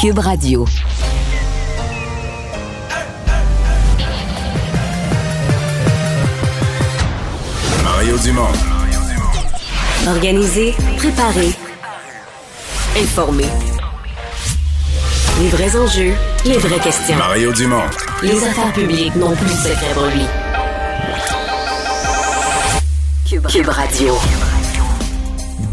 Cube Radio. Mario Dumont. Organiser, préparer, informer. Les vrais enjeux, les vraies questions. Mario Dumont. Les affaires publiques n'ont plus de secret pour lui. Cube, Cube Radio.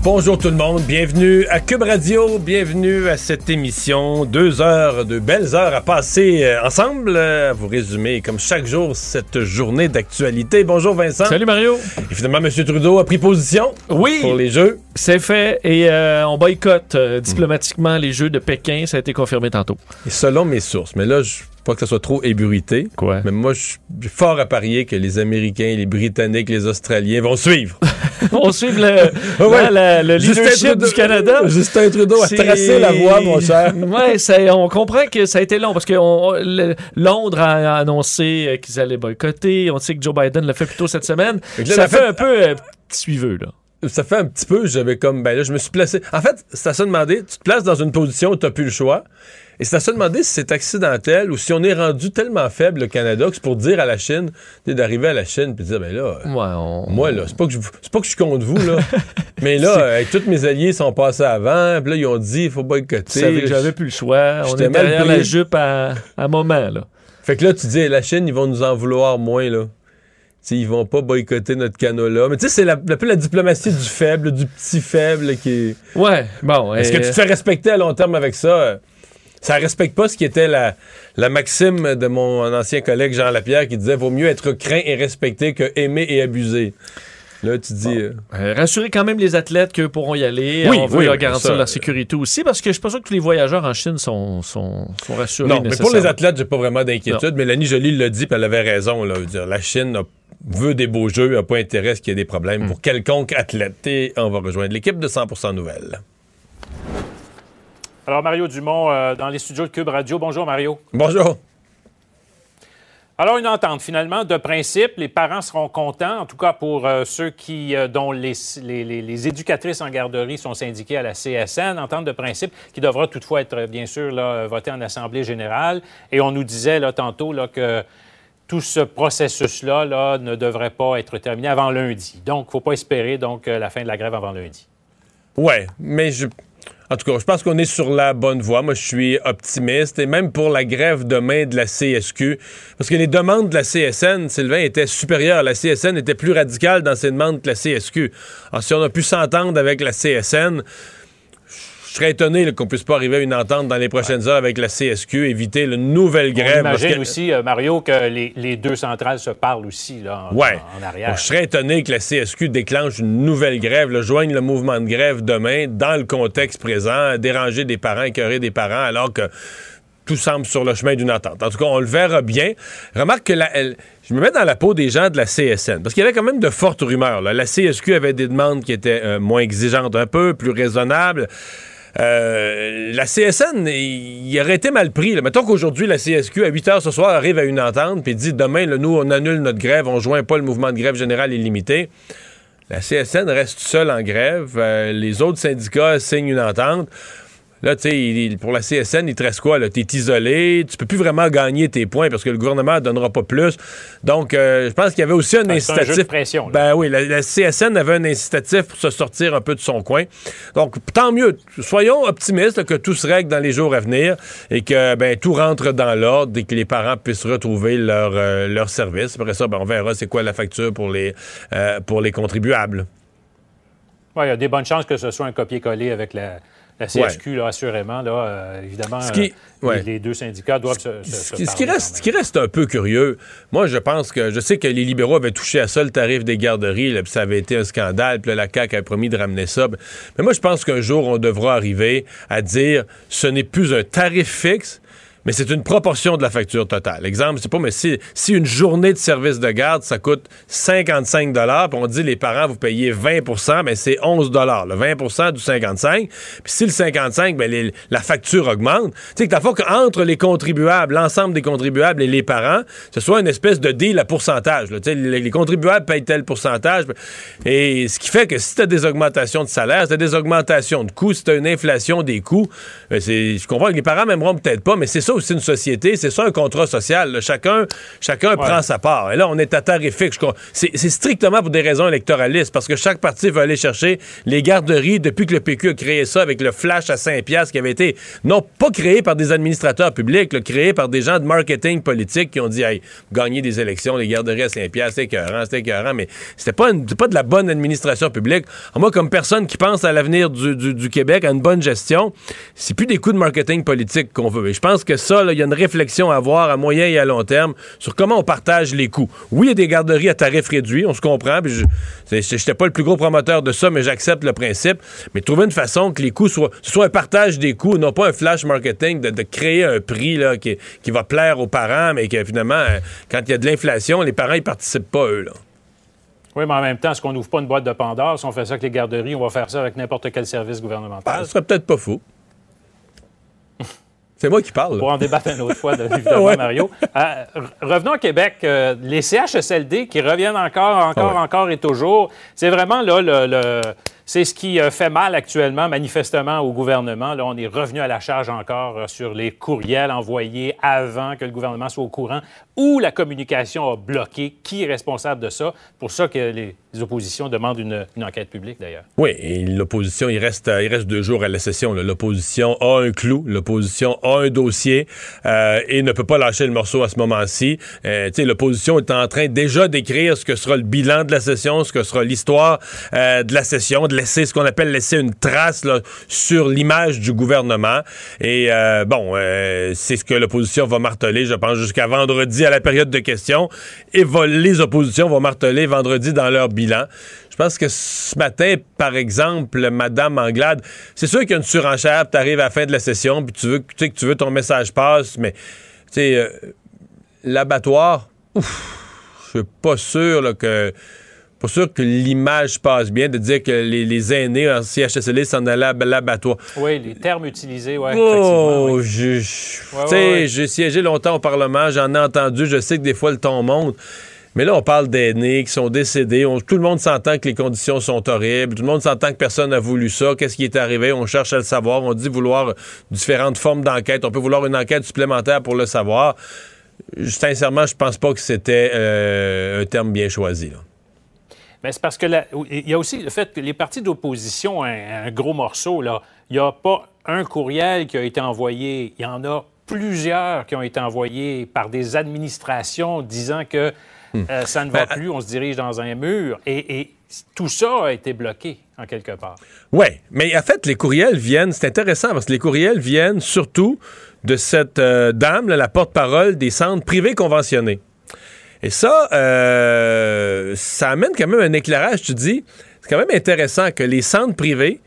Bonjour tout le monde, bienvenue à Cube Radio, bienvenue à cette émission. Deux heures, de belles heures à passer euh, ensemble, euh, à vous résumer comme chaque jour cette journée d'actualité. Bonjour Vincent. Salut Mario. Et finalement, M. Trudeau a pris position Oui. pour les Jeux. C'est fait et euh, on boycotte euh, diplomatiquement les Jeux de Pékin. Ça a été confirmé tantôt. Et selon mes sources, mais là, je pas que ça soit trop ébruité. Quoi? Mais moi, je suis fort à parier que les Américains, les Britanniques, les Australiens vont suivre. on suit le, Ouais. la- la- le leadership Trudeau- du Canada. Justin Trudeau a tracé la voie, mon cher. Ça- on comprend que ça a été long parce que on- le- Londres a annoncé euh, qu'ils allaient boycotter. On sait que Joe Biden l'a fait plus tôt cette semaine. Là, ça fait un peu euh, suiveux, là. ça fait un petit peu, j'avais comme, ben là, je me suis placé. En fait, à se demander, tu te places dans une position où tu n'as plus le choix. Et c'est à se demander si c'est accidentel ou si on est rendu tellement faible, le Canada, que c'est pour dire à la Chine, d'arriver à la Chine puis de dire, ben là, euh, Ouais, on- moi, là, c'est pas, que je, c'est pas que je suis contre vous, là. mais là, euh, tous mes alliés sont passés avant, puis là, ils ont dit, il faut boycotter. savais que j'avais plus le choix. On mal derrière pris. la jupe à, à moment, là. Fait que là, tu dis, la Chine, ils vont nous en vouloir moins, là. Tu sais, ils vont pas boycotter notre canola. Mais tu sais, c'est la, un peu la diplomatie du faible, du petit faible qui est. Ouais, bon. Est-ce euh, que tu te fais respecter à long terme avec ça? Ça respecte pas ce qui était la, la maxime de mon ancien collègue Jean Lapierre qui disait vaut mieux être craint et respecté que aimer et abuser. Là, tu dis. euh, Euh, rassurer quand même les athlètes qu'eux pourront y aller. Oui, on veut oui, leur garantir ça. leur sécurité aussi, parce que je suis pas sûr que tous les voyageurs en Chine sont, sont, sont rassurés. non, mais pour les athlètes, j'ai pas vraiment d'inquiétude. Mélanie Joly l'a dit, puis elle avait raison. Là, dire, la Chine a- veut des beaux jeux, n'a pas intérêt à ce qu'il y ait des problèmes Hmm. pour quelconque athlète. Et on va rejoindre l'équipe de 100% Nouvelles. Alors, Mario Dumont, euh, dans les studios de Cube Radio. Bonjour, Mario. Bonjour. Alors, une entente, finalement, de principe. Les parents seront contents, en tout cas pour euh, ceux qui, euh, dont les, les- les- les éducatrices en garderie sont syndiquées à la CSN. Entente de principe qui devra toutefois être, bien sûr, là, votée en Assemblée générale. Et on nous disait là, tantôt là, que tout ce processus-là là, ne devrait pas être terminé avant lundi. Donc, il ne faut pas espérer donc, la fin de la grève avant lundi. Ouais, mais je. En tout cas, je pense qu'on est sur la bonne voie. Moi, je suis optimiste. Et même pour la grève demain de la CSQ, parce que les demandes de la CSN, Sylvain, étaient supérieures. La CSN était plus radicale dans ses demandes que la CSQ. Alors, si on a pu s'entendre avec la CSN, je serais étonné qu'on puisse pas arriver à une entente dans les prochaines heures avec la CSQ, éviter une nouvelle On grève. parce imagine que- aussi, euh, Mario, que les, les deux centrales se parlent aussi là, en, Ouais. en arrière. Bon, je serais étonné que la CSQ déclenche une nouvelle grève, là, joigne le mouvement de grève demain dans le contexte présent, déranger des parents, écœurer des parents, alors que tout semble sur le chemin d'une entente. En tout cas, on le verra bien. Remarque que la, elle- je me mets dans la peau des gens de la CSN, parce qu'il y avait quand même de fortes rumeurs. là. La CSQ avait des demandes qui étaient euh, moins exigeantes un peu, plus raisonnables. Euh, la CSN, il aurait été mal pris. Mettons qu'aujourd'hui, la CSQ, à 8 h ce soir, arrive à une entente, puis dit demain, nous, on annule notre grève, on joint pas le mouvement de grève générale illimité. La CSN reste seule en grève. Euh, les autres syndicats signent une entente. Là, tu sais, pour la CSN, il te reste quoi? Tu es isolé, tu peux plus vraiment gagner tes points parce que le gouvernement ne donnera pas plus. Donc, euh, je pense qu'il y avait aussi un c'est un jeu incitatif. de pression, là. Ben oui, la, la CSN avait un incitatif pour se sortir un peu de son coin. Donc, tant mieux. Soyons optimistes là, que tout se règle dans les jours à venir et que ben, tout rentre dans l'ordre et que les parents puissent retrouver leur, euh, leur service. Après ça, ben, on verra c'est quoi la facture pour les, euh, pour les contribuables. Ouais, il y a des bonnes chances que ce soit un copier-coller avec la, la CSQ, là, assurément. Là, euh, évidemment, Ce qui- euh, ouais. les, deux syndicats doivent se, se- Ce se ce qui reste, quand ce qui reste un peu curieux, moi, je pense que je sais que les libéraux avaient touché à ça le tarif des garderies, là, puis ça avait été un scandale, puis là, la CAQ a promis de ramener ça. Mais moi, je pense qu'un jour, on devra arriver à dire ce n'est plus un tarif fixe. Mais c'est une proportion de la facture totale. Exemple, c'est pas, mais si, si une journée de service de garde, ça coûte 55 puis on dit les parents, vous payez 20% mais c'est 11 le 20% du 55 Puis si le 55 ben les- la facture augmente, tu sais que fois qu'entre les contribuables, l'ensemble des contribuables et les parents, ce soit une espèce de deal à pourcentage. les, les contribuables payent tel pourcentage. Et ce qui fait que si tu as des augmentations de salaire, si tu as des augmentations de coûts, si tu as une inflation des coûts, ben je comprends que les parents m'aimeront peut-être pas, mais c'est ça aussi une société, c'est ça un contrat social. là. Chacun, chacun prend sa part. Et là, on est à tarif fixe. C'est, strictement pour des raisons électoralistes, parce que chaque parti veut aller chercher les garderies depuis que le PQ a créé ça avec le flash à 5 piastres qui avait été, non pas créé par des administrateurs publics, là, créé par des gens de marketing politique qui ont dit, hey, gagner des élections, les garderies à 5 piastres, c'est écœurant, c'est écœurant, mais c'était pas, une- pas de la bonne administration publique. Alors, moi, comme personne qui pense à l'avenir du, du- du Québec, à une bonne gestion, c'est plus des coups de marketing politique qu'on veut. Et je pense que ça, il y a une réflexion à avoir à moyen et à long terme sur comment on partage les coûts. Oui, il y a des garderies à tarif réduit, on se comprend. Je n'étais pas le plus gros promoteur de ça, mais j'accepte le principe. Mais trouver une façon que les coûts soient, soit un partage des coûts, non pas un flash marketing de, de créer un prix là, qui, qui va plaire aux parents, mais que finalement, euh, quand il y a de l'inflation, les parents, ils participent pas, eux. Là. Oui, mais en même temps, est-ce qu'on n'ouvre pas une boîte de Pandore? Si on fait ça avec les garderies, on va faire ça avec n'importe quel service gouvernemental? Ben, ce serait peut-être pas fou. C'est moi qui parle. pour en débattre une autre fois, de- évidemment, Ouais. Mario. Euh, re- revenons au Québec. Euh, les CHSLD qui reviennent encore, encore, Ah ouais. encore et toujours, c'est vraiment là le. le- c'est ce qui euh, fait mal actuellement, manifestement, au gouvernement. Là, on est revenu à la charge encore euh, sur les courriels envoyés avant que le gouvernement soit au courant, où la communication a bloqué. Qui est responsable de ça? Pour ça que les, oppositions demandent une, enquête publique, d'ailleurs. Oui, et l'opposition, il reste, euh, il reste deux jours à la session. L'opposition a un clou, l'opposition a un dossier et ne peut pas lâcher le morceau à ce moment-ci. L'opposition est en train déjà d'écrire ce que sera le bilan de la session, ce que sera l'histoire de la session, laisser ce qu'on appelle laisser une trace sur l'image du gouvernement. Et euh, bon, euh, c'est ce que l'opposition va marteler, je pense, jusqu'à vendredi à la période de questions. Et va- les oppositions vont marteler vendredi dans leur bilan. Je pense que ce matin, par exemple, Madame Anglade, c'est sûr qu'il y a une surenchère, tu arrives à la fin de la session, puis tu veux, tu sais que tu veux ton message passe, mais tu euh, l'abattoir, ouf, je suis pas sûr que pas sûr que l'image passe bien de dire que les, les aînés en CHSLD s'en allaient à l'abattoir. Oui, les termes utilisés, oui, Oh, effectivement. oui. je- je- Ouais, tu sais, ouais, ouais. j'ai siégé longtemps au Parlement, j'en ai entendu, je sais que des fois le ton monte. Mais là, on parle d'aînés qui sont décédés. On- tout le monde s'entend que les conditions sont horribles. Tout le monde s'entend que personne n'a voulu ça. Qu'est-ce qui est arrivé? On cherche à le savoir. On dit vouloir différentes formes d'enquête. On peut vouloir une enquête supplémentaire pour le savoir. Sincèrement, je pense pas que c'était euh, un terme bien choisi. là. Mais c'est parce que la- il y a aussi le fait que les partis d'opposition ont un, un gros morceau. Là. Il n'y a pas un courriel qui a été envoyé. Il y en a plusieurs qui ont été envoyés par des administrations disant que euh, ça ne va Ben, plus, on se dirige dans un mur. Et, et tout ça a été bloqué, en quelque part. Oui, mais en fait, les courriels viennent, c'est intéressant parce que les courriels viennent surtout de cette euh, dame, là, la porte-parole des centres privés conventionnés. Et ça, euh, ça amène quand même un éclairage, tu dis. C'est quand même intéressant que les centres privés,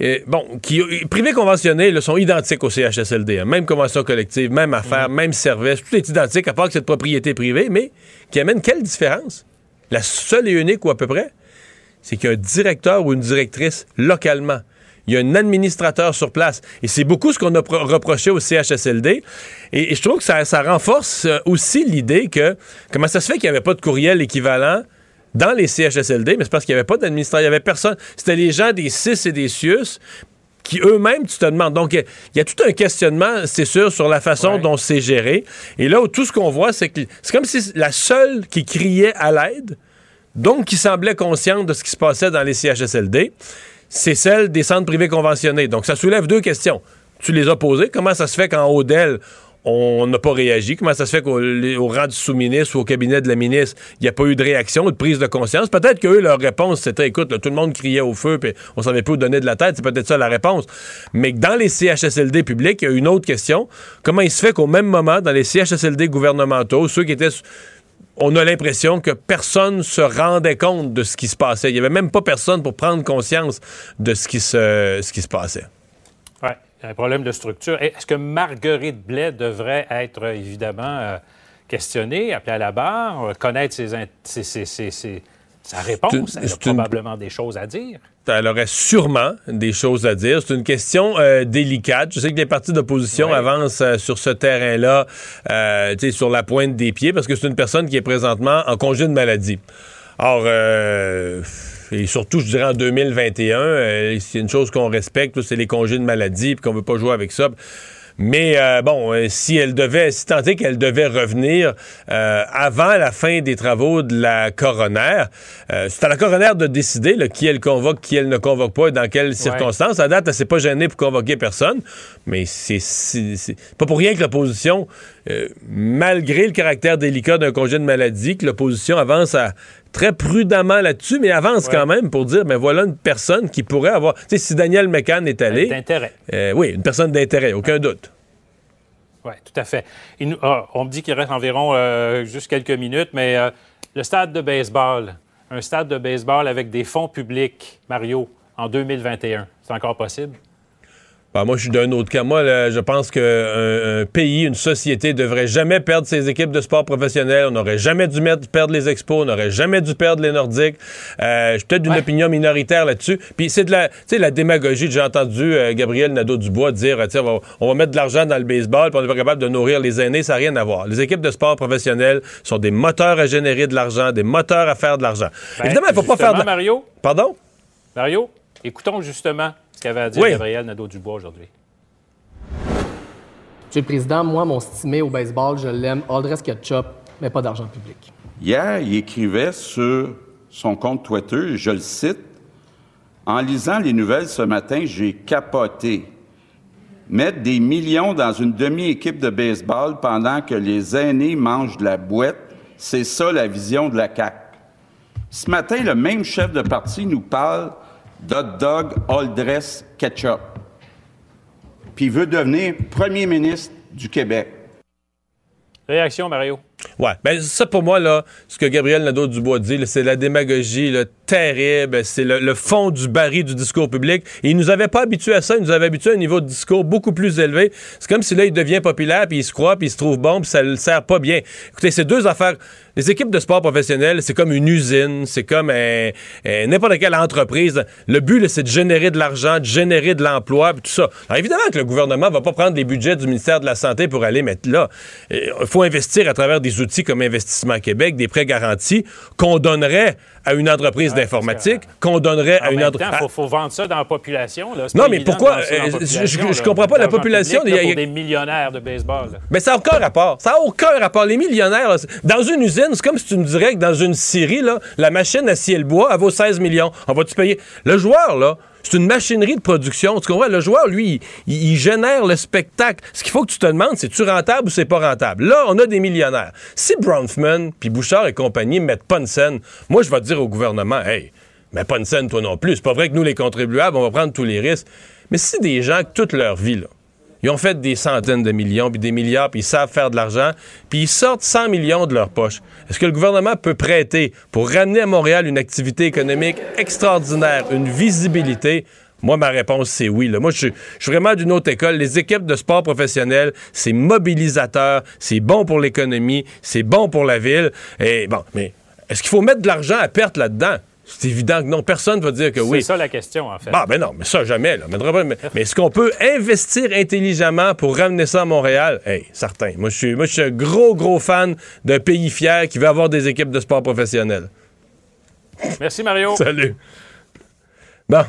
euh, bon, qui, privés conventionnés là, sont identiques au CHSLD. hein. Même convention collective, même affaire, même service, tout est identique, à part que c'est de propriété privée, mais qui amène quelle différence? La seule et unique ou à peu près, c'est qu'il y a un directeur ou une directrice localement. Il y a un administrateur sur place. Et c'est beaucoup ce qu'on a pro- reproché au CHSLD. Et, et je trouve que ça, ça renforce euh, aussi l'idée que comment ça se fait qu'il n'y avait pas de courriel équivalent dans les CHSLD, mais c'est parce qu'il n'y avait pas d'administrateur, il n'y avait personne. C'était les gens des CIS et des CIUS qui eux-mêmes, tu te demandes. Donc, il y a tout un questionnement, c'est sûr, sur la façon Ouais. dont c'est géré. Et là, où tout ce qu'on voit, c'est que c'est comme si la seule qui criait à l'aide, donc qui semblait consciente de ce qui se passait dans les CHSLD, c'est celle des centres privés conventionnés. Donc, ça soulève deux questions. Tu les as posées. Comment ça se fait qu'en haut d'elle, on n'a pas réagi? Comment ça se fait qu'au au rang du sous-ministre ou au cabinet de la ministre, il n'y a pas eu de réaction ou de prise de conscience? Peut-être qu'eux, leur réponse, c'était, écoute, tout le monde criait au feu, puis on savait plus où donner de la tête. C'est peut-être ça la réponse. Mais dans les CHSLD publics, il y a une autre question. Comment il se fait qu'au même moment, dans les CHSLD gouvernementaux, ceux qui étaient on a l'impression que personne se rendait compte de ce qui se passait. Il n'y avait même pas personne pour prendre conscience de ce qui se, ce qui se passait. Oui, un problème de structure. Est-ce que Marguerite Blais devrait être évidemment euh, questionnée, appelée à la barre, connaître ses, ses- ses- ses- sa réponse? Elle a une- probablement des choses à dire. Elle aurait sûrement des choses à dire. C'est une question euh, délicate. Je sais que les partis d'opposition Ouais. avancent euh, sur ce terrain-là, euh, sur la pointe des pieds, parce que c'est une personne qui est présentement en congé de maladie. Or, euh, et surtout, je dirais en 2021, euh, c'est une chose qu'on respecte, c'est les congés de maladie, puis qu'on veut pas jouer avec ça. Mais euh, bon, euh, si elle devait, si tant est qu'elle devait revenir euh, avant la fin des travaux de la coroner, euh, c'est à la coroner de décider là, qui elle convoque, qui elle ne convoque pas et dans quelles circonstances. À date, elle s'est pas gênée pour convoquer personne, mais c'est pas pour rien que l'opposition, euh, malgré le caractère délicat d'un congé de maladie, que l'opposition avance à très prudemment là-dessus, mais avance Ouais. quand même pour dire, ben voilà une personne qui pourrait avoir... Tu sais, si Daniel McCann est allé... D'intérêt. euh, oui, une personne d'intérêt, aucun doute. Oui, tout à fait. Nous- ah, on me dit qu'il reste environ euh, juste quelques minutes, mais le stade de baseball, un stade de baseball avec des fonds publics, Mario, en 2021, c'est encore possible? Ben, moi, je suis d'un autre cas. Moi, là, je pense qu'un un pays, une société devrait jamais perdre ses équipes de sport professionnels. On n'aurait jamais dû mettre- perdre les expos. On n'aurait jamais dû perdre les Nordiques. Euh, je suis peut-être d'une Ouais. opinion minoritaire là-dessus. Puis c'est de la, la démagogie. J'ai entendu euh, Gabriel Nadeau-Dubois dire, sais, on, va- on va mettre de l'argent dans le baseball, puis on n'est pas capable de nourrir les aînés. Ça n'a rien à voir. Les équipes de sport professionnels sont des moteurs à générer de l'argent, des moteurs à faire de l'argent. Ben, Évidemment, il ne faut pas faire de... Mario, Pardon? Mario, écoutons justement ce qu'avait à dire Oui. Gabriel Nadeau-Dubois aujourd'hui. Monsieur le Président, moi, mon stimé au baseball, je l'aime, all dress ketchup, mais pas d'argent public. Hier, il écrivait sur son compte Twitter, je le cite, En lisant les nouvelles ce matin, j'ai capoté. Mettre des millions dans une demi-équipe de baseball pendant que les aînés mangent de la boîte, c'est ça la vision de la CAQ. Ce matin, le même chef de parti nous parle d'hot dog all dress ketchup. Puis il veut devenir premier ministre du Québec. Réaction, Mario? Ouais, ben ça pour moi là, ce que Gabriel Nadeau-Dubois dit, c'est la démagogie là, terrible, c'est le, le fond du baril du discours public. Et il nous avait pas habitués à ça, il nous avait habitués à un niveau de discours beaucoup plus élevé. C'est comme si là il devient populaire, puis il se croit, puis il se trouve bon, puis ça le sert pas bien. Écoutez, c'est deux affaires. Les équipes de sport professionnel, c'est comme une usine, c'est comme un- un- n'importe quelle entreprise. Le but, c'est de générer de l'argent, de générer de l'emploi, tout ça. Alors évidemment que le gouvernement va pas prendre les budgets du ministère de la Santé pour aller mettre là. Il faut investir à travers des outils comme Investissement Québec, des prêts garantis qu'on donnerait à une entreprise d'informatique, qu'on donnerait à une entreprise. il faut, faut vendre ça dans la population. Là. Non, mais pourquoi, euh, je- population, je- je là. comprends pas la population, public, là, il y a- pour des millionnaires de baseball. là. Mais ça n'a aucun rapport. Ça n'a aucun rapport. Les millionnaires, dans une usine, c'est comme si tu me dirais que dans une là, la machine à scier le bois, elle vaut 16 millions. On va-tu payer? Le joueur, là, c'est une machinerie de production. Le joueur, lui, il, génère le spectacle. Ce qu'il faut que tu te demandes, c'est tu rentable ou c'est pas rentable? Là, on a des millionnaires. Si Bronfman puis Bouchard et compagnie mettent pas une scène, moi, je vais dire au gouvernement, hey, mets pas une scène, toi non plus. C'est pas vrai que nous, les contribuables, on va prendre tous les risques. Mais si des gens, toute leur vie, là, ils ont fait des centaines de millions, puis des milliards, puis ils savent faire de l'argent, puis ils sortent 100 millions de leur poche. Est-ce que le gouvernement peut prêter pour ramener à Montréal une activité économique extraordinaire, une visibilité? Moi, ma réponse, c'est oui. Moi, je suis, je suis vraiment d'une autre école. Les équipes de sport professionnel, c'est mobilisateur, c'est bon pour l'économie, c'est bon pour la ville. Et bon, mais est-ce qu'il faut mettre de l'argent à perte là-dedans? C'est évident que non. Personne va dire que oui. C'est ça la question, en fait. Bah, ben non, mais ça, jamais. Là. Mais, mais- mais est-ce qu'on peut investir intelligemment pour ramener ça à Montréal? Hey, certain. Moi, je suis, moi, je suis un gros, gros fan d'un pays fier qui veut avoir des équipes de sport professionnelles. Merci, Mario. Salut. Bon.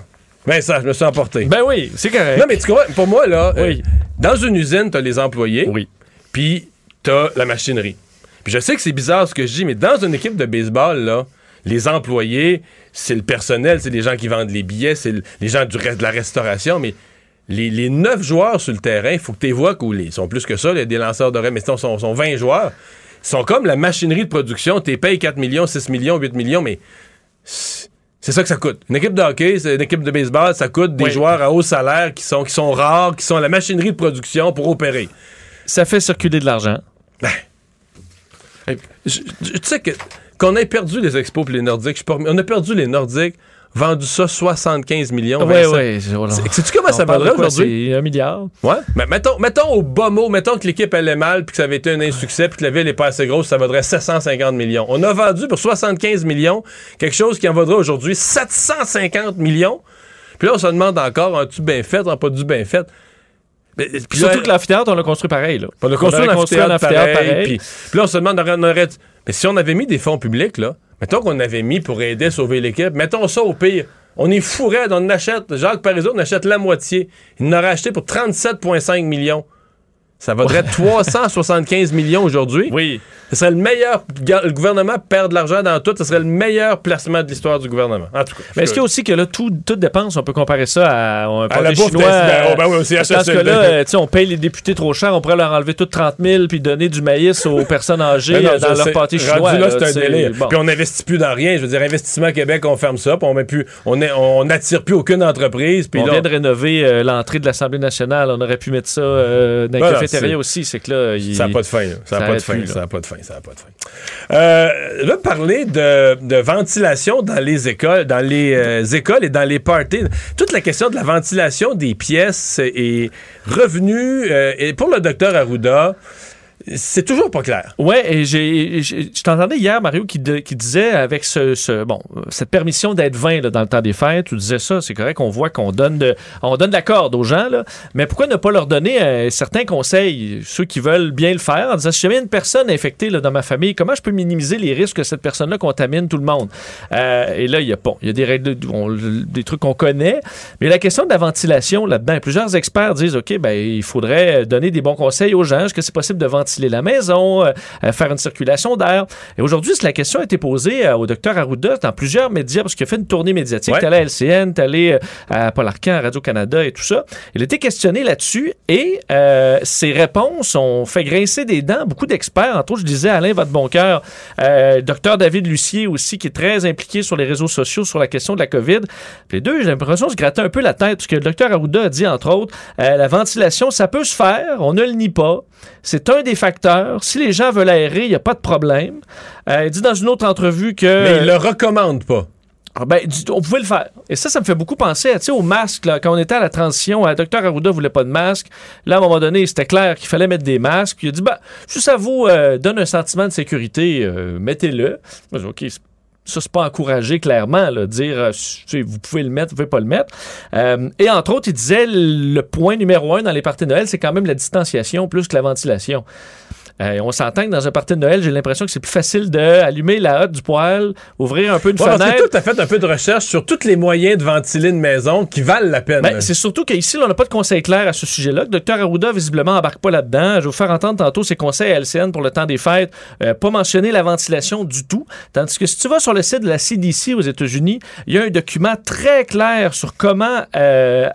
Ben ça, je me suis emporté. Ben oui, c'est correct. non, mais tu comprends, pour moi, là, Oui. euh, dans une usine, t'as les employés. Oui. Puis t'as la machinerie. Puis je sais que c'est bizarre ce que je dis, mais dans une équipe de baseball, là, les employés, c'est le personnel, c'est les gens qui vendent les billets, c'est le- les gens du reste de la restauration, mais les, les 9 joueurs sur le terrain, il faut que tu vois, ou les- ils sont plus que ça, les, des lanceurs d'oreilles, mais ils sont, sont 20 joueurs. Ils sont comme la machinerie de production. Tu payes 4 millions, 6 millions, 8 millions, mais c'est ça que ça coûte. Une équipe de hockey, c'est une équipe de baseball, ça coûte des Oui. joueurs à haut salaire qui sont, qui sont rares, qui sont la machinerie de production pour opérer. Ça fait circuler de l'argent. Je- Tu sais que qu'on ait perdu les expos et les Nordiques, pas on a perdu les Nordiques, vendu ça 75 millions. Oui, oui. C'est- Sais-tu comment ça vaudrait aujourd'hui? C'est un milliard. Ouais. Mais mettons, mettons au bas mot, mettons que l'équipe allait mal puis que ça avait été un insuccès puis que la ville n'est pas assez grosse, ça vaudrait 750 millions. On a vendu pour 75 millions quelque chose qui en vaudrait aujourd'hui 750 millions. Puis là, on se demande encore, as-tu bien fait, as pas du bien fait? Mais- puis Puis là, surtout que l'amphithéâtre, on l'a construit pareil. Là. on a construit On un construit amphithéâtre pareil. pareil. Puis, puis là, on se demande, on aurait- Mais si on avait mis des fonds publics, là, mettons qu'on avait mis pour aider à sauver l'équipe, mettons ça au pire. On est fourré, on achète, Jacques Parizeau, on achète la moitié. Il en aurait acheté pour 37,5 millions. Ça vaudrait 375 millions aujourd'hui. Oui. Ce serait le meilleur. Le gouvernement perd de l'argent dans tout. Ce serait le meilleur placement de l'histoire du gouvernement. En tout cas. Mais est-ce qu'il y a aussi que là, tout, toute dépense, on peut comparer ça à, on parle la bouffe Chinois. de- ben, oh, ben oui, c'est dans ça, ce c'est- cas-là, euh, tu sais, on paye les députés trop cher, on pourrait leur enlever toutes 30 000 puis donner du maïs aux personnes âgées Ben non, euh, dans leur pâté chinois. là, là, c'est un délire. bon. Puis on n'investit plus dans rien. Je veux dire, Investissement Québec, on ferme ça. Puis on met plus, on n'attire plus aucune entreprise. Puis on là, vient de rénover euh, l'entrée de l'Assemblée nationale. On aurait pu mettre ça euh, dans les C'est- aussi. C'est que là, il- Ça n'a pas de fin. là. Ça n'a ça pas de fin. Ça n'a pas de fin. Ça n'a pas de fin. Euh, là, parler de, de ventilation dans les écoles, dans les euh, écoles et dans les parties. Toute la question de la ventilation des pièces est revenue. euh, et pour le docteur Arruda, c'est toujours pas clair. Ouais, et j'ai, je t'entendais hier, Mario, qui, qui disait avec ce, ce- bon, euh, cette permission d'être 20 là, dans le temps des fêtes, tu disais ça, c'est correct, on voit qu'on donne de, on donne de la corde aux gens, là, mais pourquoi ne pas leur donner euh, certains conseils, ceux qui veulent bien le faire, en disant, si jamais une personne infectée là, dans ma famille, comment je peux minimiser les risques que cette personne-là contamine tout le monde? Euh, et là, il y a, bon, il y a des règles, on- des trucs qu'on connaît, mais la question de la ventilation là-dedans, plusieurs experts disent, OK, ben, il faudrait donner des bons conseils aux gens, est-ce que c'est possible de ventiler la maison, euh, euh, faire une circulation d'air. Et aujourd'hui, la question a été posée euh, au docteur Arruda dans plusieurs médias, parce qu'il a fait une tournée médiatique. Ouais. T'es allé à LCN, t'es allé à Paul Arcan, à Radio-Canada et tout ça. Il a été questionné là-dessus et euh, ses réponses ont fait grincer des dents beaucoup d'experts. Entre autres, je disais Alain Vadeboncoeur, euh, docteur David Lucier aussi, qui est très impliqué sur les réseaux sociaux sur la question de la COVID. Les deux, j'ai l'impression se gratter un peu la tête, parce que le docteur Arruda a dit, entre autres, euh, la ventilation, ça peut se faire, on ne le nie pas. C'est un des facteurs. Si les gens veulent aérer, il n'y a pas de problème. Euh, il dit dans une autre entrevue que... Mais il le recommande pas. Ah ben, on pouvait le faire. Et ça, ça me fait beaucoup penser à, au masque, là, quand on était à la transition, le docteur Arruda voulait pas de masque. Là, à un moment donné, c'était clair qu'il fallait mettre des masques. Puis il a dit, bah, si ça vous euh, donne un sentiment de sécurité, euh, mettez-le. OK, ça, c'est pas encouragé clairement, là, dire euh, vous pouvez le mettre, vous pouvez pas le mettre. Euh, et entre autres, il disait le point numéro un dans les parties de Noël, c'est quand même la distanciation plus que la ventilation. Euh, on s'entend que dans un party de Noël, j'ai l'impression que c'est plus facile d'allumer la hotte du poêle, ouvrir un peu une Ouais, fenêtre. toi, t'as fait un peu de recherche sur tous les moyens de ventiler une maison qui valent la peine. Ben, c'est surtout qu'ici, on n'a pas de conseils clairs à ce sujet-là. Le docteur Arruda, visiblement, embarque pas là-dedans. Je vais vous faire entendre tantôt ses conseils à LCN pour le temps des fêtes. Euh, pas mentionner la ventilation du tout. Tandis que si tu vas sur le site de la CDC aux États-Unis, il y a un document très clair sur comment euh,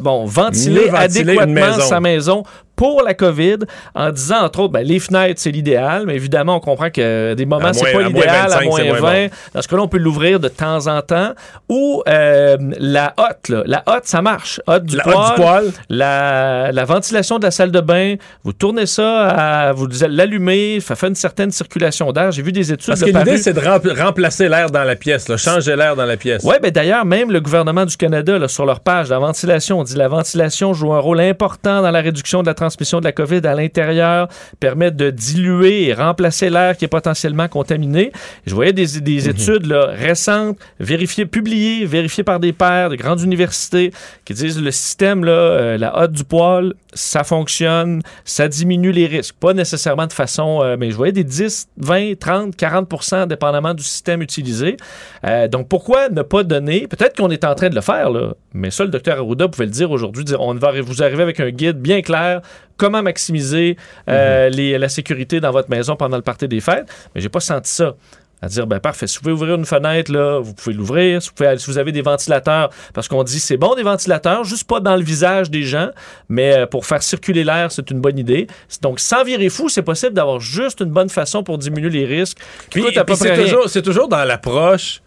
bon, ventiler, adéquatement maison. sa maison pour la COVID, en disant, entre autres, ben, les fenêtres, c'est l'idéal, mais évidemment, on comprend que des moments, c'est pas l'idéal, à 25, moins c'est 20. moins bon. Dans ce cas-là, on peut l'ouvrir de temps en temps. Ou euh, la hotte, là. La hotte, ça marche. Hotte du La hotte du poêle. La, la ventilation de la salle de bain, vous tournez ça, à, vous l'allumez, ça fait une certaine circulation d'air. J'ai vu des études Parce que l'idée, c'est de rempl- remplacer l'air dans la pièce, là, changer l'air dans la pièce. Oui, ben d'ailleurs, même le gouvernement du Canada, là, sur leur page, la ventilation, on dit la ventilation joue un rôle important dans la réduction de la transmission de la COVID à l'intérieur, permet de diluer et remplacer l'air qui est potentiellement contaminé. Je voyais des, des études là, récentes, vérifiées, publiées, vérifiées par des pairs de grandes universités, qui disent le système, là, euh, la hotte du poêle, ça fonctionne, ça diminue les risques. Pas nécessairement de façon, euh, mais je voyais des 10, 20, 30, 40% dépendamment du système utilisé. Euh, donc, pourquoi ne pas donner, peut-être qu'on est en train de le faire, là, mais ça, le docteur Arruda pouvait le dire aujourd'hui, on va vous arriver avec un guide bien clair, comment maximiser euh, les- la sécurité dans votre maison pendant le party des fêtes, mais j'ai pas senti ça. À dire, ben parfait, si vous pouvez ouvrir une fenêtre, là, vous pouvez l'ouvrir. Si, vous pouvez- si vous avez des ventilateurs, parce qu'on dit c'est bon des ventilateurs, juste pas dans le visage des gens, mais euh, pour faire circuler l'air, c'est une bonne idée. Donc, sans virer fou, c'est possible d'avoir juste une bonne façon pour diminuer les risques. Puis, c'est toujours, c'est toujours dans l'approche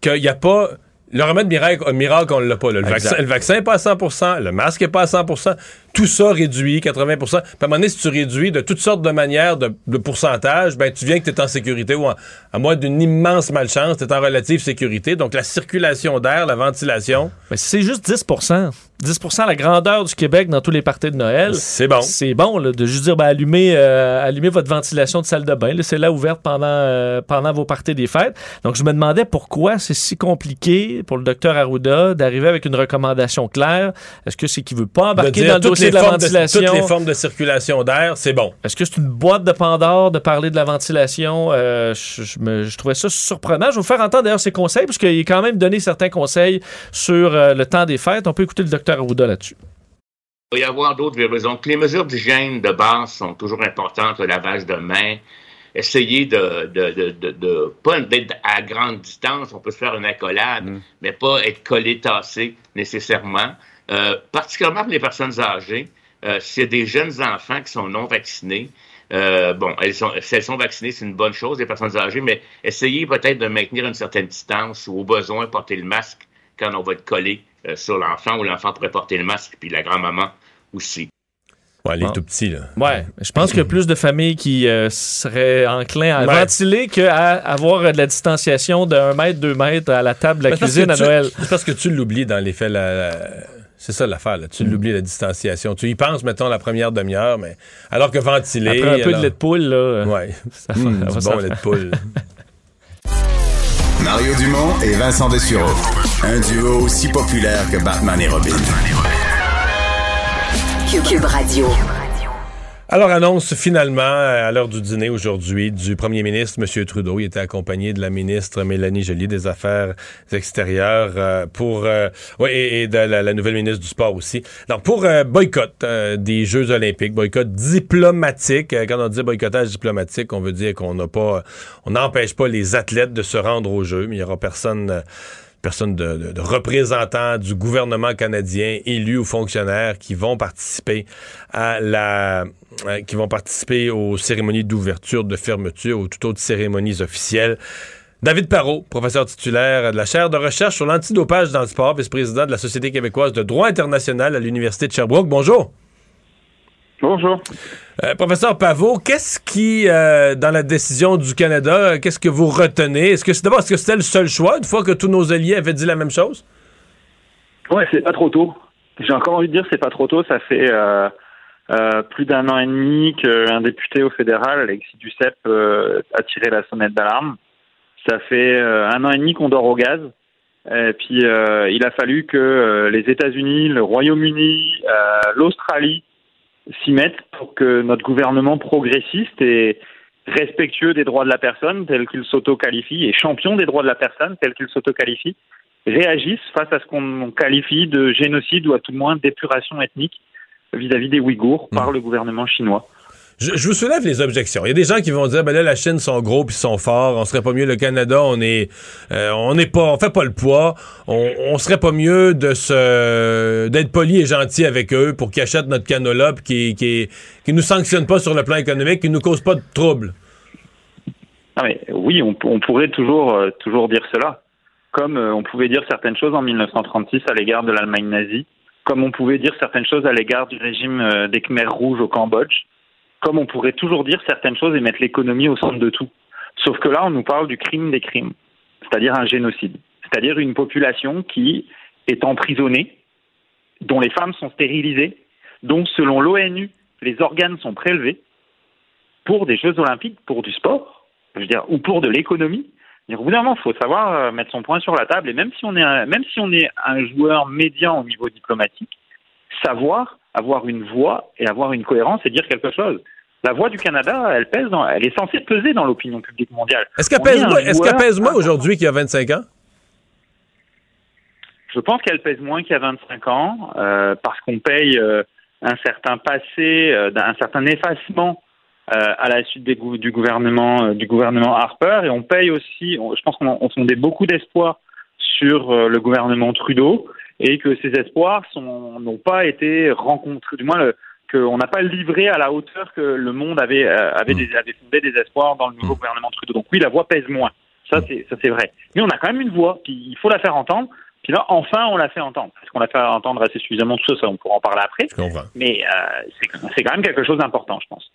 qu'il n'y a pas. Le remède miracle, miracle, on ne l'a pas. là. Le, Exact. vaccin, le vaccin n'est pas à 100% le masque n'est pas à 100 tout ça réduit, 80 Puis à un moment donné, si tu réduis de toutes sortes de manières de, de pourcentage, ben, tu viens que tu es en sécurité ou en- à moins d'une immense malchance, tu es en relative sécurité. Donc la circulation d'air, la ventilation, Mais c'est juste 10% 10% la grandeur du Québec dans tous les parties de Noël. c'est bon. C'est bon là, de juste dire ben, allumez, euh, allumez votre ventilation de salle de bain. Laissez-la ouverte pendant, euh, pendant vos parties des fêtes. Donc, je me demandais pourquoi c'est si compliqué pour le docteur Arruda d'arriver avec une recommandation claire. Est-ce que c'est qu'il veut pas embarquer dans le toutes les de la formes de- ventilation? toutes les formes de circulation d'air, c'est bon. Est-ce que c'est une boîte de Pandore de parler de la ventilation? Euh, je, je me- je trouvais ça surprenant. Je vais vous faire entendre d'ailleurs ses conseils, parce qu'il a quand même donné certains conseils sur euh, le temps des fêtes. On peut écouter le docteur Arruda là-dessus. Il va y avoir d'autres raisons. Les mesures d'hygiène de base sont toujours importantes, le lavage de mains. Essayer de, de, de, de, de- pas d'être à grande distance, on peut se faire une accolade, mais pas être collé, tassé nécessairement. Euh, particulièrement pour les personnes âgées, euh, s'il y a des jeunes enfants qui sont non vaccinés, euh, bon, elles sont, si elles sont vaccinées, c'est une bonne chose, les personnes âgées, mais essayez peut-être de maintenir une certaine distance ou au besoin porter le masque quand on va être collé euh, sur l'enfant ou l'enfant pourrait porter le masque, puis la grand-maman aussi. Ouais, les Bon. tout petits, là. Ouais, je pense qu'il y a plus de familles qui euh, seraient enclins à Ouais. ventiler qu'à avoir de la distanciation de 1 mètre, 2 mètres à la table de la cuisine à tu- Noël. C'est parce que tu l'oublies dans les faits. la- la- C'est ça l'affaire, là. Tu l'oublies, la distanciation. Tu y penses, mettons, la première demi-heure, mais alors que ventiler. Après un peu de lait de poule, là, euh, Ouais. ça va- Mmh, ça va bon lait de poule. Mario Dumont et Vincent Dessureau. Un duo aussi populaire que Batman et Robin. Cube Radio. Alors, annonce finalement, euh, à l'heure du dîner aujourd'hui, du premier ministre, M. Trudeau. Il était accompagné de la ministre Mélanie Joly des Affaires extérieures euh, pour, euh, et, de la, nouvelle ministre du Sport aussi. Donc, pour euh, boycott euh, des Jeux olympiques, boycott diplomatique. Quand on dit boycottage diplomatique, on veut dire qu'on n'a pas, on n'empêche pas les athlètes de se rendre aux Jeux, mais il y aura personne... euh, personne de, représentants du gouvernement canadien, élus ou fonctionnaires qui vont participer euh, aux cérémonies d'ouverture, de fermeture ou toute autre cérémonies officielles. David Parot, professeur titulaire de la chaire de recherche sur l'antidopage dans le sport, vice-président de la Société québécoise de droit international à l'Université de Sherbrooke. Bonjour. Bonjour. Euh, professeur Pavot, qu'est-ce qui, euh, dans la décision du Canada, qu'est-ce que vous retenez? Est-ce que c'est d'abord, est-ce que c'était le seul choix, une fois que tous nos alliés avaient dit la même chose? Ouais, c'est pas trop tôt. J'ai encore envie de dire c'est pas trop tôt. Ça fait euh, plus d'un an et demi qu'un député au fédéral, Alexis Duceppe, a tiré la sonnette d'alarme. Ça fait un an et demi qu'on dort au gaz. Et puis il a fallu que les États-Unis, le Royaume-Uni, l'Australie s'y mettent pour que notre gouvernement progressiste et respectueux des droits de la personne, tel qu'il s'auto-qualifie, et champion des droits de la personne, tel qu'il s'auto-qualifie, réagissent face à ce qu'on qualifie de génocide ou à tout le moins d'épuration ethnique vis-à-vis des Ouïghours par le gouvernement chinois. Je, je vous soulève les objections. Il y a des gens qui vont dire, ben là, la Chine sont gros puis sont forts. On serait pas mieux le Canada. On est, euh, on n'est pas, on fait pas le poids. On, on serait pas mieux de se, d'être poli et gentil avec eux pour qu'ils achètent notre canola qu'ils, qu'ils, qu'ils nous sanctionnent pas sur le plan économique, qu'ils nous causent pas de troubles. Ah, mais oui, on, on pourrait toujours, euh, toujours dire cela. Comme euh, on pouvait dire certaines choses en 1936 à l'égard de l'Allemagne nazie, comme on pouvait dire certaines choses à l'égard du régime euh, des Khmers rouges au Cambodge, comme on pourrait toujours dire certaines choses et mettre l'économie au centre de tout. Sauf que là, on nous parle du crime des crimes, c'est-à-dire un génocide, c'est-à-dire une population qui est emprisonnée, dont les femmes sont stérilisées, dont, selon l'ONU, les organes sont prélevés pour des Jeux olympiques, pour du sport, je veux dire, ou pour de l'économie. Au bout d'un moment, il faut savoir euh, mettre son point sur la table. Et même si on est un, même si on est un joueur médian au niveau diplomatique, savoir avoir une voix et avoir une cohérence et dire quelque chose. La voix du Canada, elle pèse dans, elle est censée peser dans l'opinion publique mondiale. Est-ce qu'elle est pèse, moins- pèse aujourd'hui qu'il y a 25 ans? Je pense qu'elle pèse moins qu'il y a 25 ans euh, parce qu'on paye euh, un certain passé, euh, un certain effacement à la suite des du gouvernement du gouvernement Harper et on paye aussi. on- je pense qu'on on fondait beaucoup d'espoir sur le gouvernement Trudeau et que ces espoirs n'ont pas été rencontrés. Du moins, qu'on n'a pas livré à la hauteur que le monde avait euh, avait, des- avait fondé des espoirs dans le nouveau gouvernement Trudeau. Donc oui, la voix pèse moins. Ça c'est ça c'est vrai. Mais on a quand même une voix. Puis il faut la faire entendre. Puis là, enfin, on l'a fait entendre. Est-ce qu'on l'a fait entendre assez suffisamment Tout ça, ça, on pourra en parler après. Mais euh, c'est c'est quand même quelque chose d'important, je pense.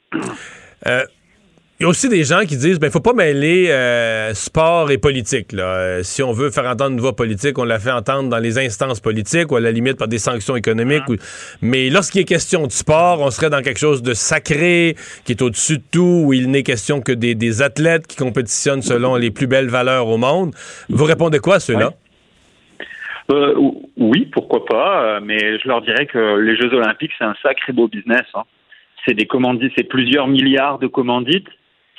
Euh, Il y a aussi des gens qui disent ben faut pas mêler euh, sport et politique. Là. Euh, si on veut faire entendre une voix politique, on la fait entendre dans les instances politiques ou à la limite par des sanctions économiques. ou- Mais lorsqu'il est question de sport, on serait dans quelque chose de sacré, qui est au-dessus de tout, où il n'est question que des, des athlètes qui compétitionnent selon les plus belles valeurs au monde. Vous répondez quoi à ceux-là? Euh, ou- oui, pourquoi pas, euh, mais je leur dirais que les Jeux Olympiques, c'est un sacré beau business. hein. C'est des commandites, c'est plusieurs milliards de commandites.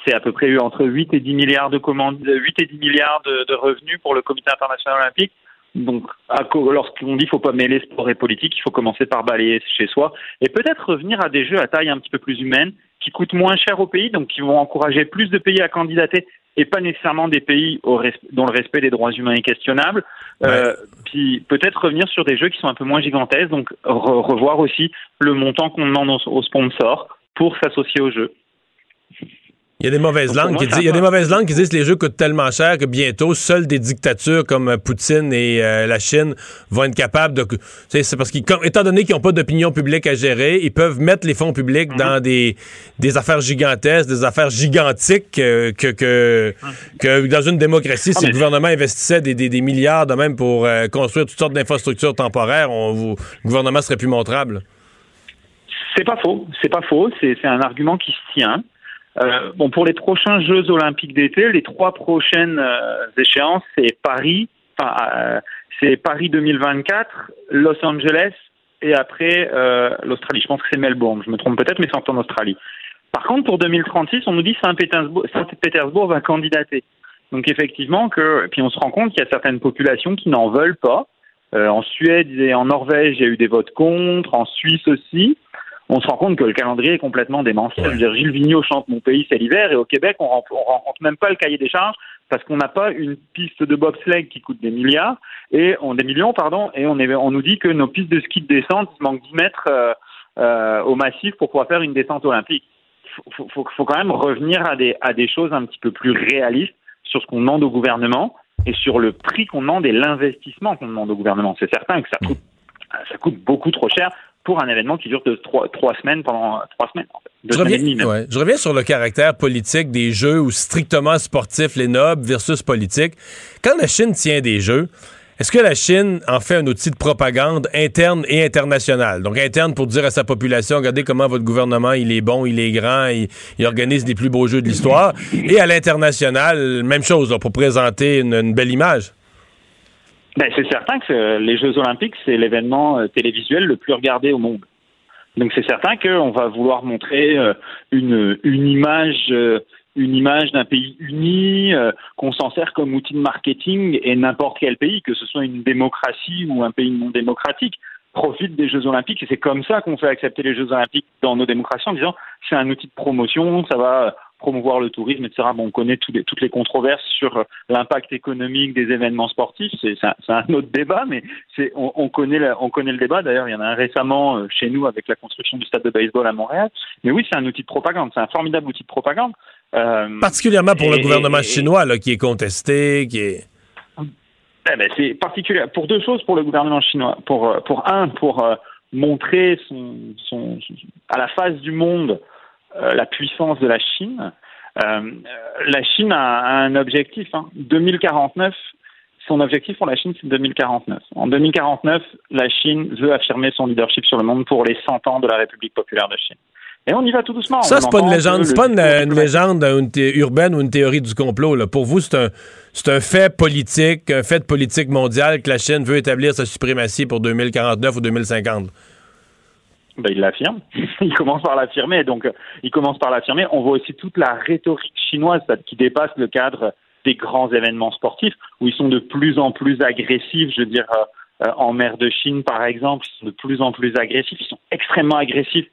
C'est à peu près eu entre 8 et 10 milliards de commandes, 8 et 10 milliards de, de revenus pour le Comité international olympique. Donc, lorsqu'on dit qu'il faut pas mêler sport et politique, il faut commencer par balayer chez soi et peut-être revenir à des jeux à taille un petit peu plus humaine, qui coûtent moins cher aux pays, donc qui vont encourager plus de pays à candidater et pas nécessairement des pays au dont le respect des droits humains est questionnable. Euh, puis peut-être revenir sur des jeux qui sont un peu moins gigantesques, donc re- revoir aussi le montant qu'on demande aux, aux sponsors pour s'associer aux jeux. Il y a des mauvaises Donc, langues moi, qui disent, il y a des va. mauvaises langues qui disent que les jeux coûtent tellement cher que bientôt seules des dictatures comme euh, Poutine et euh, la Chine vont être capables de. tu sais, C'est parce qu'ils, étant donné qu'ils n'ont pas d'opinion publique à gérer, ils peuvent mettre les fonds publics Mhm. dans des, des affaires gigantesques, des affaires gigantiques euh, que, que, que dans une démocratie, Ah, si mais- le gouvernement investissait des, des- des milliards de même pour euh, construire toutes sortes d'infrastructures temporaires, on, vous- le gouvernement serait plus montrable. C'est pas faux, c'est pas faux, c'est c'est un argument qui se tient. Euh, bon, pour les prochains Jeux Olympiques d'été, les trois prochaines euh, échéances, c'est Paris, enfin, euh, c'est Paris 2024, Los Angeles et après euh, l'Australie. Je pense que c'est Melbourne, je me trompe peut-être, mais c'est en Australie. Par contre, pour 2036, on nous dit Saint-Pétersbourg, Saint-Pétersbourg va candidater. Donc effectivement que, puis on se rend compte qu'il y a certaines populations qui n'en veulent pas. Euh, en Suède et en Norvège, il y a eu des votes contre, en Suisse aussi on se rend compte que le calendrier est complètement démentiel. Dire, Gilles Vigneault chante Mon pays, c'est l'hiver, et au Québec, on, on rencontre même pas le cahier des charges parce qu'on n'a pas une piste de bobsleigh qui coûte des milliards et on des millions, pardon, et on, est, on nous dit que nos pistes de ski de descente, il manque 10 mètres euh, euh, au massif pour pouvoir faire une descente olympique. Faut, faut, faut, faut quand même revenir à des, à des choses un petit peu plus réalistes sur ce qu'on demande au gouvernement et sur le prix qu'on demande et l'investissement qu'on demande au gouvernement. C'est certain que ça coûte, ça coûte beaucoup trop cher pour un événement qui dure de trois, trois semaines pendant trois semaines. En fait. Deux Je semaines et reviens, demie même. ouais. Je reviens sur le caractère politique des jeux ou strictement sportifs, les nobles versus politiques. Quand la Chine tient des jeux, est-ce que la Chine en fait un outil de propagande interne et internationale? Donc interne pour dire à sa population, regardez comment votre gouvernement, il est bon, il est grand, il, il organise les plus beaux jeux de l'histoire. Et à l'international, même chose, là, pour présenter une, une belle image. Ben, c'est certain que les Jeux Olympiques, c'est l'événement euh, télévisuel le plus regardé au monde. Donc c'est certain qu'on va vouloir montrer euh, une, une image, euh, une image d'un pays uni, qu'on s'en sert comme outil de marketing et n'importe quel pays, que ce soit une démocratie ou un pays non démocratique, profite des Jeux Olympiques et c'est comme ça qu'on fait accepter les Jeux Olympiques dans nos démocraties en disant c'est un outil de promotion, ça va promouvoir le tourisme, etc. Bon, on connaît les- toutes les controverses sur euh, l'impact économique des événements sportifs. C'est un, autre débat, mais on, on connaît la- on connaît le débat. D'ailleurs, il y en a un récemment euh, chez nous avec la construction du stade de baseball à Montréal. Mais oui, c'est un outil de propagande. C'est un formidable outil de propagande. Euh, Particulièrement pour le gouvernement et- chinois, là, qui est contesté, qui est... Eh ben, c'est particulier pour deux choses pour le gouvernement chinois. Pour, pour un, pour euh, montrer son, son, à la face du monde la puissance de la Chine. Euh, euh, la Chine a, a un objectif. Hein. 2049, son objectif pour la Chine, c'est 2049. En 2049, la Chine veut affirmer son leadership sur le monde pour les 100 ans de la République populaire de Chine. Et on y va tout doucement. Ça, c'est pas une légende, c'est pas une, légende une urbaine ou une théorie du complot. Là. Pour vous, c'est un, c'est un fait politique, un fait de politique mondiale que la Chine veut établir sa suprématie pour 2049 ou 2050. Ben, il l'affirme. il commence par l'affirmer. Donc, il commence par l'affirmer. On voit aussi toute la rhétorique chinoise qui dépasse le cadre des grands événements sportifs, où ils sont de plus en plus agressifs. Je veux dire, euh, euh, en mer de Chine, par exemple, ils sont de plus en plus agressifs. Ils sont extrêmement agressifs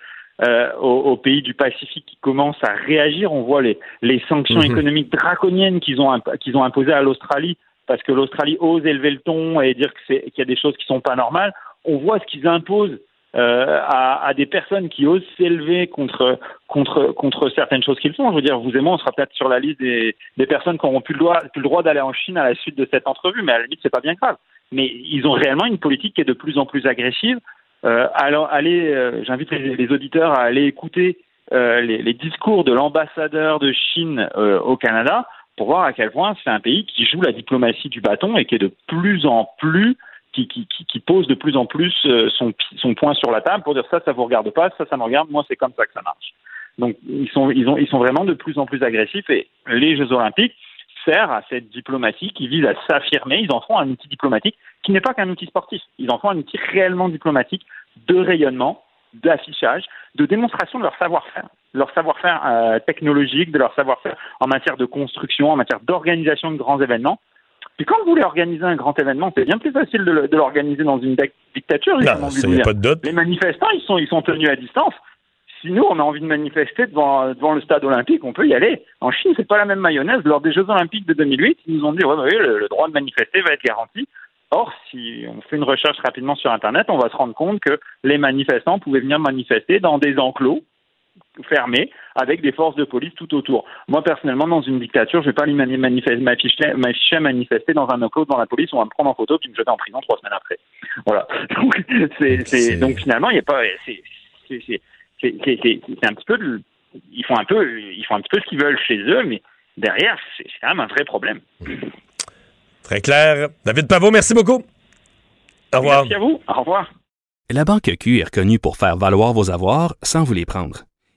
euh, aux, aux pays du Pacifique qui commencent à réagir. On voit les, les sanctions Mhm. économiques draconiennes qu'ils ont, qu'ils ont imposées à l'Australie parce que l'Australie ose élever le ton et dire qu'il y a des choses qui sont pas normales. On voit ce qu'ils imposent euh, à, des personnes qui osent s'élever contre, contre, contre certaines choses qu'ils font. Je veux dire, vous et moi, on sera peut-être sur la liste des, personnes qui n'auront plus le droit, d'aller en Chine à la suite de cette entrevue, mais à la limite, c'est pas bien grave. Mais ils ont réellement une politique qui est de plus en plus agressive. Euh, alors, allez, euh, j'invite les, auditeurs à aller écouter les, discours de l'ambassadeur de Chine au Canada pour voir à quel point c'est un pays qui joue la diplomatie du bâton et qui est de plus en plus qui, pose de plus en plus euh, son, son point sur la table pour dire ça, ça vous regarde pas, ça, ça me regarde, moi c'est comme ça que ça marche. Donc ils sont, ils, ont, ils sont vraiment de plus en plus agressifs et les Jeux Olympiques servent à cette diplomatie qui vise à s'affirmer. Ils en font un outil diplomatique qui n'est pas qu'un outil sportif. Ils en font un outil réellement diplomatique de rayonnement, d'affichage, de démonstration de leur savoir-faire, leur savoir-faire euh, technologique, de leur savoir-faire en matière de construction, en matière d'organisation de grands événements. Puis quand vous voulez organiser un grand événement, c'est bien plus facile de, l'organiser dans une dic- dictature. Non, envie ça, y a pas de doute. Les manifestants, ils sont, ils sont tenus à distance. Si nous, on a envie de manifester devant, devant le stade olympique, on peut y aller. En Chine, c'est pas la même mayonnaise. Lors des Jeux olympiques de 2008, ils nous ont dit, ouais, bah oui, le, le droit de manifester va être garanti. Or, si on fait une recherche rapidement sur Internet, on va se rendre compte que les manifestants pouvaient venir manifester dans des enclos fermés avec des forces de police tout autour. Moi, personnellement, dans une dictature, je vais pas aller mani- manifester- m'afficher manifester dans un enclos devant la police, on va me prendre en photo puis me jeter en prison trois semaines après. Voilà. Donc, finalement, il n'y a pas, c'est, un petit peu, de- ils font un peu, ils font un petit peu ce qu'ils veulent chez eux, mais derrière, c'est, c'est quand même un vrai problème. Très clair. David Pavot, merci beaucoup. Au revoir. Merci à vous. Au revoir. La Banque Q est reconnue pour faire valoir vos avoirs sans vous les prendre.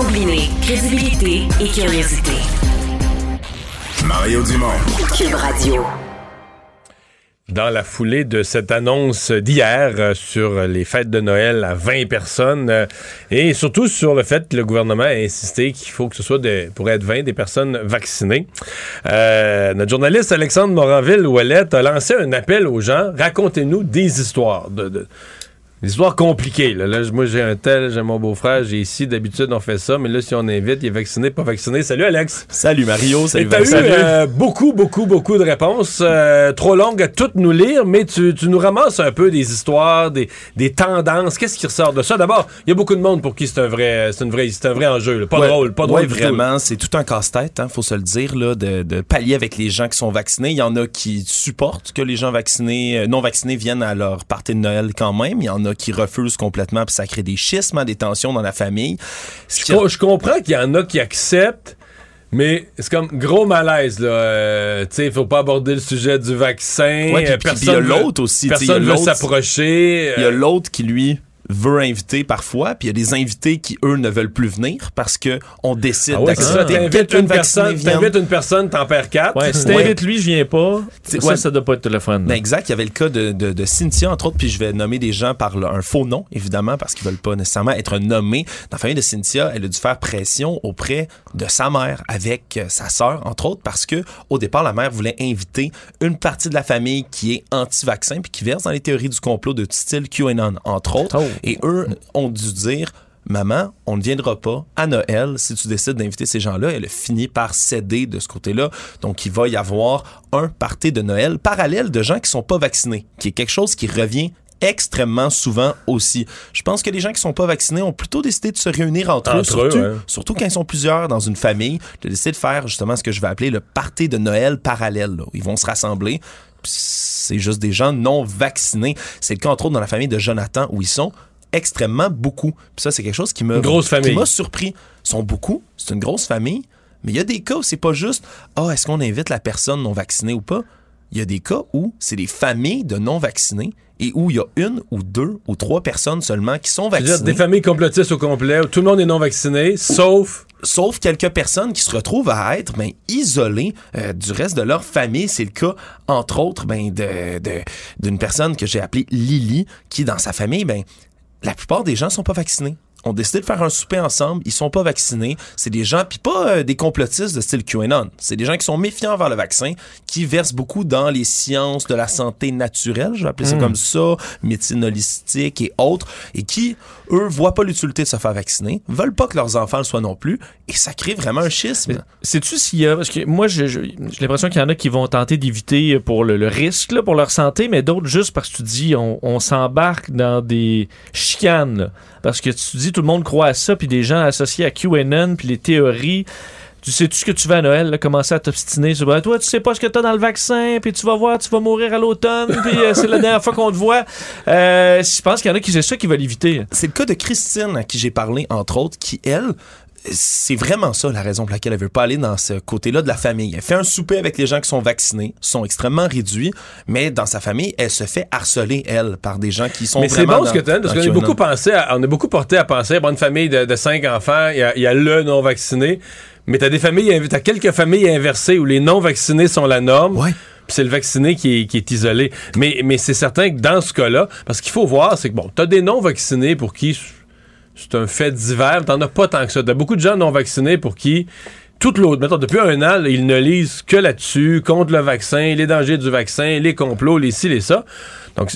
Combiner crédibilité et curiosité. Mario Dumont. Cube Radio. Dans la foulée de cette annonce d'hier euh, sur les fêtes de Noël à 20 personnes euh, et surtout sur le fait que le gouvernement a insisté qu'il faut que ce soit de, pour être 20 des personnes vaccinées. Euh, notre journaliste Alexandre Moranville-Ouellette a lancé un appel aux gens. Racontez-nous des histoires de, de- des histoires compliquées. Là, Là, moi, j'ai un tel, j'ai mon beau-frère, j'ai ici. D'habitude, on fait ça. Mais là, si on invite, il est vacciné, pas vacciné. Salut, Alex. Salut Mario, salut t'as eu euh, beaucoup, beaucoup, beaucoup de réponses. euh, trop longues à toutes nous lire, mais tu, tu nous ramasses un peu des histoires, des, des tendances. Qu'est-ce qui ressort de ça? D'abord, il y a beaucoup de monde pour qui c'est un vrai, c'est une vraie, c'est un vrai enjeu. là. Pas Ouais, drôle, pas drôle. tout. vraiment, c'est tout un casse-tête, hein, faut se le dire, là, de, de pallier avec les gens qui sont vaccinés. Il y en a qui supportent que les gens vaccinés, euh, non vaccinés viennent à leur partie de Noël quand même. Il y en a qui refusent complètement, puis ça crée des schismes, hein, des tensions dans la famille. Je, comprends qu'il y en a qui acceptent, mais c'est comme gros malaise. là. Euh, tu sais, il faut pas aborder le sujet du vaccin. Ouais, puis- il y a veut- l'autre aussi, Personne veut l'autre- s'approcher. Il y a euh, l'autre qui, lui, veut inviter parfois, puis il y a des invités qui, eux, ne veulent plus venir parce que on décide Ah ouais, d'accepter que t'invites une personne, t'invites une personne, t'en perds quatre. Ouais, si Ouais. t'invites lui, je viens pas. Ça, ouais. ça doit pas être le fun. Ben exact, il y avait le cas de, de, de Cynthia, entre autres, puis je vais nommer des gens par le- un faux nom, évidemment, parce qu'ils veulent pas nécessairement être nommés. Dans la famille de Cynthia, elle a dû faire pression auprès de sa mère avec euh, sa sœur, entre autres, parce que au départ, la mère voulait inviter une partie de la famille qui est anti-vaccin, puis qui verse dans les théories du complot de style QAnon, entre autres. Oh. Et eux ont dû dire... Maman, on ne viendra pas à Noël si tu décides d'inviter ces gens-là. Elle a fini par céder de ce côté-là. Donc, il va y avoir un party de Noël parallèle de gens qui sont pas vaccinés, qui est quelque chose qui revient extrêmement souvent aussi. Je pense que les gens qui sont pas vaccinés ont plutôt décidé de se réunir entre, eux, Entre eux, surtout, ouais. surtout quand ils sont plusieurs dans une famille, de décider de faire justement ce que je vais appeler le party de Noël parallèle. là. Ils vont se rassembler. C'est juste des gens non vaccinés. C'est le cas entre autres dans la famille de Jonathan où ils sont extrêmement beaucoup. Puis ça, c'est quelque chose qui m'a surpris. Ils sont beaucoup, c'est une grosse famille, mais il y a des cas où c'est pas juste ah est-ce qu'on invite la personne non vaccinée ou pas. Il y a des cas où c'est des familles de non vaccinés et où il y a une ou deux ou trois personnes seulement qui sont C'est-à-dire vaccinées. des familles complotistes au complet, où tout le monde est non vacciné, sauf... Sauf quelques personnes qui se retrouvent à être ben, isolées euh, du reste de leur famille. C'est le cas, entre autres, ben, de, de- d'une personne que j'ai appelée Lily, qui, dans sa famille, ben, la plupart des gens sont pas vaccinés. Ont décidé de faire un souper ensemble, ils sont pas vaccinés. C'est des gens, puis pas euh, des complotistes de style QAnon. C'est des gens qui sont méfiants envers le vaccin, qui versent beaucoup dans les sciences de la santé naturelle, je vais appeler ça Mm. comme ça, médecine holistique et autres, et qui, eux, voient pas l'utilité de se faire vacciner, veulent pas que leurs enfants le soient non plus, et ça crée vraiment un schisme. Sais-tu s'il y a. Parce que moi, j'ai l'impression qu'il y en a qui vont tenter d'éviter pour le, le risque, là, pour leur santé, mais d'autres juste parce que tu dis, on, on s'embarque dans des chicanes. là. Parce que tu dis, tout le monde croit à ça, puis des gens associés à QAnon, puis les théories. Tu sais-tu ce que tu vas à Noël, là, commencer à t'obstiner sur Ben, toi, tu sais pas ce que t'as dans le vaccin, puis tu vas voir, tu vas mourir à l'automne, puis euh, c'est la dernière fois qu'on te voit. Euh, je pense qu'il y en a qui c'est ça qui veulent éviter. C'est le cas de Christine à qui j'ai parlé, entre autres, qui, elle, c'est vraiment ça la raison pour laquelle elle veut pas aller dans ce côté-là de la famille. Elle fait un souper avec les gens qui sont vaccinés, sont extrêmement réduits, mais dans sa famille, elle se fait harceler, elle, par des gens qui sont Mais c'est bon ce que tu as parce qu'on a beaucoup pensé, à- on a beaucoup porté à penser, bon, une famille de, de cinq enfants, il y a, il y a le non vacciné, mais t'as des familles, t'as quelques familles inversées où les non vaccinés sont la norme. puis C'est le vacciné qui est, qui est isolé. Mais, mais c'est certain que dans ce cas-là, parce qu'il faut voir, c'est que bon, t'as des non vaccinés pour qui c'est un fait divers, t'en as pas tant que ça. T'as beaucoup de gens non vaccinés pour qui toute l'autre, mettons, depuis un an, là, ils ne lisent que là-dessus, contre le vaccin, les dangers du vaccin, les complots, les ci, les ça. Donc,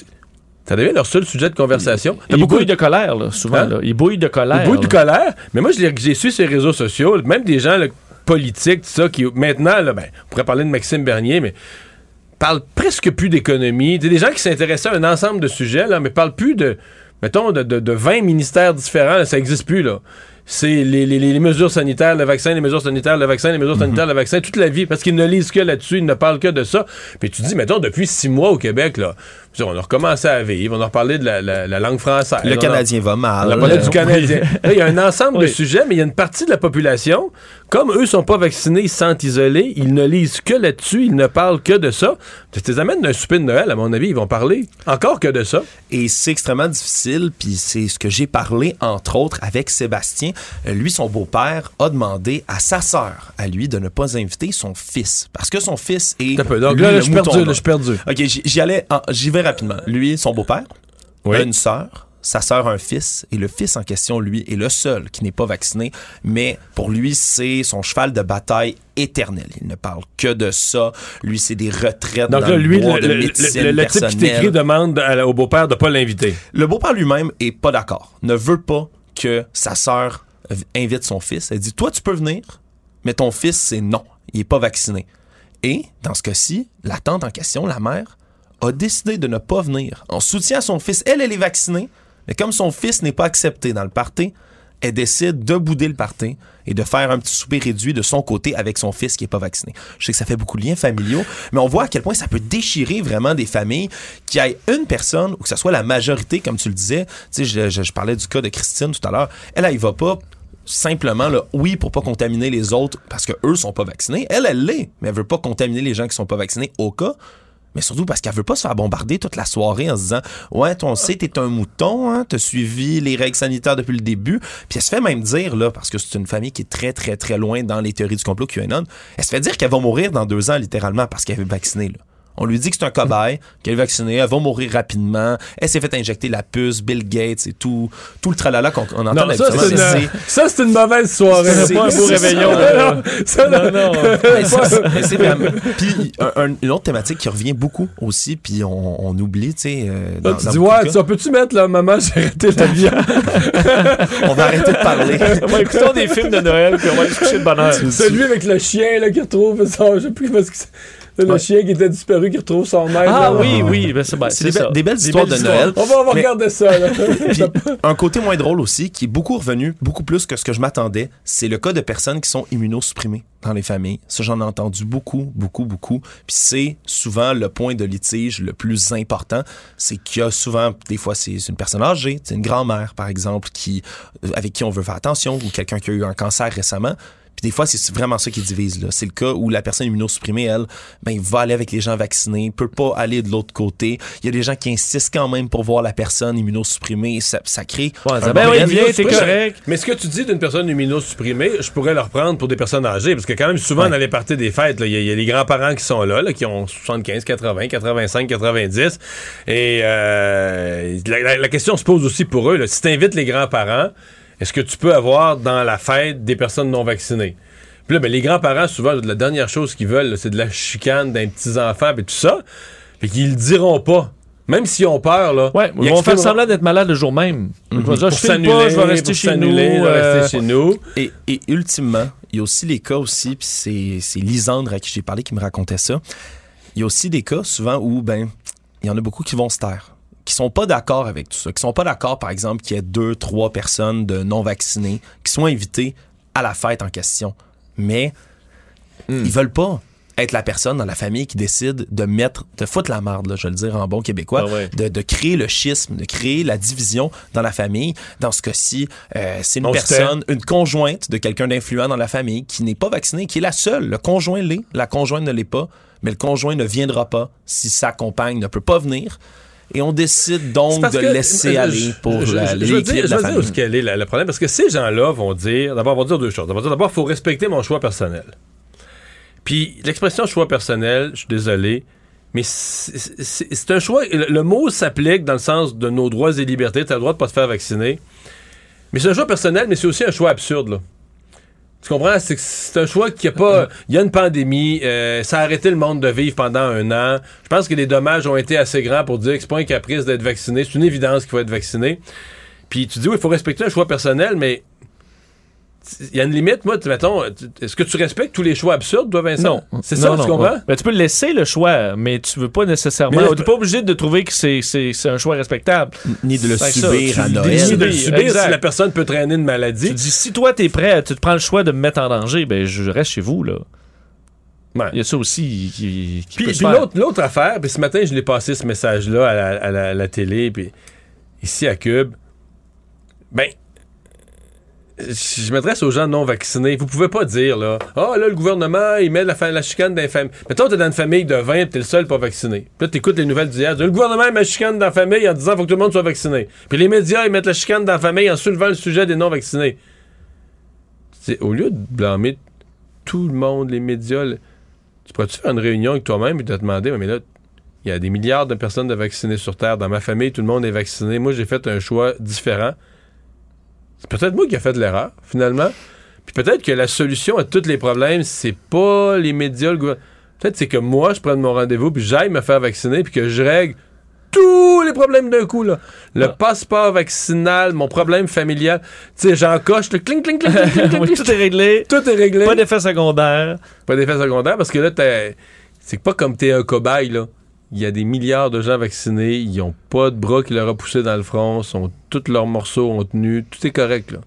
ça devient leur seul sujet de conversation. Ils beaucoup bouillent de colère, là, souvent. Hein? là. Ils bouillent de colère. Ils bouillent de colère. Mais moi, j'ai su sur les réseaux sociaux, même des gens politiques, tout ça, qui maintenant, ben, on pourrait parler de Maxime Bernier, mais parlent presque plus d'économie. Des gens qui s'intéressaient à un ensemble de sujets, là, mais parlent plus de, mettons, de, de, de 20 ministères différents. là, ça n'existe plus, là. C'est les, les- les mesures sanitaires, le vaccin, les mesures sanitaires, le vaccin, les mesures sanitaires, le vaccin, toute la vie, parce qu'ils ne lisent que là-dessus, ils ne parlent que de ça. Puis tu dis, mettons, depuis six mois au Québec, là, dire, on a recommencé à vivre, on a reparlé de la, la- la langue française. Le a- Canadien va mal. on a parlé du Canadien. il y a un ensemble de sujets, mais il y a une partie de la population, comme eux sont pas vaccinés, ils se sentent isolés, ils ne lisent que là-dessus, ils ne parlent que de ça. Tu les amènes d'un souper de Noël, à mon avis, ils vont parler encore que de ça. Et c'est extrêmement difficile, puis c'est ce que j'ai parlé, entre autres, avec Sébastien. Euh, lui, son beau-père a demandé à sa sœur, à lui, de ne pas inviter son fils. Parce que son fils est... Un peu. Donc lui, là, je suis perdu, là, je suis perdu. OK, j'y allais, j'y vais rapidement. Lui, son beau-père, a une sœur. Sa sœur a un fils, et le fils en question, lui, est le seul qui n'est pas vacciné, mais pour lui, c'est son cheval de bataille éternel. Il ne parle que de ça. Lui, c'est des retraites Donc dans là, le lui, le, de le- le- médecine le- le type qui t'écrit demande à- au beau-père de pas l'inviter. Le beau-père lui-même est pas d'accord. Ne veut pas que sa sœur invite son fils. Elle dit Toi, tu peux venir, mais ton fils, c'est non. Il est pas vacciné. Et, dans ce cas-ci, la tante en question, la mère, a décidé de ne pas venir. En soutien à son fils, elle, elle est vaccinée, mais comme son fils n'est pas accepté dans le party, elle décide de bouder le party et de faire un petit souper réduit de son côté avec son fils qui est pas vacciné. Je sais que ça fait beaucoup de liens familiaux, mais on voit à quel point ça peut déchirer vraiment des familles qui aient une personne ou que ce soit la majorité, comme tu le disais. Tu sais, je parlais du cas de Christine tout à l'heure. Elle, elle y va pas simplement là, oui pour pas contaminer les autres parce que eux sont pas vaccinés. Elle, elle l'est, mais elle veut pas contaminer les gens qui sont pas vaccinés au cas. Mais surtout parce qu'elle veut pas se faire bombarder toute la soirée en se disant Ouais, toi, on sait, t'es un mouton, hein, t'as suivi les règles sanitaires depuis le début. Puis elle se fait même dire, là, parce que c'est une famille qui est très, très, très loin dans les théories du complot QAnon, elle se fait dire qu'elle va mourir dans deux ans, littéralement, parce qu'elle est vaccinée, là. On lui dit que c'est un cobaye, qu'elle est vaccinée, elle va mourir rapidement. Elle s'est fait injecter la puce, Bill Gates et tout, tout le tralala qu'on on entend Non, ça, d'habitude. c'est une, ça, c'est une mauvaise soirée. C'est pas un beau réveillon, ça. là. Non, ça, non, Puis un- un- une autre thématique qui revient beaucoup aussi, puis on, on oublie, tu sais. euh, Là, dans- tu dis, ouais, tu peux-tu mettre, là, maman, j'ai arrêté la viande? On va arrêter de parler. Ouais, écoutons des films de Noël, puis on va aller se coucher de bonne heure. Celui avec le chien, là, qui retrouve son, je sais plus parce que c'est- le Ouais. chien qui était disparu, qui retrouve son maître. Ah là. oui, oui, ben c'est ben, des, des belles histoires de Noël. On va, on va Mais- regarder ça, là. Puis, un côté moins drôle aussi, qui est beaucoup revenu, beaucoup plus que ce que je m'attendais, c'est le cas de personnes qui sont immunosupprimées dans les familles. Ça, j'en ai entendu beaucoup, beaucoup, beaucoup. Puis c'est souvent le point de litige le plus important. C'est qu'il y a souvent, des fois, c'est une personne âgée, c'est une grand-mère, par exemple, qui, euh, avec qui on veut faire attention, ou quelqu'un qui a eu un cancer récemment. Puis des fois, c'est vraiment ça qui divise. là. C'est le cas où la personne immunosupprimée, elle, ben, va aller avec les gens vaccinés, peut pas aller de l'autre côté. Il y a des gens qui insistent quand même pour voir la personne immunosupprimée. Ça, ça crée. ben oui, viens, t'es Oui, correct. Mais ce que tu dis d'une personne immunosupprimée, je pourrais le reprendre pour des personnes âgées, parce que quand même, souvent, dans les parties des fêtes, là, il y, a- il y a les grands-parents qui sont là, là, qui ont 75, 80, 85, 90. Et euh, la, la- la question se pose aussi pour eux. là. Si tu invites les grands-parents, est-ce que tu peux avoir dans la fête des personnes non vaccinées? Puis là, ben, les grands-parents, souvent, la dernière chose qu'ils veulent, c'est de la chicane d'un petits-enfants et tout ça. Puis qu'ils le diront pas. Même s'ils ont peur, là. Ouais, ils vont faire semblant d'être malades le jour même. Ils vont dire, Pour je filme s'annuler, pas, je vais rester chez nous. euh, rester chez nous. Et, et ultimement, il y a aussi les cas aussi, puis c'est, c'est Lisandre à qui j'ai parlé qui me racontait ça. Il y a aussi des cas souvent où, ben, il y en a beaucoup qui vont se taire, qui sont pas d'accord avec tout ça, qui sont pas d'accord, par exemple, qu'il y ait deux, trois personnes de non vaccinés qui soient invitées à la fête en question. Mais ils veulent pas être la personne dans la famille qui décide de mettre, de foutre la marde, là, je vais le dire en bon québécois, Ah ouais. de, de créer le schisme, de créer la division dans la famille. Dans ce cas-ci, euh, c'est une On personne, une conjointe de quelqu'un d'influent dans la famille qui n'est pas vaccinée, qui est la seule. Le conjoint l'est, la conjointe ne l'est pas, mais le conjoint ne viendra pas si sa compagne ne peut pas venir. Et on décide donc de laisser aller je- pour je- la, je- je veux dire, l'équilibre de je la dire où qu'elle est le problème, parce que ces gens-là vont dire, d'abord, vont dire deux choses. D'abord, il faut respecter mon choix personnel. Puis l'expression choix personnel, je suis désolé, mais c'est un choix. Le, le mot s'applique dans le sens de nos droits et libertés. Tu as le droit de pas te faire vacciner. Mais c'est un choix personnel, mais c'est aussi un choix absurde, là. Tu comprends? C'est c'est un choix qui a pas. Il y a une pandémie, euh, ça a arrêté le monde de vivre pendant un an. Je pense que les dommages ont été assez grands pour dire que c'est pas un caprice d'être vacciné. C'est une évidence qu'il faut être vacciné. Puis tu dis, oui, il faut respecter un choix personnel, mais il y a une limite. Moi, tu- mettons, est-ce que tu respectes tous les choix absurdes, toi, Vincent? Non. C'est ça, Non, tu non, comprends? ouais. Ben, tu peux laisser le choix, mais tu veux pas nécessairement. Tu n'es pas obligé de trouver que c'est, c'est, c'est un choix respectable. Ni de le ça, subir à Noël. Ni de le subir Exact. si la personne peut traîner une maladie. Tu dis, si toi, t'es prêt, tu te prends le choix de me mettre en danger, ben, je reste chez vous, là. Ouais. Il y a ça aussi qui, qui Puis, peut se puis l'autre, l'autre affaire, puis ce matin, je l'ai passé ce message-là à la, à la- à la télé, puis ici à Cube. Ben, je m'adresse aux gens non vaccinés. Vous pouvez pas dire, là, ah, là, le gouvernement, il met la, la chicane dans les familles. Mettons, t'es dans une famille de 20 t'es le seul pas vacciné. Puis là, t'écoutes les nouvelles d'hier. Le gouvernement met la chicane dans la famille en disant faut que tout le monde soit vacciné. Puis les médias, ils mettent la chicane dans la famille en soulevant le sujet des non vaccinés. C'est au lieu de blâmer tout le monde, les médias, tu pourrais-tu faire une réunion avec toi-même et te demander, mais là, il y a des milliards de personnes vaccinées sur Terre. Dans ma famille, tout le monde est vacciné. Moi, j'ai fait un choix différent. C'est peut-être moi qui ai fait de l'erreur, finalement. Puis peut-être que la solution à tous les problèmes, c'est pas les médias, le gouvernement. Peut-être c'est que moi, je prenne mon rendez-vous, puis j'aille me faire vacciner, puis que je règle tous les problèmes d'un coup. Là. Le passeport vaccinal, mon problème familial. Tu sais, j'en coche, le cling, cling, cling, cling, cling, cling, Oui, cling. tout est réglé. Tout est réglé. Pas d'effet secondaire. Pas d'effet secondaire parce que là, t'as- c'est pas comme t'es un cobaye, là. Il y a des milliards de gens vaccinés, ils ont pas de bras qui leur a poussé dans le front, sont, tous leurs morceaux ont tenu, tout est correct, là.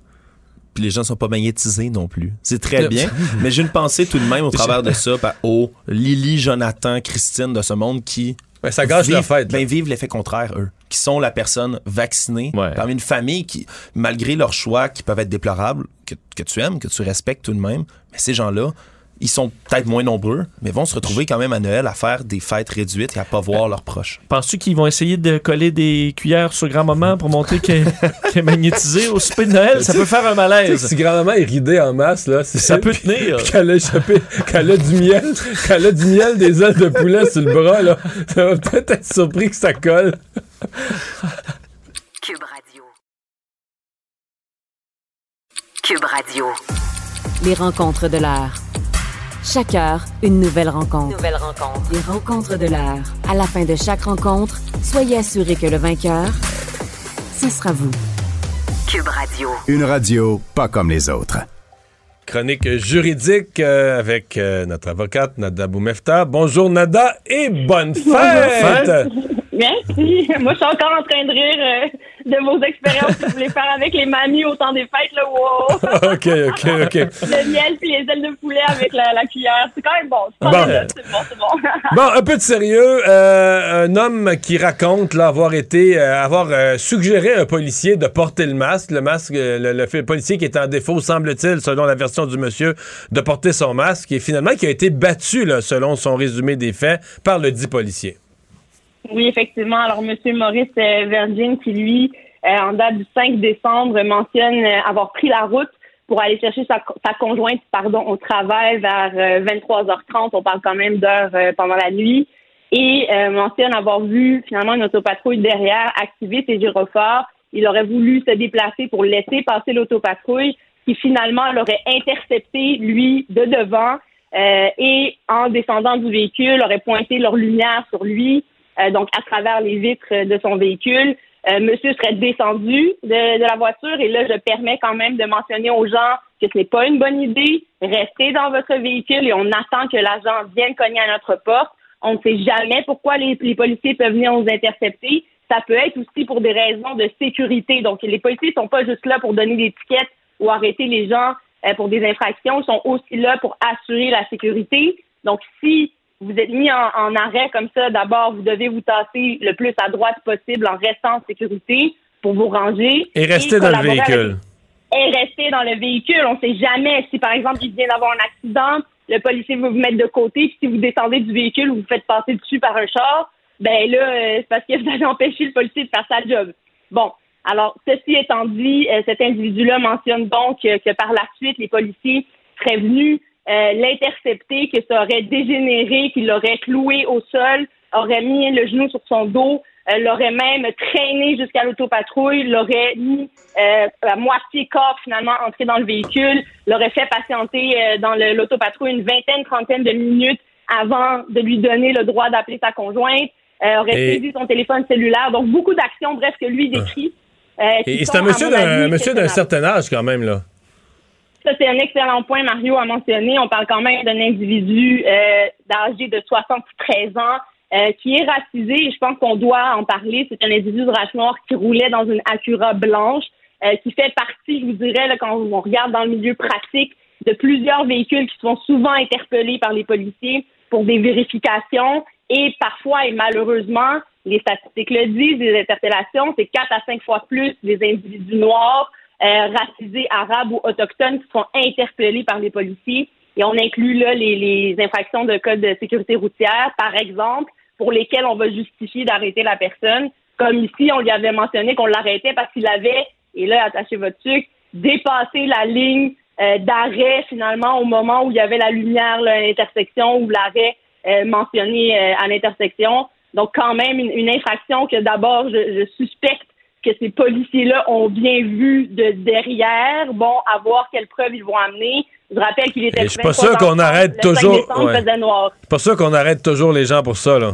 Puis les gens sont pas magnétisés non plus. C'est très bien. mais j'ai une pensée tout de même au travers de ça par- aux Lily, Jonathan, Christine de ce monde qui Ben, ça gâche vivent, la fête. là. ben, vivent l'effet contraire, eux. Qui sont la personne vaccinée Ouais. parmi une famille qui, malgré leurs choix qui peuvent être déplorables, que, que tu aimes, que tu respectes tout de même, mais ces gens-là, ils sont peut-être moins nombreux, mais vont se retrouver quand même à Noël à faire des fêtes réduites et à pas voir leurs proches. Penses-tu qu'ils vont essayer de coller des cuillères sur grand-maman pour montrer qu'elle est magnétisée au souper de Noël? Ça peut faire un malaise. si grand-maman est ridée en masse, là, c'est Ça peut tenir. Qu'elle a échappé, qu'elle a du miel, qu'elle a du miel des ailes de poulet sur le bras, là. Ça va peut-être être surpris que ça colle. Cube Radio. Cube Radio. Les rencontres de l'heure. Chaque heure, une nouvelle rencontre. Nouvelle rencontre. Les rencontres de l'heure. À la fin de chaque rencontre, soyez assurés que le vainqueur, ce sera vous. Cube Radio. Une radio pas comme les autres. Chronique juridique euh, avec euh, notre avocate Nada Boumefta. Bonjour Nada et bonne fête! Merci. Moi, je suis encore en train de rire euh, de vos expériences que vous voulez faire avec les mamies au temps des fêtes. Là, wow. OK, OK, OK. Le miel puis les ailes de poulet avec la, la cuillère. C'est quand même bon. C'est Bon. bon, c'est bon. C'est bon. Bon, un peu de sérieux. Euh, un homme qui raconte là, avoir été, euh, avoir suggéré à un policier de porter le masque. Le masque, le, policier qui est en défaut, semble-t-il, selon la version du monsieur, de porter son masque et finalement qui a été battu, là, selon son résumé des faits, par le dit policier. Oui, effectivement. Alors, M. Maurice euh, Virgin, qui lui, euh, en date du 5 décembre, mentionne euh, avoir pris la route pour aller chercher sa, conjointe pardon, au travail vers euh, 23h30. On parle quand même d'heures pendant la nuit. Et euh, mentionne avoir vu finalement une autopatrouille derrière activer ses gyrophares. Il aurait voulu se déplacer pour laisser passer l'autopatrouille qui finalement l'aurait intercepté, lui, de devant. euh, et en descendant du véhicule, aurait pointé leur lumière sur lui, euh, donc à travers les vitres de son véhicule. Euh, monsieur serait descendu de, de la voiture et là, je permets quand même de mentionner aux gens que ce n'est pas une bonne idée. Restez dans votre véhicule et on attend que l'agent vienne cogner à notre porte. On ne sait jamais pourquoi les, les policiers peuvent venir nous intercepter. Ça peut être aussi pour des raisons de sécurité. Donc, les policiers sont pas juste là pour donner des tickets ou arrêter les gens euh, pour des infractions. Ils sont aussi là pour assurer la sécurité. Donc, si vous êtes mis en, en arrêt comme ça, d'abord, vous devez vous tasser le plus à droite possible en restant en sécurité pour vous ranger. Et rester dans le avec- véhicule. et rester dans le véhicule. On ne sait jamais si, par exemple, il vient d'avoir un accident, le policier veut vous mettre de côté, puis si vous descendez du véhicule, vous vous faites passer dessus par un char, ben là, euh, c'est parce que vous avez empêché le policier de faire sa job. Bon. Alors, ceci étant dit, euh, cet individu-là mentionne donc que par la suite, les policiers seraient venus euh, l'intercepter, que ça aurait dégénéré, qu'il l'aurait cloué au sol, aurait mis le genou sur son dos, euh, l'aurait même traîné jusqu'à l'autopatrouille, l'aurait mis euh, à moitié corps finalement entré dans le véhicule, l'aurait fait patienter euh, dans le- l'autopatrouille une vingtaine, trentaine de minutes avant de lui donner le droit d'appeler sa conjointe, euh, aurait Et- saisi son téléphone cellulaire, donc beaucoup d'actions, bref, que lui décrit. euh, qui Et, c'est un monsieur mon d'un certain âge, quand même, là. Ça, c'est un excellent point, Mario a mentionné. On parle quand même d'un individu euh, d'âge de 73 ans euh, qui est racisé je pense qu'on doit en parler. C'est un individu de race noire qui roulait dans une Acura blanche, euh, qui fait partie, je vous dirais, là, quand on regarde dans le milieu pratique, de plusieurs véhicules qui sont souvent interpellés par les policiers pour des vérifications et parfois et malheureusement, les statistiques le disent, les interpellations, c'est quatre à cinq fois plus des individus noirs, euh, racisés, arabes ou autochtones qui sont interpellés par les policiers. Et on inclut là les, les infractions de code de sécurité routière, par exemple, pour lesquelles on va justifier d'arrêter la personne. Comme ici, on lui avait mentionné qu'on l'arrêtait parce qu'il avait, et là, attachez votre sucre, dépassé la ligne euh, d'arrêt finalement au moment où il y avait la lumière là, à l'intersection ou l'arrêt euh, mentionné euh, à l'intersection. Donc quand même une, une infraction que d'abord je, je suspecte que ces policiers-là ont bien vu de derrière. Bon, à voir quelles preuves ils vont amener. Je rappelle qu'il était. Je suis pas 23 sûr qu'on arrête le 5 toujours- ouais. C'est pas sûr qu'on arrête toujours les gens pour ça, là.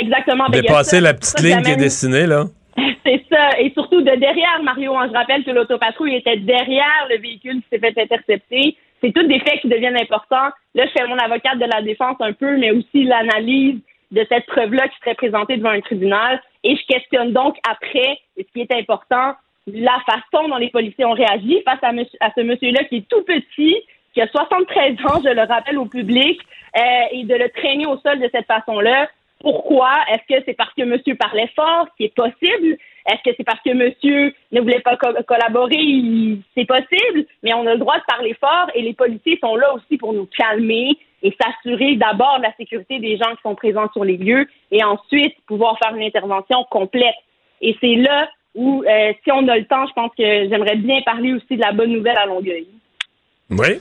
Exactement. Ben, Dépasser la petite ça ligne qui est dessinée, là. C'est ça. Et surtout de derrière, Mario. hein. Je rappelle que l'autopatrouille était derrière le véhicule qui s'est fait intercepter. C'est tous des faits qui deviennent importants. Là, je fais mon avocate de la défense un peu, mais aussi l'analyse de cette preuve-là qui serait présentée devant un tribunal. Et je questionne donc après, ce qui est important, la façon dont les policiers ont réagi face à, ce monsieur-là qui est tout petit, qui a 73 ans, je le rappelle au public, euh, et de le traîner au sol de cette façon-là. Pourquoi? Est-ce que c'est parce que monsieur parlait fort, ce qui est possible? Est-ce que c'est parce que monsieur ne voulait pas co- collaborer? C'est possible, mais on a le droit de parler fort et les policiers sont là aussi pour nous calmer et s'assurer d'abord de la sécurité des gens qui sont présents sur les lieux et ensuite pouvoir faire une intervention complète. Et c'est là où, euh, si on a le temps, je pense que j'aimerais bien parler aussi de la bonne nouvelle à Longueuil. Oui.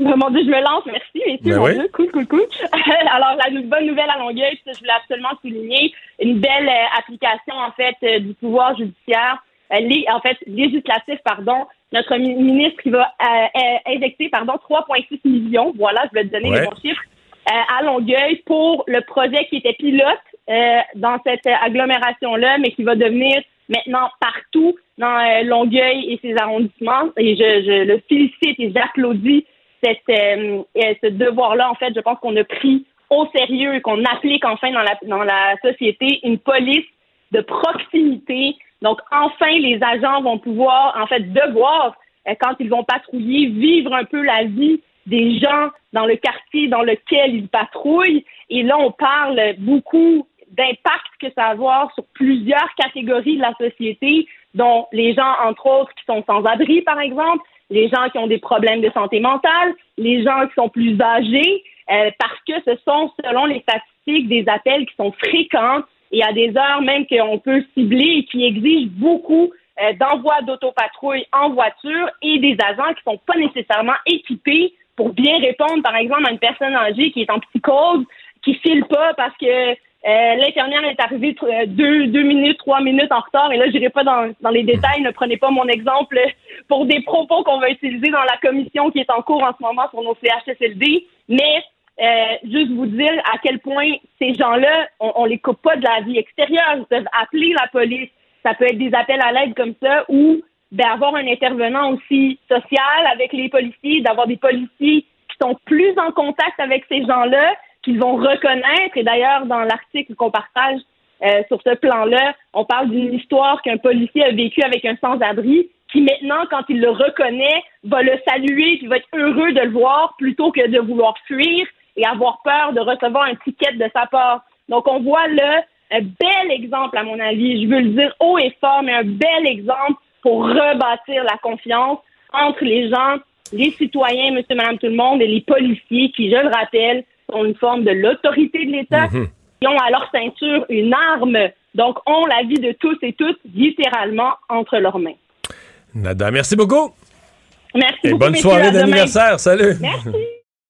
Oh Mon Dieu, je me lance, merci, messieurs, Ben mon oui. Dieu, cool, cool, cool. Alors, la bonne nouvelle à Longueuil, je voulais absolument souligner, une belle euh, application, en fait, euh, du pouvoir judiciaire, en fait, législatif, pardon, notre mi- ministre qui va euh, euh, injecter, pardon, 3,6 millions, voilà, je vais te donner Ouais. les bons chiffres, euh, à Longueuil pour le projet qui était pilote euh, dans cette euh, agglomération-là, mais qui va devenir maintenant partout dans euh, Longueuil et ses arrondissements. Et je, je le félicite et j'applaudis cette, ce devoir-là. En fait, je pense qu'on a pris au sérieux et qu'on applique enfin dans la, dans la société une police de proximité. Donc, enfin, les agents vont pouvoir, en fait, devoir, euh, quand ils vont patrouiller, vivre un peu la vie des gens dans le quartier dans lequel ils patrouillent. Et là, on parle beaucoup d'impact que ça va avoir sur plusieurs catégories de la société, dont les gens, entre autres, qui sont sans abri, par exemple, les gens qui ont des problèmes de santé mentale, les gens qui sont plus âgés, euh, parce que ce sont, selon les statistiques, des appels qui sont fréquents et à des heures même qu'on peut cibler et qui exigent beaucoup euh, d'envoi d'autopatrouille en voiture et des agents qui sont pas nécessairement équipés pour bien répondre, par exemple, à une personne âgée qui est en psychose, qui file pas parce que euh, l'infirmière est arrivée euh, deux, deux minutes, trois minutes en retard. Et là, je n'irai pas dans, dans les détails. Ne prenez pas mon exemple pour des propos qu'on va utiliser dans la commission qui est en cours en ce moment sur nos CHSLD. Mais euh, juste vous dire à quel point ces gens-là, on, on les coupe pas de la vie extérieure. Ils peuvent appeler la police. Ça peut être des appels à l'aide comme ça ou ben, avoir un intervenant aussi social avec les policiers, d'avoir des policiers qui sont plus en contact avec ces gens-là qu'ils vont reconnaître. Et d'ailleurs, dans l'article qu'on partage euh, sur ce plan-là, on parle d'une histoire qu'un policier a vécue avec un sans-abri qui maintenant, quand il le reconnaît, va le saluer, puis va être heureux de le voir plutôt que de vouloir fuir et avoir peur de recevoir un ticket de sa part. Donc, on voit là un bel exemple, à mon avis, je veux le dire haut et fort, mais un bel exemple pour rebâtir la confiance entre les gens, les citoyens, monsieur, madame, tout le monde, et les policiers qui, je le rappelle, sont une forme de l'autorité de l'État, Mhm. qui ont à leur ceinture une arme, donc ont la vie de tous et toutes littéralement entre leurs mains. Nada, merci beaucoup. Merci Et beaucoup, bonne messieurs, soirée d'anniversaire. Salut. Merci.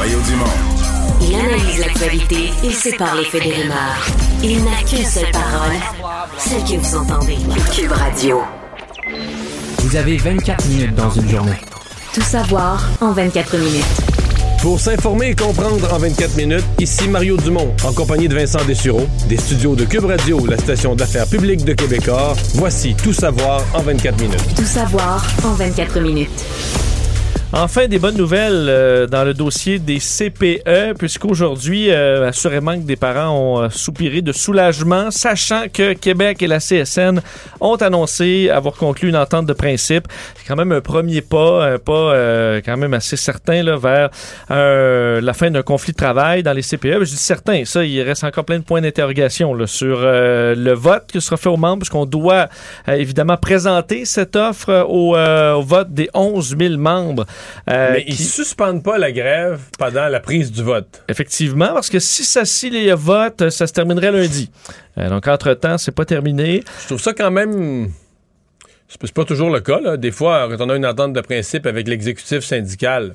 Mario Dumont. Il analyse l'actualité et sépare les faits des rumeurs. Il n'a qu'une seule parole, celle que vous entendez. Cube Radio. Vous avez 24 minutes dans une journée. Tout savoir en 24 minutes. Pour s'informer et comprendre en 24 minutes, ici Mario Dumont, en compagnie de Vincent Dessureau, des studios de Cube Radio, la station d'affaires publique de Québecor. Voici Tout savoir en 24 minutes. Tout savoir en 24 minutes. Enfin, des bonnes nouvelles euh, dans le dossier des CPE, puisqu'aujourd'hui, euh, assurément que des parents ont euh, soupiré de soulagement, sachant que Québec et la CSN ont annoncé avoir conclu une entente de principe. C'est quand même un premier pas, un pas quand même assez certain vers la fin d'un conflit de travail dans les CPE. Je dis certain, ça, il reste encore plein de points d'interrogation sur le vote qui sera fait aux membres, puisqu'on doit évidemment présenter cette offre au, au vote des 11 000 membres. Euh, Mais ils suspendent pas la grève pendant la prise du vote. Effectivement, parce que si ça si les votes, ça se terminerait lundi. Euh, donc, entre-temps, c'est pas terminé. Je trouve ça quand même. C'est pas toujours le cas. Là. Des fois, quand on a une entente de principe avec l'exécutif syndical,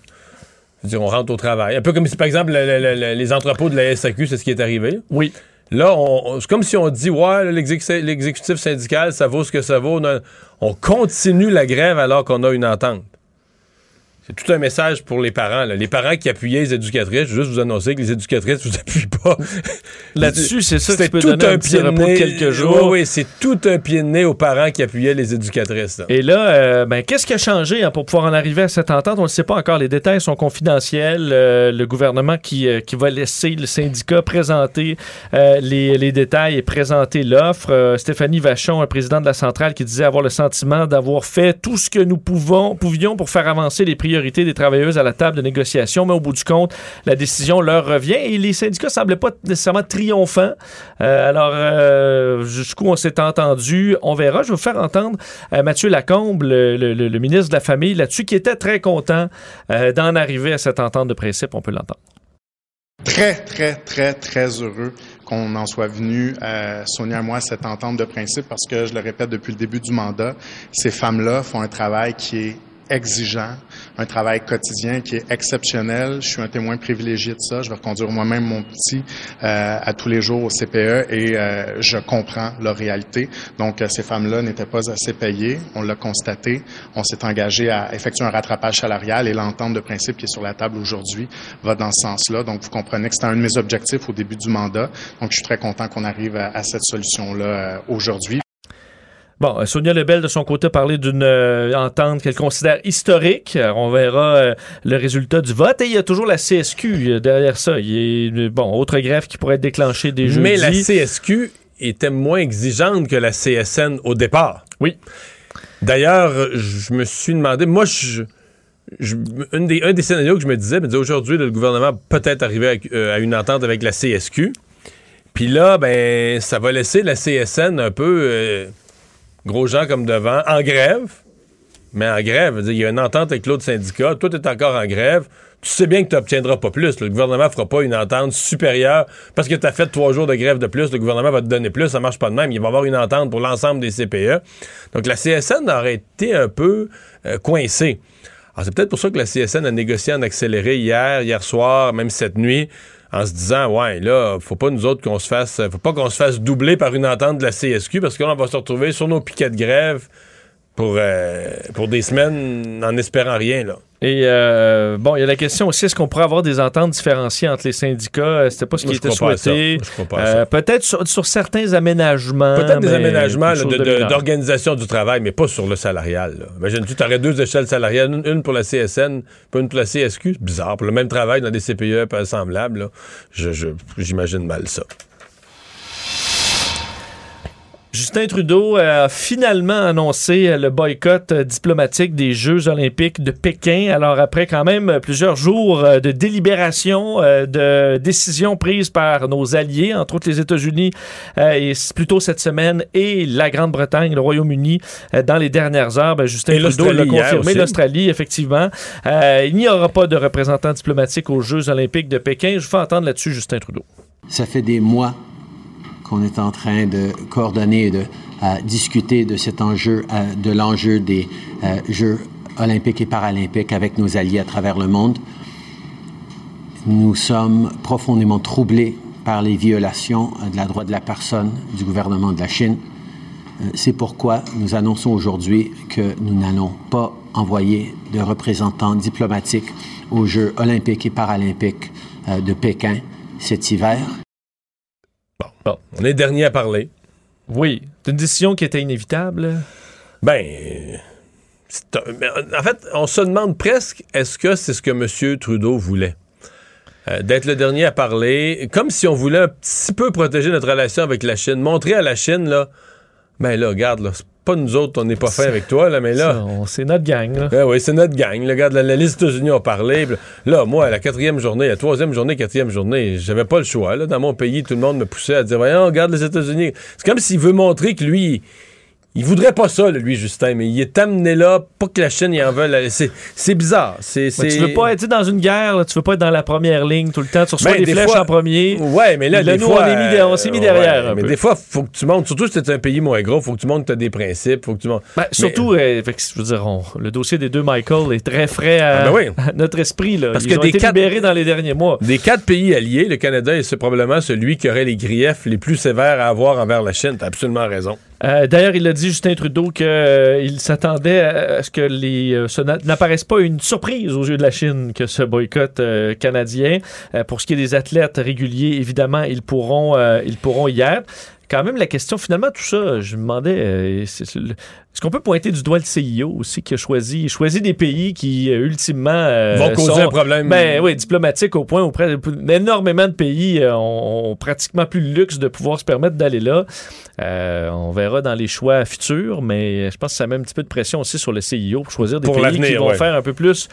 dire, on rentre au travail. Un peu comme si, par exemple, le- le- le- les entrepôts de la SAQ, c'est ce qui est arrivé. Oui. Là, c'est comme si on dit, ouais, l'exécu- l'exécutif syndical, ça vaut ce que ça vaut. On, a- on continue la grève alors qu'on a une entente. C'est tout un message pour les parents. là. Les parents qui appuyaient les éducatrices, je veux juste vous annoncer que les éducatrices ne vous appuient pas. Là-dessus, c'est ça que tu peux tout donner un un pied de nez. quelques jours. Oui, oui, c'est tout un pied de nez aux parents qui appuyaient les éducatrices. là. Et là, euh, ben, qu'est-ce qui a changé hein, pour pouvoir en arriver à cette entente? On ne le sait pas encore. Les détails sont confidentiels. Euh, le gouvernement qui, euh, qui va laisser le syndicat présenter les, les détails et présenter l'offre. Stéphanie Vachon, un président de la centrale, qui disait avoir le sentiment d'avoir fait tout ce que nous pouvons, pouvions pour faire avancer les priorités des travailleuses à la table de négociation. Mais au bout du compte, la décision leur revient et les syndicats semblaient pas nécessairement triomphants. Euh, alors, euh, jusqu'où on s'est entendu, on verra. Je vais vous faire entendre euh, Mathieu Lacombe, le, ministre de la Famille, là-dessus, qui était très content euh, d'en arriver à cette entente de principe. On peut l'entendre. très, très, très, très heureux qu'on en soit venu, Sonia et moi, à cette entente de principe parce que, je le répète depuis le début du mandat, ces femmes-là font un travail qui est exigeant, un travail quotidien qui est exceptionnel. Je suis un témoin privilégié de ça. Je vais reconduire moi-même mon petit euh, à tous les jours au CPE et euh, je comprends leur réalité. Donc, euh, ces femmes-là n'étaient pas assez payées. On l'a constaté. On s'est engagé à effectuer un rattrapage salarial et l'entente de principe qui est sur la table aujourd'hui va dans ce sens-là. Donc, vous comprenez que c'était un de mes objectifs au début du mandat. Donc, je suis très content qu'on arrive à, cette solution-là euh, aujourd'hui. Bon, euh, Sonia Lebel, de son côté, a parlé d'une euh, entente qu'elle considère historique. Alors, on verra euh, le résultat du vote. Et il y a toujours la CSQ euh, derrière ça. Il y a, bon, autre grève qui pourrait être déclenchée des jeudis. Mais la CSQ était moins exigeante que la CSN au départ. Oui. D'ailleurs, je me suis demandé, moi, je, je- une des, un des scénarios que je me disais, me disais aujourd'hui, le gouvernement peut-être arriver euh, à une entente avec la CSQ. Puis là, ben, ça va laisser la CSN un peu, euh, gros gens comme devant, en grève. Mais en grève, il y a une entente avec l'autre syndicat, tout est encore en grève. Tu sais bien que tu n'obtiendras pas plus. Le gouvernement fera pas une entente supérieure parce que tu as fait trois jours de grève de plus. Le gouvernement va te donner plus. Ça marche pas de même. Il va y avoir une entente pour l'ensemble des CPE. Donc la CSN aurait été un peu euh, coincée. C'est peut-être pour ça que la CSN a négocié en accéléré hier, hier soir, même cette nuit, en se disant, ouais, là, faut pas nous autres qu'on se fasse, faut pas qu'on se fasse doubler par une entente de la CSQ parce que là, on va se retrouver sur nos piquets de grève pour, euh, des semaines en espérant rien. Et euh, bon, il y a la question aussi, est-ce qu'on pourrait avoir des ententes différenciées entre les syndicats? Euh, C'était pas ce qui Moi, était souhaité. Euh. Peut-être sur, sur certains aménagements. Peut-être des aménagements de- de- d'organisation du travail, mais pas sur le salarial. là. Imagine-tu, tu aurais deux échelles salariales, une, une pour la CSN, puis une pour la CSQ. C'est bizarre. Pour le même travail dans des CPE pas semblables, là, je- j'imagine mal ça. Justin Trudeau a finalement annoncé euh, le boycott euh, diplomatique des Jeux olympiques de Pékin. Alors après quand même euh, plusieurs jours de délibération, de décisions prises par nos alliés, entre autres les États-Unis et plutôt cette semaine, et la Grande-Bretagne, le Royaume-Uni, dans les dernières heures, ben, Justin Et Trudeau l'a confirmé. L'Australie, effectivement. Euh, il n'y aura pas de représentant diplomatique aux Jeux olympiques de Pékin. Je vous fais entendre là-dessus Justin Trudeau. Ça fait des mois qu'on est en train de coordonner et de discuter de cet enjeu, euh, de l'enjeu des euh, Jeux olympiques et paralympiques avec nos alliés à travers le monde. Nous sommes profondément troublés par les violations euh, de la droit de la personne du gouvernement de la Chine. C'est pourquoi nous annonçons aujourd'hui que nous n'allons pas envoyer de représentants diplomatiques aux Jeux olympiques et paralympiques de Pékin cet hiver. Bon, on est dernier à parler. Oui, c'est une décision qui était inévitable. Ben, un- en fait, on se demande presque est-ce que c'est ce que M. Trudeau voulait? Euh, D'être le dernier à parler, comme si on voulait un petit peu protéger notre relation avec la Chine, montrer à la Chine, là, ben là, regarde, là, pas nous autres, on n'est pas fin avec toi, là, mais là. C'est notre gang. Là. Ben oui, c'est notre gang. Le gars de la, États-Unis ont parlé. Là, moi, à la quatrième journée, la troisième journée, quatrième journée, j'avais pas le choix. Là. Dans mon pays, tout le monde me poussait à dire Voyons, regarde les États-Unis. C'est comme s'il veut montrer que lui, il voudrait pas ça, lui, Justin, mais il est amené là, pas que la Chine y en veuille. C'est, c'est bizarre. C'est, tu veux pas être dans une guerre, là, tu veux pas être dans la première ligne tout le temps. Tu reçois Ben, des, des flèches fois- en premier. Ouais, mais là, des nous, fois, on, mis s'est mis euh, derrière. ouais, un mais peu. des fois, faut que tu montres, surtout si t'es un pays moins gros, faut que tu montres que t'as des principes, faut que tu montres. Ben, surtout, euh, fait je veux dire, on- le dossier des deux Michael est très frais à, Ah, ben oui. à notre esprit. Là. Parce Ils que ont des été quatre- libérés dans les derniers mois. Des quatre pays alliés, le Canada est probablement celui qui aurait les griefs les plus sévères à avoir envers la Chine. T'as absolument raison. Euh, D'ailleurs, il a dit, Justin Trudeau, qu'il s'attendait à ce que les, euh, n'apparaisse pas une surprise aux yeux de la Chine que ce boycott euh, canadien. Euh, pour ce qui est des athlètes réguliers, évidemment, ils pourront, euh, ils pourront y être. Quand même, la question, finalement, tout ça, je me demandais, euh, est-ce qu'on peut pointer du doigt le CIO aussi qui a choisi, choisi des pays qui, euh, ultimement, euh, Vont causer sont- un problème. Ben oui, diplomatique au point où énormément de pays euh, ont, ont pratiquement plus le luxe de pouvoir se permettre d'aller là. On verra dans les choix futurs, mais je pense que ça met un petit peu de pression aussi sur le CIO pour choisir des Pour pays qui vont ouais. faire un peu plus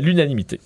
l'unanimité.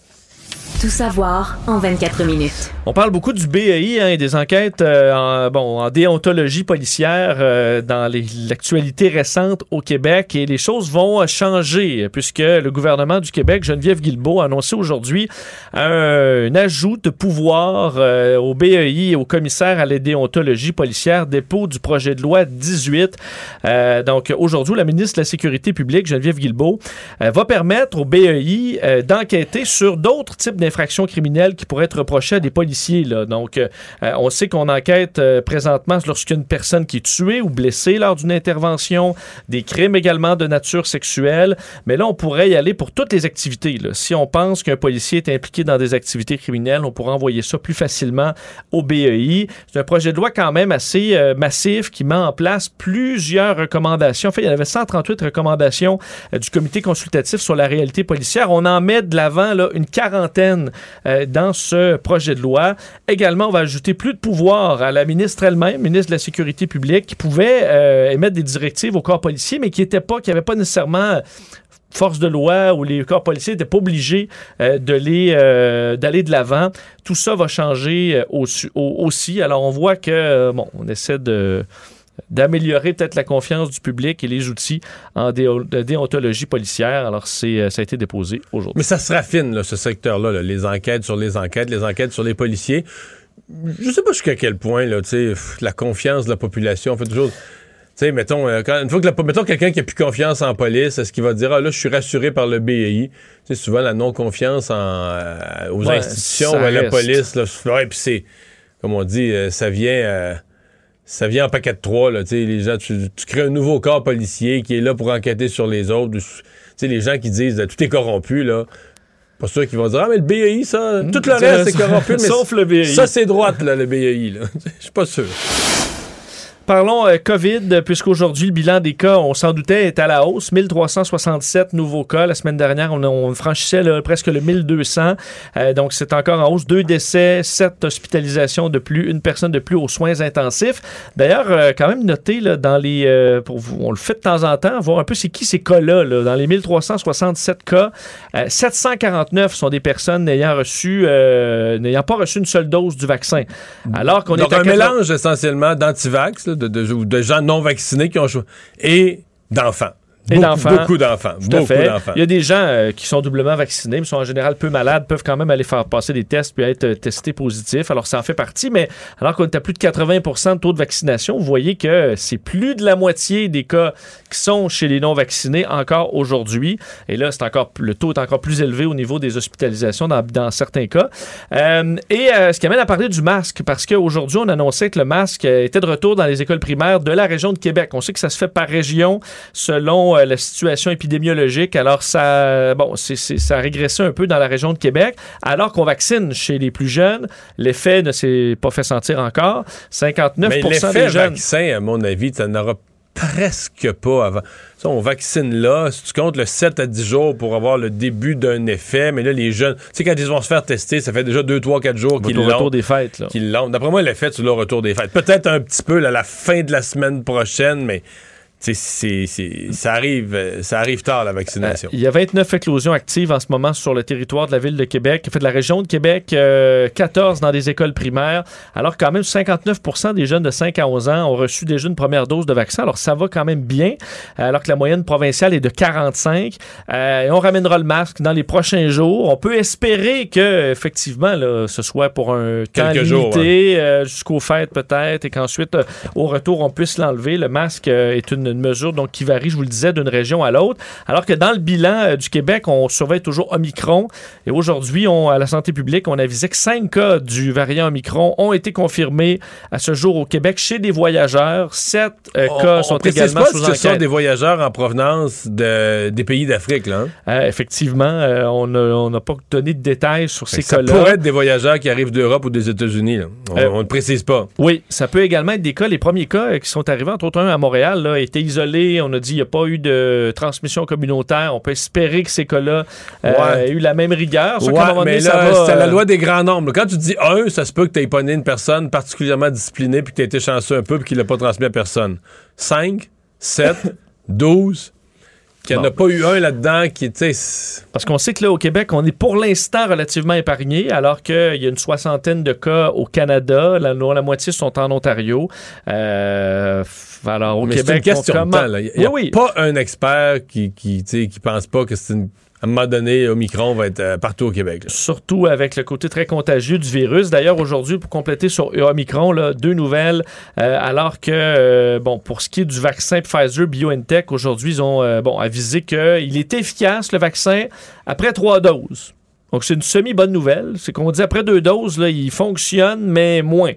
Tout savoir en 24 minutes. On parle beaucoup du BEI hein, et des enquêtes euh, en, bon, en déontologie policière euh, dans l'actualité récente au Québec et les choses vont changer puisque le gouvernement du Québec, Geneviève Guilbeault, a annoncé aujourd'hui un, ajout de pouvoir euh, au BEI et au commissaire à la déontologie policière, dépôt du projet de loi 18. Euh, donc aujourd'hui, la ministre de la Sécurité publique, Geneviève Guilbeault, va permettre au BEI euh, d'enquêter sur d'autres types criminelles qui pourraient être reprochées à des policiers. Là. Donc, euh, euh, on sait qu'on enquête euh, présentement lorsqu'il y a une personne qui est tuée ou blessée lors d'une intervention, des crimes également de nature sexuelle, mais là, on pourrait y aller pour toutes les activités. Si on pense qu'un policier est impliqué dans des activités criminelles, on pourrait envoyer ça plus facilement au BEI. C'est un projet de loi quand même assez massif qui met en place plusieurs recommandations. En fait, il y en avait 138 recommandations du comité consultatif sur la réalité policière. On en met de l'avant une quarantaine euh, dans ce projet de loi. Également, on va ajouter plus de pouvoir à la ministre elle-même, ministre de la Sécurité publique, qui pouvait euh, émettre des directives au corps policier, mais qui n'était pas, qui n'avait pas nécessairement force de loi ou les corps policiers n'étaient pas obligés euh, d'aller de l'avant. Tout ça va changer euh, au- au- aussi. Alors, on voit que, bon, on essaie de d'améliorer peut-être la confiance du public et les outils en déontologie policière. Alors, c'est, euh, ça a été déposé aujourd'hui. Mais ça se raffine, là, ce secteur-là, là, les enquêtes sur les enquêtes, les enquêtes sur les policiers. Je sais pas jusqu'à quel point, là, la confiance de la population fait toujours. Tu sais, mettons, euh, quand- une fois que la, mettons quelqu'un qui a plus confiance en police, est-ce qu'il va dire, ah là, je suis rassuré par le BEI? Tu sais, souvent, la non-confiance euh, aux Ouais, institutions ou à la reste. police, là, ouais, puis c'est, comme on dit, euh, ça vient. euh, ça vient en paquet de trois, là, tu sais, les gens, tu, tu crées un nouveau corps policier qui est là pour enquêter sur les autres. Tu sais, les gens qui disent, tout est corrompu, là. Pas sûr qu'ils vont dire, ah, mais le BEI, ça, tout le reste, c'est corrompu, mais Sauf le BEI. Ça, c'est droite, là, le BEI, là. Je suis pas sûr. Parlons euh, COVID, puisqu'aujourd'hui, le bilan des cas, on s'en doutait, est à la hausse. 1367 nouveaux cas. La semaine dernière, on, on franchissait là, presque le 1200. Euh, donc, c'est encore en hausse. Deux décès, sept hospitalisations de plus, une personne de plus aux soins intensifs. D'ailleurs, euh, quand même noté là, dans les... pour vous, on le fait de temps en temps, voir un peu c'est qui ces cas-là. là. Dans les 1367 cas, euh, 749 sont des personnes n'ayant reçu, n'ayant pas reçu une seule dose du vaccin. Alors qu'on est un 80 mélange essentiellement d'antivax, de, de, gens non vaccinés qui ont choisi, et d'enfants. Et Beaucoup- d'enfants. Beaucoup d'enfants. Beaucoup d'enfants. Il y a des gens euh, qui sont doublement vaccinés, mais sont en général peu malades, peuvent quand même aller faire passer des tests puis être euh, testés positifs. Alors, ça en fait partie, mais alors qu'on est à plus de 80% de taux de vaccination, vous voyez que c'est plus de la moitié des cas qui sont chez les non-vaccinés encore aujourd'hui. Et là, c'est encore le taux est encore plus élevé au niveau des hospitalisations dans, dans certains cas. Euh, et euh, ce qui amène à parler du masque, parce qu'aujourd'hui, on annonçait que le masque était de retour dans les écoles primaires de la région de Québec. On sait que ça se fait par région selon euh, la situation épidémiologique. Alors, ça, bon, ça a régressé un peu dans la région de Québec, alors qu'on vaccine chez les plus jeunes. L'effet ne s'est pas fait sentir encore. 59 Mais des jeunes. vaccin, à mon avis, ça n'aura presque pas avant. Ça, on vaccine là, si tu comptes le 7 à 10 jours pour avoir le début d'un effet, mais là, les jeunes, tu sais, quand ils vont se faire tester, ça fait déjà 2, 3, 4 jours qu'ils l'ont. retour des fêtes, là. qu'ils l'ont. D'après moi, l'effet, tu l'as au retour des fêtes. Peut-être un petit peu là, à la fin de la semaine prochaine, mais ça, arrive, euh, ça arrive tard, la vaccination. Euh, Il y a 29 éclosions actives en ce moment sur le territoire de la ville de Québec. En fait, de la région de Québec, euh, 14 dans des écoles primaires. Alors, quand même, 59% des jeunes de 5 à 11 ans ont reçu déjà une première dose de vaccin. Alors, ça va quand même bien, alors que la moyenne provinciale est de 45. Euh, et on ramènera le masque dans les prochains jours. On peut espérer que, effectivement, là, ce soit pour un temps Quelques limité, euh, jusqu'aux fêtes peut-être, et qu'ensuite, euh, au retour, on puisse l'enlever. Le masque euh, est une, une mesure donc, qui varie, je vous le disais, d'une région à l'autre. Alors que dans le bilan euh, du Québec, on surveille toujours Omicron. Et aujourd'hui, on- à la santé publique, on avisait que cinq cas du variant Omicron ont été confirmés à ce jour au Québec chez des voyageurs. Sept euh, On- cas on sont précise également pas sous si ce sont enquête. des voyageurs en provenance de- des pays d'Afrique, là. hein? Euh, effectivement, euh, on n'a on pas donné de détails sur ces ça cas-là. pourrait être des voyageurs qui arrivent d'Europe ou des États-Unis. On on ne précise pas. Oui, ça peut également être des cas. Les premiers cas qui sont arrivés, entre autres un à Montréal, là, étaient isolés. On a dit qu'il n'y a pas eu de transmission communautaire. On peut espérer que ces cas-là euh, Ouais. aient eu la même rigueur. Ouais, un mais donné, là, c'est la euh, loi des grands nombres. Quand tu dis un, ça se peut que tu aies pas une personne particulièrement disciplinée puis que tu été chanceux un peu puis qu'il l'a pas transmis à personne. 5, 7, 12. Qu'il n'y en a pas eu un là-dedans qui, tu sais... Parce qu'on sait que là, au Québec, on est pour l'instant relativement épargné, alors qu'il y a une soixantaine de cas au Canada, la, la moitié sont en Ontario. Euh, alors, au Mais c'est Québec, une question on de temps. là. Il n'y a Oui, oui. pas un expert qui, qui, qui pense pas que c'est une... À un moment donné, Omicron va être euh, partout au Québec. surtout avec le côté très contagieux du virus. D'ailleurs, aujourd'hui, pour compléter sur Omicron, deux nouvelles. euh, alors que, euh, bon, pour ce qui est du vaccin Pfizer BioNTech, aujourd'hui, ils ont bon, avisé qu'il est efficace, le vaccin, après trois doses. Donc, c'est une semi-bonne nouvelle. C'est qu'on dit après deux doses, il fonctionne, mais moins.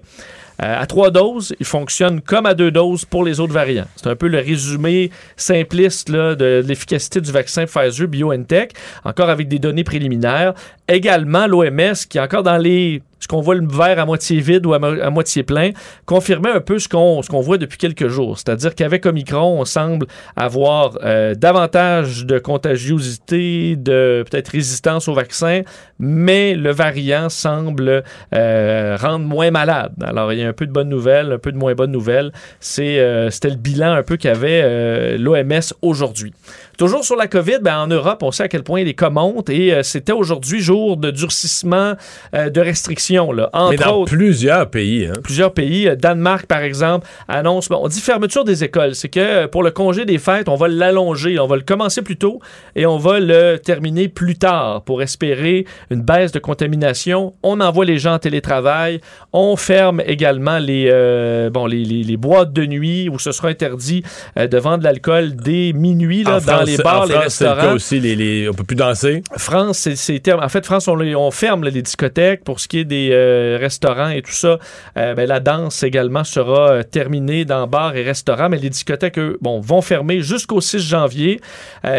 Euh, à trois doses, il fonctionne comme à deux doses pour les autres variants. C'est un peu le résumé simpliste de l'efficacité du vaccin Pfizer BioNTech, encore avec des données préliminaires. Également, l'OMS, qui est encore dans les ce qu'on voit le verre à moitié vide ou à, mo- à moitié plein, confirmait un peu ce qu'on voit depuis quelques jours. C'est-à-dire qu'avec Omicron, on semble avoir euh, davantage de contagiosité, de peut-être résistance au vaccin, mais le variant semble euh, rendre moins malade. Alors, il y a un peu de bonnes nouvelles, un peu de moins bonnes nouvelles. Euh, c'était le bilan un peu qu'avait l'OMS aujourd'hui. Toujours sur la COVID, ben, en Europe, on sait à quel point les cas montent et c'était aujourd'hui jour de durcissement de restrictions. Là. Entre Mais dans autres, plusieurs pays. Hein. plusieurs pays. Euh, Danemark, par exemple, annonce, bon, on dit fermeture des écoles. C'est que euh, pour le congé des fêtes, on va l'allonger. On va le commencer plus tôt et on va le terminer plus tard pour espérer une baisse de contamination. On envoie les gens en télétravail. On ferme également les, euh, bon, les, les- les boîtes de nuit où ce sera interdit euh, de vendre de l'alcool dès minuit là, En dans France, les bars, en les France, c'est le restaurants. cas aussi, les, les- on peut plus danser. France, c'est, terme- en fait, France, on, ferme là, les discothèques pour ce qui est des euh, restaurants et tout ça. Euh, ben, la danse également sera euh, terminée dans bars et restaurants, mais les discothèques, eux, bon, vont fermer jusqu'au 6 janvier.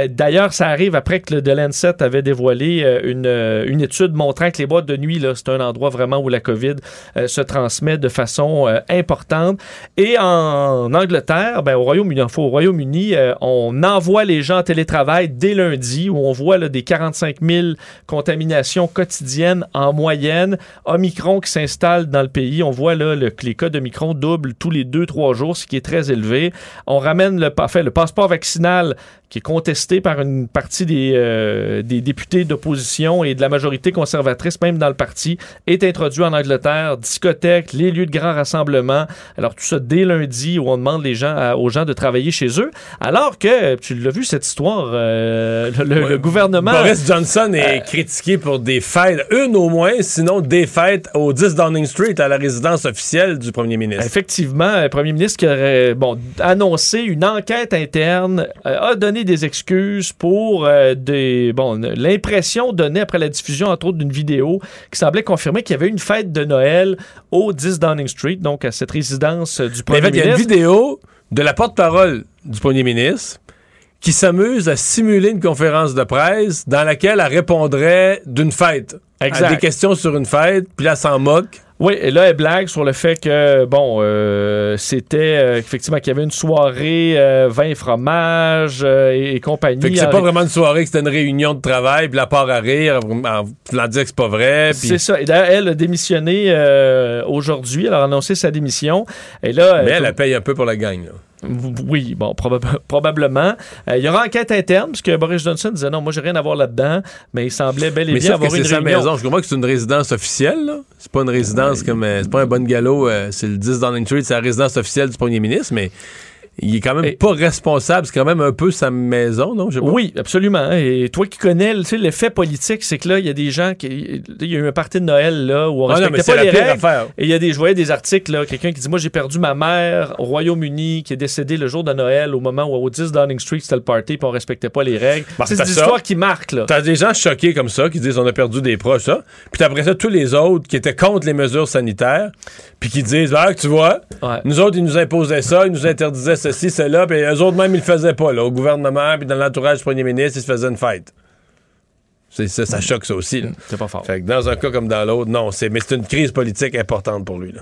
D'ailleurs, ça arrive après que le The Lancet avait dévoilé une, une étude montrant que les boîtes de nuit, c'est un endroit vraiment où la COVID se transmet de façon importante. Et en Angleterre, ben, au Royaume-Uni, Royaume-Uni, on envoie les gens en télétravail dès lundi, où on voit des 45 000 contaminations quotidiennes en moyenne. Omicron qui s'installe dans le pays, on voit là, le- les cas d'Omicron doublent tous les 2-3 jours, ce qui est très élevé. On ramène le, le passeport vaccinal qui est contesté par une partie des, euh, des députés d'opposition et de la majorité conservatrice, même dans le parti, est introduit en Angleterre. Discothèques, les lieux de grand rassemblement. Alors tout ça dès lundi où on demande les gens à- aux gens de travailler chez eux. Alors que, tu l'as vu cette histoire, euh, le, le- le gouvernement... Boris Johnson est Euh, critiqué pour des fêtes, une au moins, sinon des fêtes au 10 Downing Street, à la résidence officielle du premier ministre. Effectivement, le premier ministre qui aurait bon, annoncé une enquête interne euh, a donné des excuses pour euh, des, bon, l'impression donnée après la diffusion, entre autres, d'une vidéo qui semblait confirmer qu'il y avait une fête de Noël au 10 Downing Street, donc à cette résidence euh, du Mais premier en fait, il y a une ministre. vidéo de la porte-parole du premier ministre qui s'amuse à simuler une conférence de presse dans laquelle elle répondrait d'une fête. Exact. À des questions sur une fête, puis là, elle s'en moque. Oui, et là, elle blague sur le fait que, bon, euh, c'était euh, effectivement qu'il y avait une soirée euh, vin, fromage euh, et, et compagnie. Fait que c'est pas vraiment une soirée, que c'était une réunion de travail, puis la part à rire, en voulant dire que c'est pas vrai. C'est ça. Et d'ailleurs, elle a démissionné aujourd'hui. Elle a annoncé sa démission. Et là, Mais euh, elle, elle paye un peu pour la gang. là. Oui, bon, probab- probablement. Euh, il y aura enquête interne, puisque Boris Johnson disait non, moi, j'ai rien à voir là-dedans, mais il semblait bel et Mais bien sauf avoir une sa réunion. maison. Je comprends que c'est une résidence officielle. là. C'est pas une résidence comme. euh, c'est pas un bon galop. euh, c'est le 10 Downing Street, c'est la résidence officielle du premier ministre, mais il est quand même pas responsable. C'est quand même un peu sa maison, non? Oui, absolument. Et toi qui connais tu sais, l'effet politique, c'est que là, il y a des gens qui. Il y a eu un party de Noël là, où on Ah non, respectait c'est pas les règles. affaire. Et il y a des, je voyais des articles, là, quelqu'un qui dit Moi, j'ai perdu ma mère au Royaume-Uni, qui est décédée le jour de Noël, au moment où au 10 Downing Street, c'était le party, puis on respectait pas les règles. C'est des ça. histoires qui marquent, là. T'as des gens choqués comme ça qui disent on a perdu des proches, ça. Puis après ça, tous les autres qui étaient contre les mesures sanitaires, puis qui disent ah, tu vois, Ouais. nous autres, ils nous imposaient ça, ils nous interdisaient ceci, cela, puis eux autres même, ils le faisaient pas, là. Au gouvernement, puis dans l'entourage du premier ministre, ils se faisaient une fête. C'est ça, ça choque ça aussi. là. C'est pas fort. Fait que dans un cas comme dans l'autre, non, c'est mais c'est une crise politique importante pour lui. Là.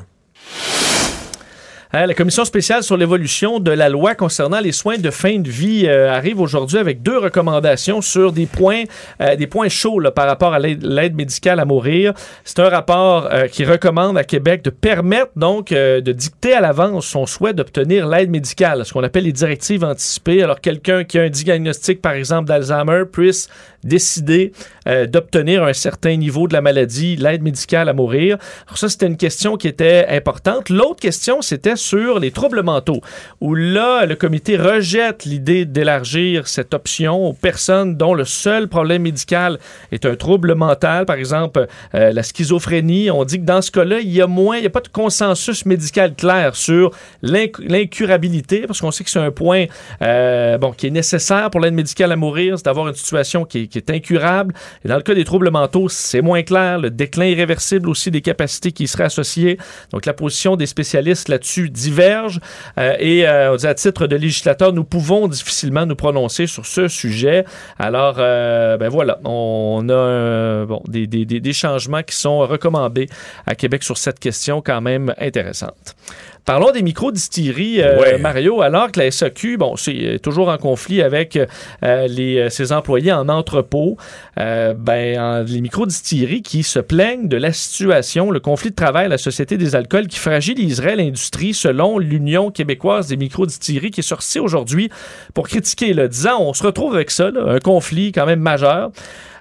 La commission spéciale sur l'évolution de la loi concernant les soins de fin de vie euh, arrive aujourd'hui avec deux recommandations sur des points, euh, des points chauds par rapport à l'aide médicale à mourir. C'est un rapport euh, qui recommande à Québec de permettre donc de dicter à l'avance son souhait d'obtenir l'aide médicale, ce qu'on appelle les directives anticipées. Alors quelqu'un qui a un diagnostic par exemple d'Alzheimer puisse décider euh, d'obtenir un certain niveau de la maladie, l'aide médicale à mourir. Alors ça, c'était une question qui était importante. L'autre question, c'était sur les troubles mentaux, où là, le comité rejette l'idée d'élargir cette option aux personnes dont le seul problème médical est un trouble mental, par exemple euh, la schizophrénie. On dit que dans ce cas-là, il y a moins, il n'y a pas de consensus médical clair sur l'inc- l'incurabilité, parce qu'on sait que c'est un point euh, bon, qui est nécessaire pour l'aide médicale à mourir, c'est d'avoir une situation qui est, qui est incurable. Et dans le cas des troubles mentaux, c'est moins clair. Le déclin irréversible aussi des capacités qui y seraient associées. Donc la position des spécialistes là-dessus diverge. Euh, et euh, à titre de législateur, nous pouvons difficilement nous prononcer sur ce sujet. Alors, euh, ben voilà, on a bon, des- des- des changements qui sont recommandés à Québec sur cette question quand même intéressante. Parlons des micro-distilleries, euh, Ouais. Mario, alors que la SAQ, bon, c'est euh, toujours en conflit avec euh, les, ses employés en entrepôt, euh, ben, en- les micro-distilleries qui se plaignent de la situation, le conflit de travail à la Société des alcools qui fragiliserait l'industrie selon l'Union québécoise des micro-distilleries qui est sortie aujourd'hui pour critiquer, là, disant on se retrouve avec ça, là, un conflit quand même majeur.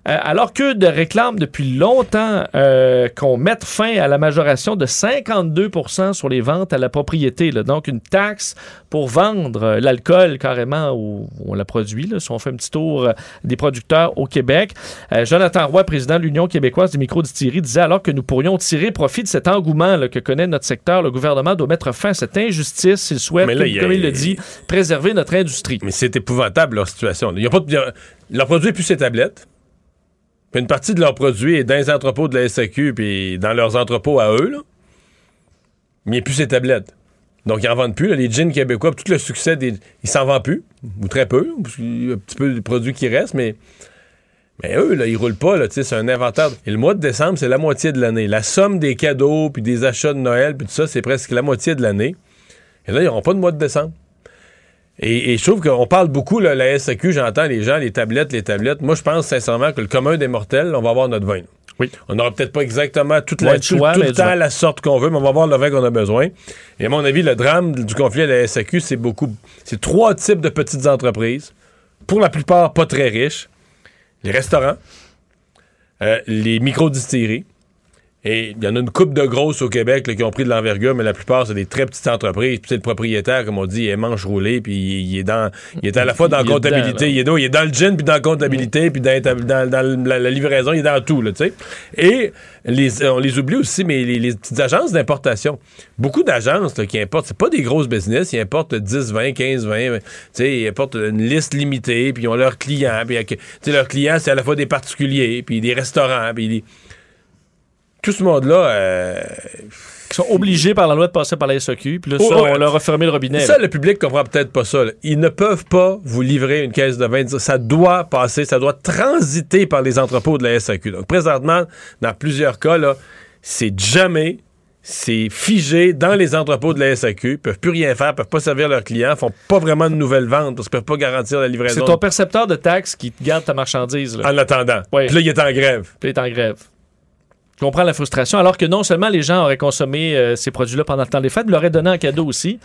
Euh, alors que de réclament depuis longtemps euh, qu'on mette fin à la majoration de 52% sur les ventes à la propriété. là. Donc, une taxe pour vendre euh, l'alcool carrément où on la produit. Là, si on fait un petit tour euh, des producteurs au Québec. Euh, Jonathan Roy, président de l'Union québécoise des microdistilleries, disait alors que nous pourrions tirer profit de cet engouement là, que connaît notre secteur, le gouvernement doit mettre fin à cette injustice s'il souhaite, là, a- comme il le dit, préserver notre industrie. Mais c'est épouvantable, leur situation. Pas de- leur produit n'est plus ces tablettes. Puis une partie de leur produit est dans les entrepôts de la SAQ puis dans leurs entrepôts à eux. Là. Mais il n'y a plus ces tablettes. Donc, ils n'en vendent plus. Les jeans québécois, tout le succès, des... ils s'en vendent plus. Ou très peu. Parce y a un petit peu de produits qui restent, mais... Eux, là, ils roulent pas, c'est un inventaire. Et le mois de décembre, c'est la moitié de l'année. La somme des cadeaux, puis des achats de Noël, puis tout ça, c'est presque la moitié de l'année. Et là, ils n'auront pas de mois de décembre. Et, et je trouve qu'on parle beaucoup, là, la SAQ, j'entends les gens, les tablettes, les tablettes. Moi, je pense sincèrement que le commun des mortels, on va avoir notre vin. Oui. On n'aura peut-être pas exactement toute la, tout, choix, tout mais le temps la sorte qu'on veut, mais on va avoir le vin qu'on a besoin. Et à mon avis, le drame du conflit à la SAQ, c'est beaucoup. C'est trois types de petites entreprises, pour la plupart pas très riches. Les restaurants, euh, les micro-distilleries. Et il y en a une coupe de grosses au Québec là, qui ont pris de l'envergure, mais la plupart, c'est des très petites entreprises. Puis c'est le propriétaire, comme on dit, il est manche roulé, puis il, il est dans, il est à la fois dans la comptabilité, dedans, il, est dans, il est dans le gin, puis dans la comptabilité, puis dans, dans- dans la, la livraison, il est dans tout, tu sais. Et les, on les oublie aussi, mais les, les petites agences d'importation. Beaucoup d'agences qui importent, c'est pas des grosses business, ils importent 10, 20, 15, 20, tu sais, ils importent une liste limitée, puis ils ont leurs clients, puis tu sais, leurs clients, c'est à la fois des particuliers, puis des restaurants, puis des- tout ce monde-là, euh, Ils sont obligés par la loi de passer par la SAQ, puis là, Oh, ça, on leur a fermé le robinet. Ça, là. le public comprend peut-être pas ça. là. Ils ne peuvent pas vous livrer une caisse de vin. Ça doit passer, ça doit transiter par les entrepôts de la SAQ. Donc, présentement, dans plusieurs cas, là, c'est jamais, c'est figé dans les entrepôts de la SAQ. Ils peuvent plus rien faire, peuvent pas servir leurs clients, font pas vraiment de nouvelles ventes parce qu'ils peuvent pas garantir la livraison. C'est ton percepteur de taxes qui te garde ta marchandise. Là. En attendant. Ouais. Puis là, il est en grève. Puis il est en grève. Je comprends la frustration, alors que non seulement les gens auraient consommé euh, ces produits-là pendant le temps des fêtes, mais l'auraient donné en cadeau aussi.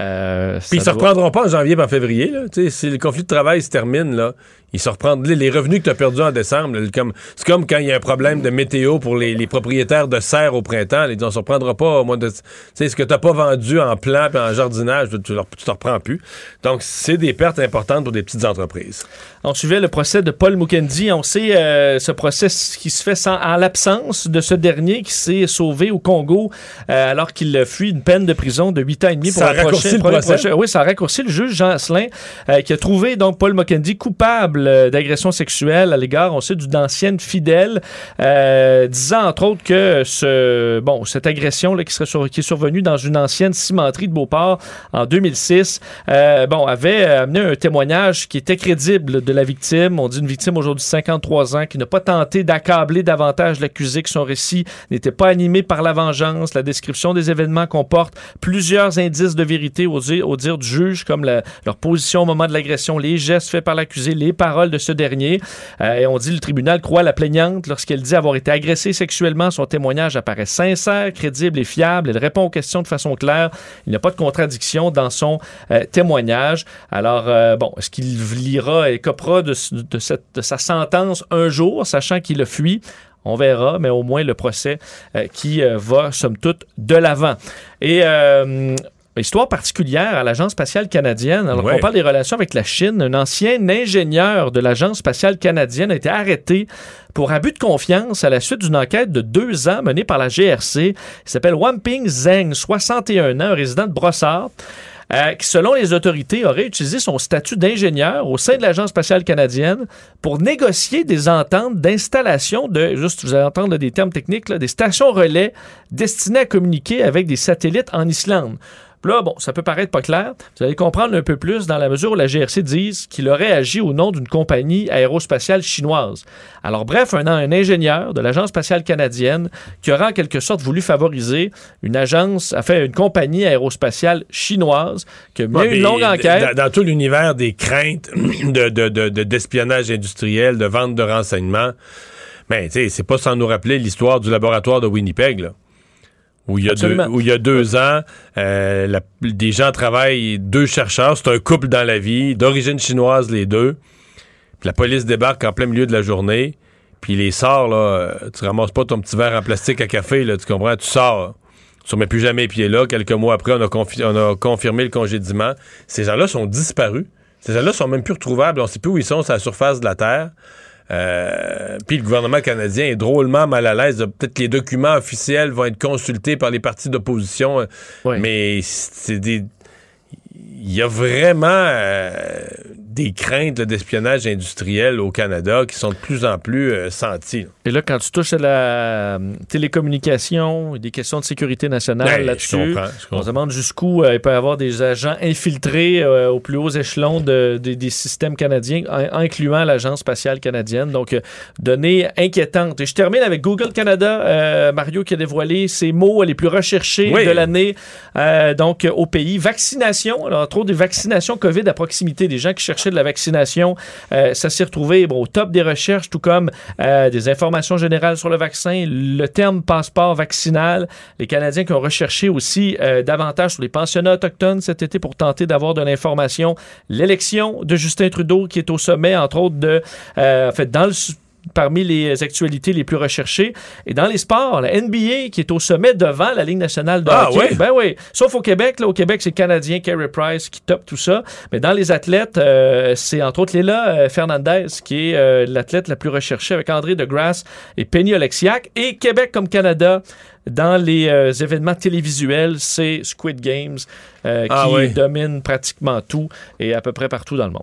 Euh, Puis ils ça se reprendront pas en janvier en février. Là. Si le conflit de travail se termine, là, ils se reprendront. Les, revenus que tu as perdus en décembre, là, comme- c'est comme quand il y a un problème de météo pour les, les propriétaires de serre au printemps. Là, ils disent, on se reprendra pas au mois de. Tu sais, ce que tu pas vendu en plan et en jardinage, tu ne te reprends plus. Donc, c'est des pertes importantes pour des petites entreprises. On suivait le procès de Paul Mukendi. On sait euh, ce procès qui se fait sans, en l'absence de ce dernier qui s'est sauvé au Congo euh, alors qu'il fuit une peine de prison de 8 ans et demi pour Ça prochain, le procès? prochain- Oui, ça a raccourci le juge Jean Asselin euh, qui a trouvé donc Paul Mokendi coupable euh, d'agression sexuelle à l'égard, on sait, d'une ancienne fidèle, euh, disant entre autres que ce, bon, cette agression qui, est survenue dans une ancienne cimenterie de Beauport en 2006, euh, bon, avait amené un témoignage qui était crédible de la victime. On dit une victime aujourd'hui de 53 ans qui n'a pas tenté d'accabler davantage l'accusé, que son récit n'était pas animé par la vengeance. La description des événements comporte plusieurs indices de vérité au dire, du juge, comme leur position au moment de l'agression, les gestes faits par l'accusé, les paroles de ce dernier. Euh, et on dit le tribunal croit la plaignante lorsqu'elle dit avoir été agressée sexuellement. Son témoignage apparaît sincère, crédible et fiable. Elle répond aux questions de façon claire. Il n'y a pas de contradiction dans son euh, témoignage. Alors, euh, bon, est-ce qu'il lira et copera de, de sa sentence un jour, sachant qu'il a fui? On verra, mais au moins le procès qui va, somme toute, de l'avant. Et histoire particulière à l'Agence spatiale canadienne. Alors Ouais. qu'on parle des relations avec la Chine, un ancien ingénieur de l'Agence spatiale canadienne a été arrêté pour abus de confiance à la suite d'une enquête de deux ans menée par la GRC. Il s'appelle Wamping Zheng, 61 ans, un résident de Brossard. euh, qui, selon les autorités, aurait utilisé son statut d'ingénieur au sein de l'Agence spatiale canadienne pour négocier des ententes d'installation de, juste vous allez entendre là, des termes techniques, là, des stations relais destinées à communiquer avec des satellites en Islande. Puis Là, bon, ça peut paraître pas clair. Vous allez comprendre un peu plus dans la mesure où la GRC dit qu'il aurait agi au nom d'une compagnie aérospatiale chinoise. Alors, bref, un, un ingénieur de l'Agence spatiale canadienne qui aurait en quelque sorte voulu favoriser une agence, fait une compagnie aérospatiale chinoise qui a Ouais, une longue enquête. Dans, dans tout l'univers des craintes de, de- de- de- d'espionnage industriel, de vente de renseignements, mais tu sais, c'est pas sans nous rappeler l'histoire du laboratoire de Winnipeg, là. Où il, y a deux, Absolument. où il y a deux ans, euh, la- des gens travaillent, deux chercheurs, c'est un couple dans la vie, d'origine chinoise les deux. Puis la police débarque en plein milieu de la journée, puis il les sort, là, euh, tu ramasses pas ton petit verre en plastique à café, là, tu comprends, tu sors. Tu remets plus jamais pied là. Quelques mois après, on a, confi- on a confirmé le congédiement. Ces gens-là sont disparus. Ces gens-là sont même plus retrouvables. On sait plus où ils sont sur la surface de la Terre. Euh, puis le gouvernement canadien est drôlement mal à l'aise. Peut-être que les documents officiels vont être consultés par les partis d'opposition, euh, mais c'est des... Il y a vraiment euh, des craintes d'espionnage industriel au Canada qui sont de plus en plus euh, senties. Et là, quand tu touches à la euh, télécommunication et des questions de sécurité nationale Ouais, je là-dessus, on se demande jusqu'où euh, il peut y avoir des agents infiltrés euh, aux plus hauts échelons de- de- des systèmes canadiens, in- incluant l'Agence spatiale canadienne. Donc, données inquiétantes. Et je termine avec Google Canada, Mario qui a dévoilé ses mots les plus recherchés Oui. de l'année donc au pays. Vaccination, alors entre autres des vaccinations COVID à proximité, des gens qui de la vaccination, euh, ça s'est retrouvé au top des recherches, tout comme euh, des informations générales sur le vaccin, le terme passeport vaccinal, les Canadiens qui ont recherché aussi euh, davantage sur les pensionnats autochtones cet été pour tenter d'avoir de l'information, l'élection de Justin Trudeau qui est au sommet, entre autres, de, en fait, dans le parmi les actualités les plus recherchées. Et dans les sports, la NBA qui est au sommet devant la Ligue nationale de Ah, hockey. ouais? Ben oui. Sauf au Québec. Là, au Québec, c'est le Canadien Carey Price qui top tout ça. Mais dans les athlètes, euh, c'est entre autres Léla euh, Fernandez qui est euh, l'athlète la plus recherchée avec André Degrasse et Penny Oleksiak. Et Québec comme Canada, dans les euh, événements télévisuels, c'est Squid Games euh, Ah, qui domine pratiquement tout et à peu près partout dans le monde.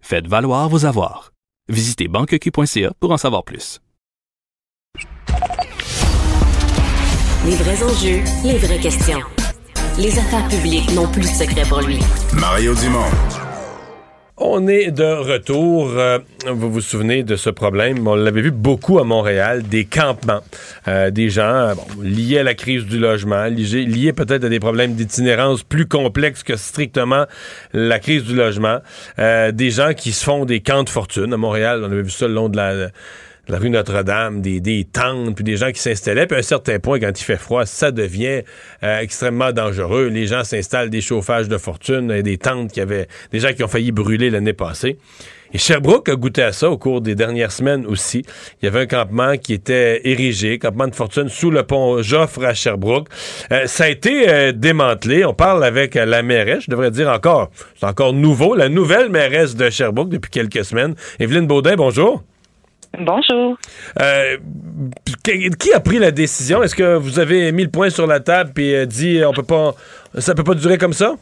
Faites valoir vos avoirs. Visitez banqueq.ca pour en savoir plus. Les vrais enjeux, les vraies questions. Les affaires publiques n'ont plus de secret pour lui. Mario Dumont. On est de retour. Euh, vous vous souvenez de ce problème? On l'avait vu beaucoup à Montréal, des campements. Euh, des gens euh, liés à la crise du logement, liés, peut-être à des problèmes d'itinérance plus complexes que strictement la crise du logement. Des gens qui se font des camps de fortune. À Montréal, on avait vu ça le long de la la rue Notre-Dame, des, des tentes, puis des gens qui s'installaient. Puis à un certain point, quand il fait froid, ça devient euh, extrêmement dangereux. Les gens s'installent des chauffages de fortune, et des tentes qui avaient des gens qui ont failli brûler l'année passée. Et Sherbrooke a goûté à ça au cours des dernières semaines aussi. Il y avait un campement qui était érigé, campement de fortune sous le pont Joffre à Sherbrooke. Euh, ça a été euh, démantelé. On parle avec la mairesse, je devrais dire encore, c'est encore nouveau, la nouvelle mairesse de Sherbrooke depuis quelques semaines. Evelyne Baudin, bonjour. Bonjour. Euh, qui a pris la décision? Est-ce que vous avez mis le point sur la table et dit on peut pas ça peut pas durer comme ça?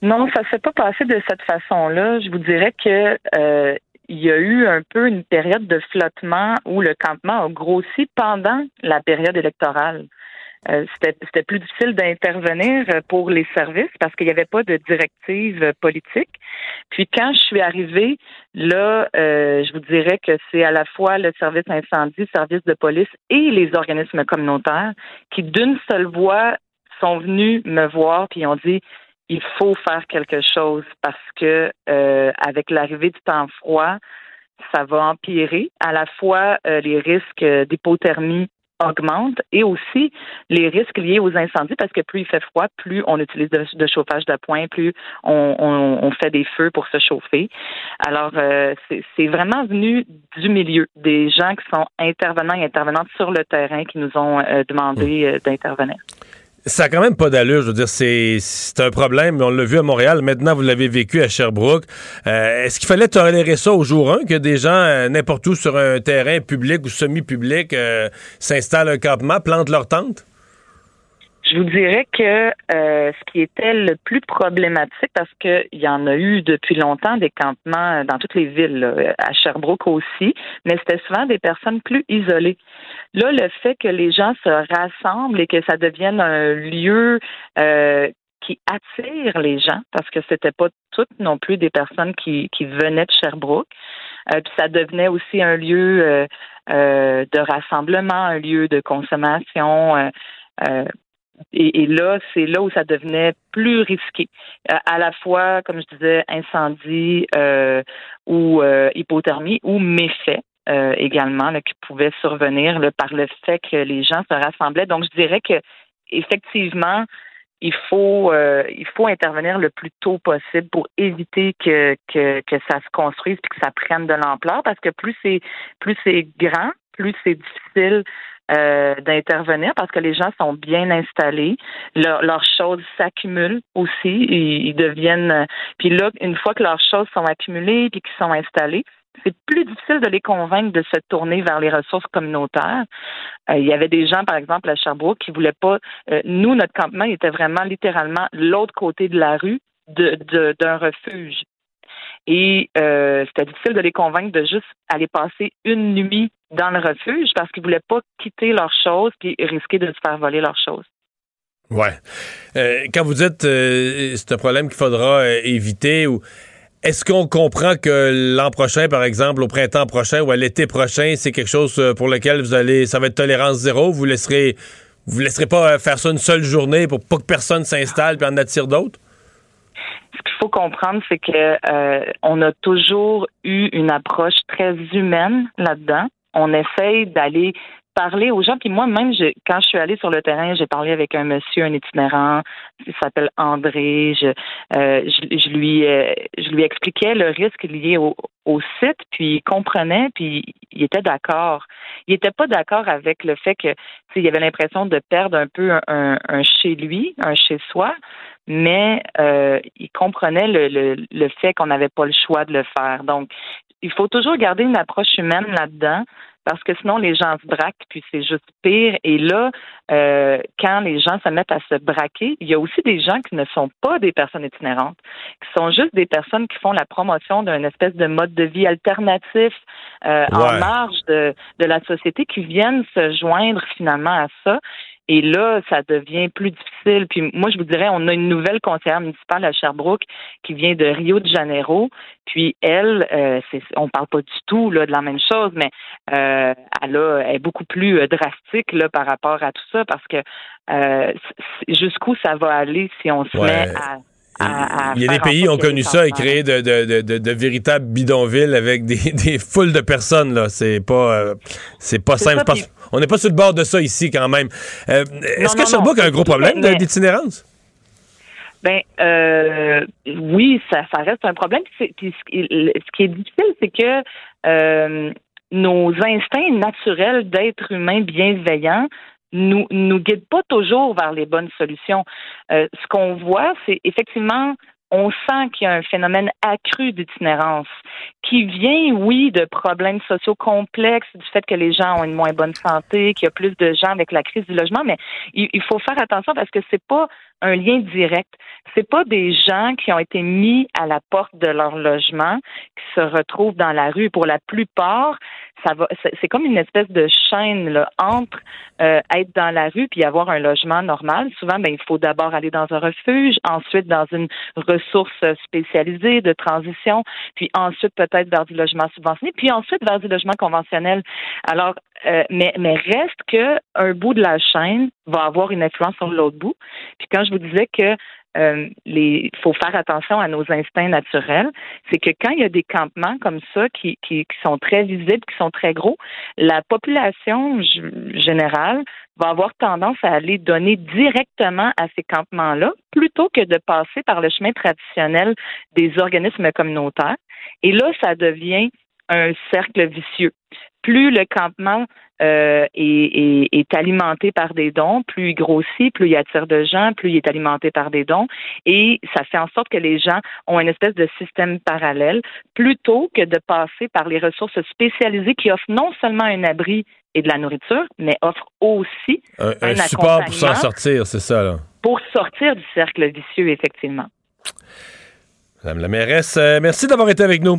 Non, ça s'est pas passé de cette façon-là. Je vous dirais que euh, il y a eu un peu une période de flottement où le campement a grossi pendant la période électorale. Euh, c'était plus difficile d'intervenir pour les services parce qu'il n'y avait pas de directive politique. Puis quand je suis arrivée, là, euh, je vous dirais que c'est à la fois le service incendie, le service de police et les organismes communautaires qui, d'une seule voix, sont venus me voir puis ont dit il faut faire quelque chose parce que euh, avec l'arrivée du temps froid, ça va empirer à la fois euh, les risques d'hypothermie augmentent et aussi les risques liés aux incendies parce que plus il fait froid, plus on utilise de, chauffage d'appoint, plus on, fait des feux pour se chauffer. Alors, euh, c'est vraiment venu du milieu, des gens qui sont intervenants et intervenantes sur le terrain qui nous ont demandé mmh. d'intervenir. Ça n'a quand même pas d'allure. Je veux dire, c'est un problème. On l'a vu à Montréal. Maintenant, vous l'avez vécu à Sherbrooke. Euh, est-ce qu'il fallait tolérer ça au jour 1, que des gens, euh, n'importe où sur un terrain public ou semi-public, euh, s'installent un campement, plantent leur tente? Je vous dirais que ce qui était le plus problématique, parce qu'il y en a eu depuis longtemps des campements dans toutes les villes, à Sherbrooke aussi, mais c'était souvent des personnes plus isolées. Là, le fait que les gens se rassemblent et que ça devienne un lieu euh, qui attire les gens, parce que c'était pas toutes non plus des personnes qui, qui venaient de Sherbrooke. Euh, puis ça devenait aussi un lieu euh, euh de rassemblement, un lieu de consommation. Euh, et, et, là, c'est là où ça devenait plus risqué. à la fois, comme je disais, incendie ou hypothermie ou méfait. Euh, également qui pouvaient survenir par le fait que les gens se rassemblaient. Donc, je dirais que effectivement, il faut euh, il faut intervenir le plus tôt possible pour éviter que, que, que ça se construise et que ça prenne de l'ampleur parce que plus c'est plus c'est grand, plus c'est difficile euh, d'intervenir parce que les gens sont bien installés, leurs choses s'accumulent aussi, ils, deviennent puis là une fois que leurs choses sont accumulées puis qu'ils sont installés, c'est plus difficile de les convaincre de se tourner vers les ressources communautaires. Euh, il y avait des gens, par exemple, à Sherbrooke, qui voulaient pas. Euh, nous, notre campement était vraiment littéralement l'autre côté de la rue d'un refuge. Et euh, c'était difficile de les convaincre de juste aller passer une nuit dans le refuge parce qu'ils voulaient pas quitter leurs choses et risquer de se faire voler leurs choses. Ouais. quand vous dites c'est un problème qu'il faudra éviter ou est-ce qu'on comprend que l'an prochain, par exemple, au printemps prochain ou à l'été prochain, c'est quelque chose euh, pour lequel vous allez, ça va être tolérance zéro? Vous laisserez, vous laisserez pas euh, faire ça une seule journée pour pas que personne s'installe puis en attire d'autres? Ce qu'il faut comprendre, c'est que euh, on a toujours eu une approche très humaine là-dedans. On essaye d'aller parler aux gens. Puis moi-même, quand je suis allée sur le terrain, j'ai parlé avec un monsieur, un itinérant, il s'appelle André. Je, euh, lui, euh, je expliquais le risque lié au, site, puis il comprenait, puis il était d'accord. Il n'était pas d'accord avec le fait que il avait l'impression de perdre un peu un, chez lui, un chez soi, mais euh, il comprenait le, le, le fait qu'on n'avait pas le choix de le faire. Donc, il faut toujours garder une approche humaine là-dedans parce que sinon les gens se braquent, puis c'est juste pire. Et là, euh, quand les gens se mettent à se braquer, il y a aussi des gens qui ne sont pas des personnes itinérantes, qui sont juste des personnes qui font la promotion d'un espèce de mode de vie alternatif euh, en marge de, de la société, qui viennent se joindre finalement à ça. Et là, ça devient plus difficile. Puis moi, je vous dirais, on a une nouvelle conseillère municipale à Sherbrooke qui vient de Rio de Janeiro. Puis elle, euh, c'est, on parle pas du tout là, de la même chose, mais euh, elle, a, est beaucoup plus euh, drastique là, par rapport à tout ça parce que euh, jusqu'où ça va aller si on se met à à, à Il y a des pays qui ont connu ça et créé de, de, de, de- véritables bidonvilles avec des, des foules de personnes. là. C'est pas, euh, c'est pas simple. ça, Je pense- puis- on n'est pas sur le bord de ça ici quand même. Euh, Est-ce que Sherbrooke a un gros problème d'itinérance? Ben euh, oui, ça, ça reste un problème. Puis ce, qui, est difficile, c'est que euh, nos instincts naturels d'être humains bienveillants nous nous guident pas toujours vers les bonnes solutions. Euh, ce qu'on voit, c'est effectivement on sent qu'il y a un phénomène accru d'itinérance qui vient, oui, de problèmes sociaux complexes, du fait que les gens ont une moins bonne santé, qu'il y a plus de gens avec la crise du logement, mais il, faut faire attention parce que c'est pas un lien direct. C'est pas des gens qui ont été mis à la porte de leur logement qui se retrouvent dans la rue. Pour la plupart, ça va, c'est comme une espèce de chaîne là, entre euh, être dans la rue puis avoir un logement normal. Souvent, ben, il faut d'abord aller dans un refuge, ensuite dans une ressource spécialisée de transition, puis ensuite peut-être vers du logement subventionné, puis ensuite vers du logement conventionnel. Alors, euh, mais, mais reste que un bout de la chaîne va avoir une influence sur l'autre bout. Puis quand je vous disais que euh, faut faire attention à nos instincts naturels, c'est que quand il y a des campements comme ça qui, qui, qui sont très visibles, qui sont très gros, la population générale va avoir tendance à aller donner directement à ces campements-là plutôt que de passer par le chemin traditionnel des organismes communautaires. Et là, ça devient un cercle vicieux. Plus le campement euh, est, est- est alimenté par des dons, plus il grossit, plus il attire de gens, plus il est alimenté par des dons, et ça fait en sorte que les gens ont une espèce de système parallèle, plutôt que de passer par les ressources spécialisées qui offrent non seulement un abri et de la nourriture, mais offrent aussi Un, un un support pour s'en sortir, c'est ça, là. pour sortir du cercle vicieux, effectivement. Madame la mairesse, euh, merci d'avoir été avec nous.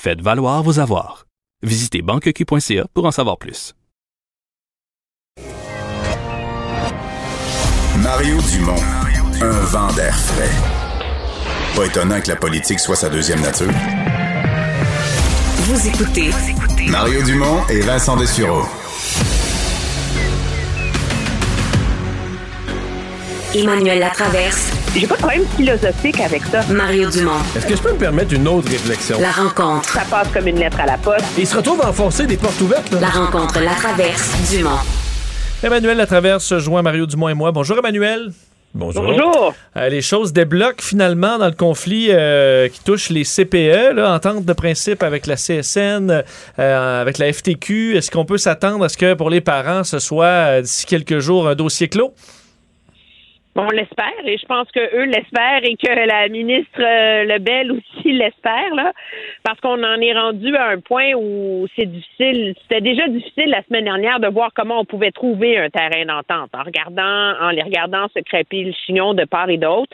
Faites valoir vos avoirs. Visitez banqueq.ca pour en savoir plus. Mario Dumont, un vent d'air frais. Pas étonnant que la politique soit sa deuxième nature. Vous écoutez Mario Dumont et Vincent Dessureau. Emmanuel Latraverse. J'ai pas de problème philosophique avec ça. Mario Dumont. Est-ce que je peux me permettre une autre réflexion? La rencontre. Ça passe comme une lettre à la poste. Il se retrouve à enfoncer des portes ouvertes, là. La rencontre Latraverse. Dumont. Emmanuel Latraverse se joint Mario Dumont et moi. Bonjour Emmanuel. Bonjour. Bonjour. Euh, les choses débloquent finalement dans le conflit euh, qui touche les CPE, là, entente de principe avec la CSN, euh, avec la FTQ. Est-ce qu'on peut s'attendre à ce que pour les parents, ce soit euh, d'ici quelques jours un dossier clos? On l'espère et je pense que eux l'espèrent et que la ministre euh, Lebel aussi l'espère là, parce qu'on en est rendu à un point où c'est difficile. C'était déjà difficile la semaine dernière de voir comment on pouvait trouver un terrain d'entente en regardant, en les regardant se crêper le chignon de part et d'autre.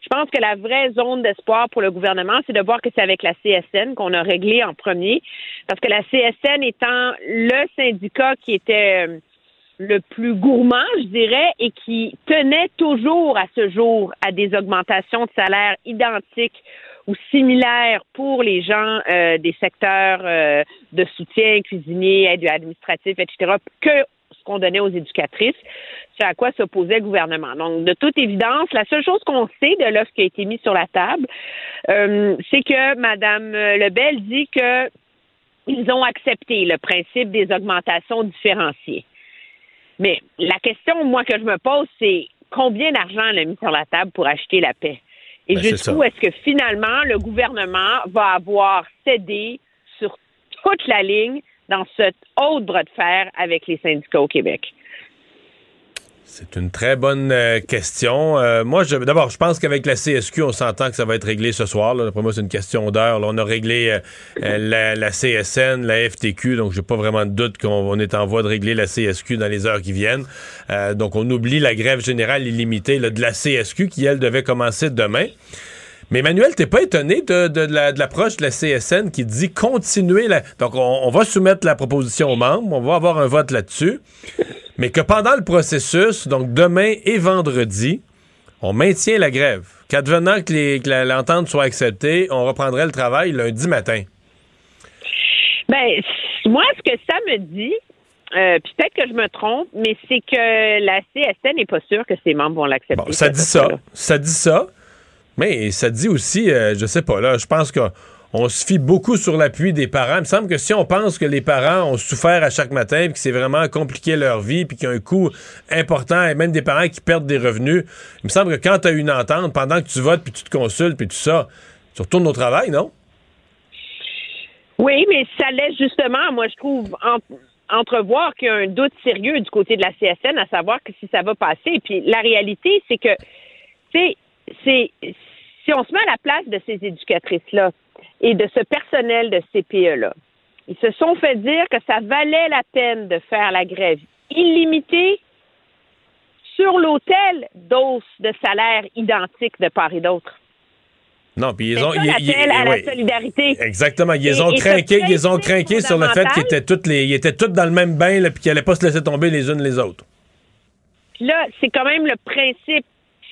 Je pense que la vraie zone d'espoir pour le gouvernement, c'est de voir que c'est avec la CSN qu'on a réglé en premier, parce que la CSN étant le syndicat qui était euh, le plus gourmand, je dirais, et qui tenait toujours à ce jour à des augmentations de salaire identiques ou similaires pour les gens euh, des secteurs euh, de soutien, cuisiniers, aide administratifs, etc., que ce qu'on donnait aux éducatrices, c'est à quoi s'opposait le gouvernement. Donc, de toute évidence, la seule chose qu'on sait de l'offre qui a été mise sur la table, euh, c'est que Mme Lebel dit que ils ont accepté le principe des augmentations différenciées. Mais la question, moi, que je me pose, c'est combien d'argent elle a mis sur la table pour acheter la paix? Et Ben, jusqu'où est-ce que finalement le gouvernement va avoir cédé sur toute la ligne dans ce haut bras de fer avec les syndicats au Québec? C'est une très bonne euh, question. Euh, moi, d'abord, je pense qu'avec la CSQ, on s'entend que ça va être réglé ce soir. Pour moi, c'est une question d'heure. On a réglé euh, euh, la, CSN, la FTQ, donc j'ai pas vraiment de doute qu'on on est en voie de régler la CSQ dans les heures qui viennent. Donc, on oublie la grève générale illimitée là, de la CSQ qui, elle, devait commencer demain. Mais Emmanuel, t'es pas étonné de, de, de la- de l'approche de la CSN qui dit continuer la. Donc, on, on va soumettre la proposition aux membres, on va avoir un vote là-dessus, mais que pendant le processus, donc demain et vendredi, on maintient la grève. Qu'advenant que l'entente soit acceptée, on reprendrait le travail lundi matin. Ben, moi, ce que ça me dit, euh, peut-être que je me trompe, mais c'est que la CSN n'est pas sûre que ses membres vont l'accepter. Bon, ça dit ça. Ça dit ça. Mais ça dit aussi, euh, je sais pas, là, je pense qu'on se fie beaucoup sur l'appui des parents. Il me semble que si on pense que les parents ont souffert à chaque matin, puis que c'est vraiment compliqué leur vie, puis qu'il y a un coût important, et même des parents qui perdent des revenus, il me semble que quand tu as une entente, pendant que tu votes, puis tu te consultes, puis tout ça, tu retournes au travail, non? Oui, mais ça laisse justement, moi, je trouve, en- entrevoir qu'il y a un doute sérieux du côté de la CSN à savoir que si ça va passer. Puis la réalité, c'est que, tu sais, c'est si on se met à la place de ces éducatrices-là et de ce personnel de CPE-là, ils se sont fait dire que ça valait la peine de faire la grève illimitée sur l'autel d'hausse de salaire identique de part et d'autre. Non, puis ils ont. ça ils- ils- à la oui. solidarité. Exactement. Ils Et- ont craqué, ils ont craqué sur le fait qu'ils étaient toutes les, ils étaient tous dans le même bain, là, puis qu'ils allaient pas se laisser tomber les unes les autres. Là, c'est quand même le principe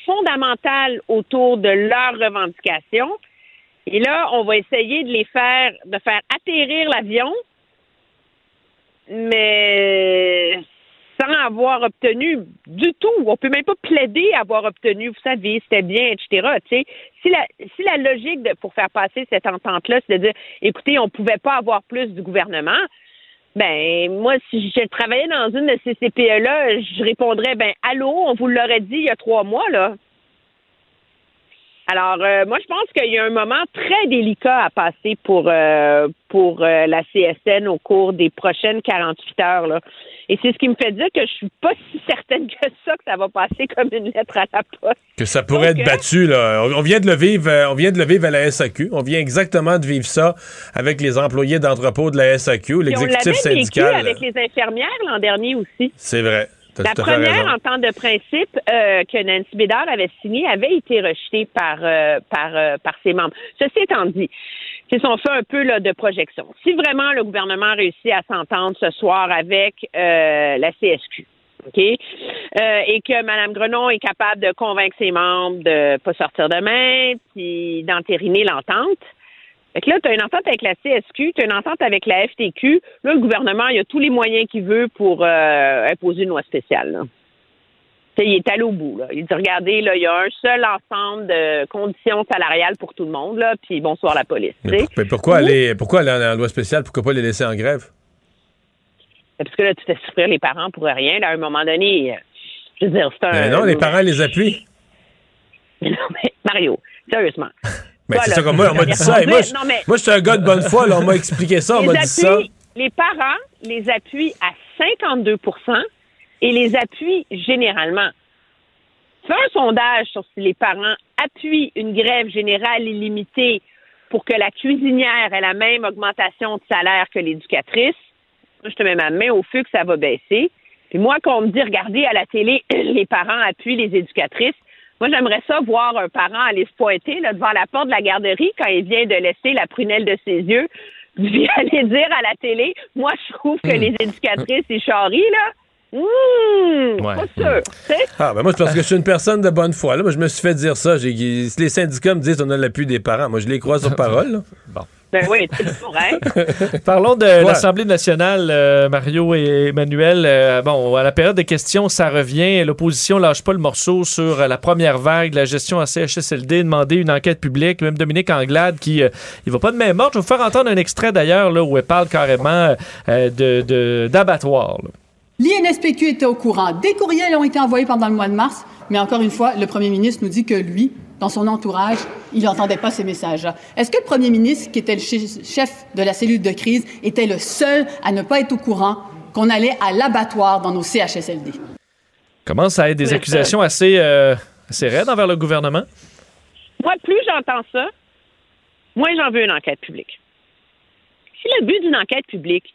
fondamental autour de leurs revendications. Et là, on va essayer de les faire, de faire atterrir l'avion, mais sans avoir obtenu du tout. On peut même pas plaider avoir obtenu, vous savez, c'était bien, etc. Tu sais, si la, si la logique de, pour faire passer cette entente-là, c'est de dire, écoutez, on pouvait pas avoir plus du gouvernement, ben, moi, si je travaillais dans une de ces CPE-là, je répondrais, ben, allô, on vous l'aurait dit il y a trois mois, là. Alors, euh, moi, je pense qu'il y a un moment très délicat à passer pour, euh, pour euh, la CSN au cours des prochaines 48 heures, là. Et c'est ce qui me fait dire que je suis pas si certaine que ça, que ça va passer comme une lettre à la poste. Que ça pourrait Donc, être battu, là. On, on vient de le vivre, euh, on vient de le vivre à la SAQ. On vient exactement de vivre ça avec les employés d'entrepôt de la SAQ, Puis on l'exécutif l'avait vécu syndical. avec les infirmières l'an dernier aussi. C'est vrai. La première entente de principe euh, que Nancy Bédard avait signée avait été rejetée par, euh, par, euh, par ses membres. Ceci étant dit, c'est son fait un peu là, de projection. Si vraiment le gouvernement réussit à s'entendre ce soir avec euh, la CSQ, OK? Euh, et que Mme Grenon est capable de convaincre ses membres de pas sortir demain, puis d'entériner l'entente. Fait que là, tu as une entente avec la CSQ, tu as une entente avec la FTQ. Là, le gouvernement, il a tous les moyens qu'il veut pour euh, imposer une loi spéciale. là. Tu sais, il est allé au bout. Là. Il dit, regardez, là, il y a un seul ensemble de conditions salariales pour tout le monde, là, puis bonsoir la police. Mais pourquoi aller, pourquoi aller en, en loi spéciale? Pourquoi pas les laisser en grève? Parce que là, tu fais souffrir les parents pour rien. Là, à un moment donné, euh, je veux dire, c'est un... Ben non, les parents les appuient. Non, mais Mario, sérieusement. Ben, Toi, c'est ça comme moi, on m'a dit ça. Et moi, je, Non, mais- moi, je suis un gars de bonne foi, là, on m'a expliqué ça, on les m'a dit ça. Les parents les appuient à 52% et les appuient généralement. Fais un sondage sur si les parents appuient une grève générale illimitée pour que la cuisinière ait la même augmentation de salaire que l'éducatrice. Moi, je te mets ma main au feu que ça va baisser. Puis moi, quand on me dit, regardez à la télé, les parents appuient les éducatrices, moi, j'aimerais ça voir un parent aller se pointer là, devant la porte de la garderie quand il vient de laisser la prunelle de ses yeux, puis aller dire à la télé, moi, je trouve que les éducatrices, ils charrient, là. Mmh, Ouais. pas sûr. tu sais. Ah, ben moi, c'est parce que je suis une personne de bonne foi. Là. Moi, je me suis fait dire ça. Les syndicats me disent qu'on a l'appui des parents, moi, je les crois sur parole. là. Bon. Ben oui, c'est correct. Parlons de Ouais. l'Assemblée nationale, euh, Mario et Emmanuel. Euh, bon, à la période des questions, ça revient. L'opposition lâche pas le morceau sur euh, la première vague, la gestion à CHSLD, demander une enquête publique. Même Dominique Anglade, qui euh, il va pas de même ordre. Je vais vous faire entendre un extrait d'ailleurs là, où elle parle carrément euh, de- de- d'abattoir. là. L'INSPQ était au courant. Des courriels ont été envoyés pendant le mois de mars, mais encore une fois, le premier ministre nous dit que lui, dans son entourage, il n'entendait pas ces messages-là. Est-ce que le premier ministre, qui était le chef de la cellule de crise, était le seul à ne pas être au courant qu'on allait à l'abattoir dans nos CHSLD? Commence à être des accusations assez, euh, assez raides envers le gouvernement? Moi, plus j'entends ça, moins j'en veux une enquête publique. Si le but d'une enquête publique,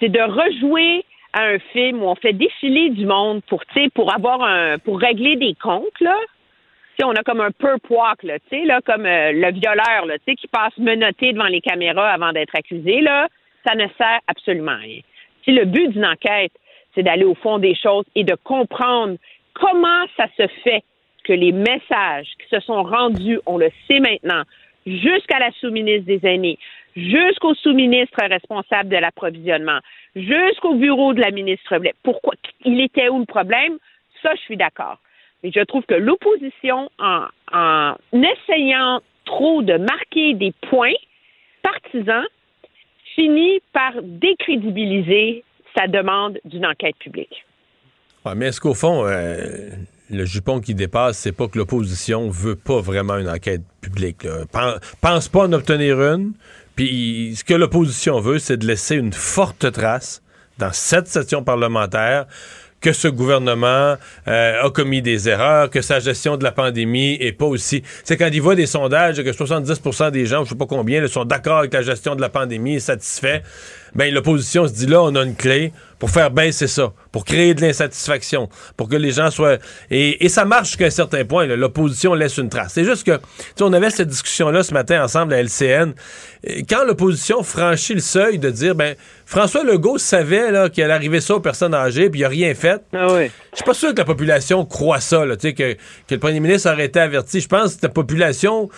c'est de rejouer à un film où on fait défiler du monde pour, pour avoir un, pour régler des comptes, là, on a comme un perp walk, là, tu sais, là, comme euh, le violeur, là, tu sais, qui passe menotté devant les caméras avant d'être accusé, là, ça ne sert absolument à rien. Si le but d'une enquête, c'est d'aller au fond des choses et de comprendre comment ça se fait que les messages qui se sont rendus, on le sait maintenant, jusqu'à la sous-ministre des aînés, jusqu'au sous-ministre responsable de l'approvisionnement, jusqu'au bureau de la ministre. Pourquoi? Il était où le problème? Ça, je suis d'accord. Mais je trouve que l'opposition, en, essayant trop de marquer des points partisans, finit par décrédibiliser sa demande d'une enquête publique. Mais est-ce qu'au fond, euh, le jupon qui dépasse, c'est pas que l'opposition veut pas vraiment une enquête publique? là? Pen- Pense pas en obtenir une. Puis ce que l'opposition veut, c'est de laisser une forte trace dans cette session parlementaire que ce gouvernement euh, a commis des erreurs, que sa gestion de la pandémie est pas aussi... C'est quand il voit des sondages que 70% des gens, je sais pas combien, sont d'accord avec la gestion de la pandémie satisfaits, ben l'opposition se dit là, on a une clé pour faire baisser ça, pour créer de l'insatisfaction, pour que les gens soient... Et, et ça marche jusqu'à un certain point, l'opposition laisse une trace. C'est juste que, tu sais, on avait cette discussion-là ce matin ensemble à LCN. Quand l'opposition franchit le seuil de dire, ben, François Legault savait là, qu'il allait arriver ça aux personnes âgées, puis il a rien fait. Je suis pas sûr que la population croit ça, là, tu sais, que, que le premier ministre aurait été averti. Je pense que la population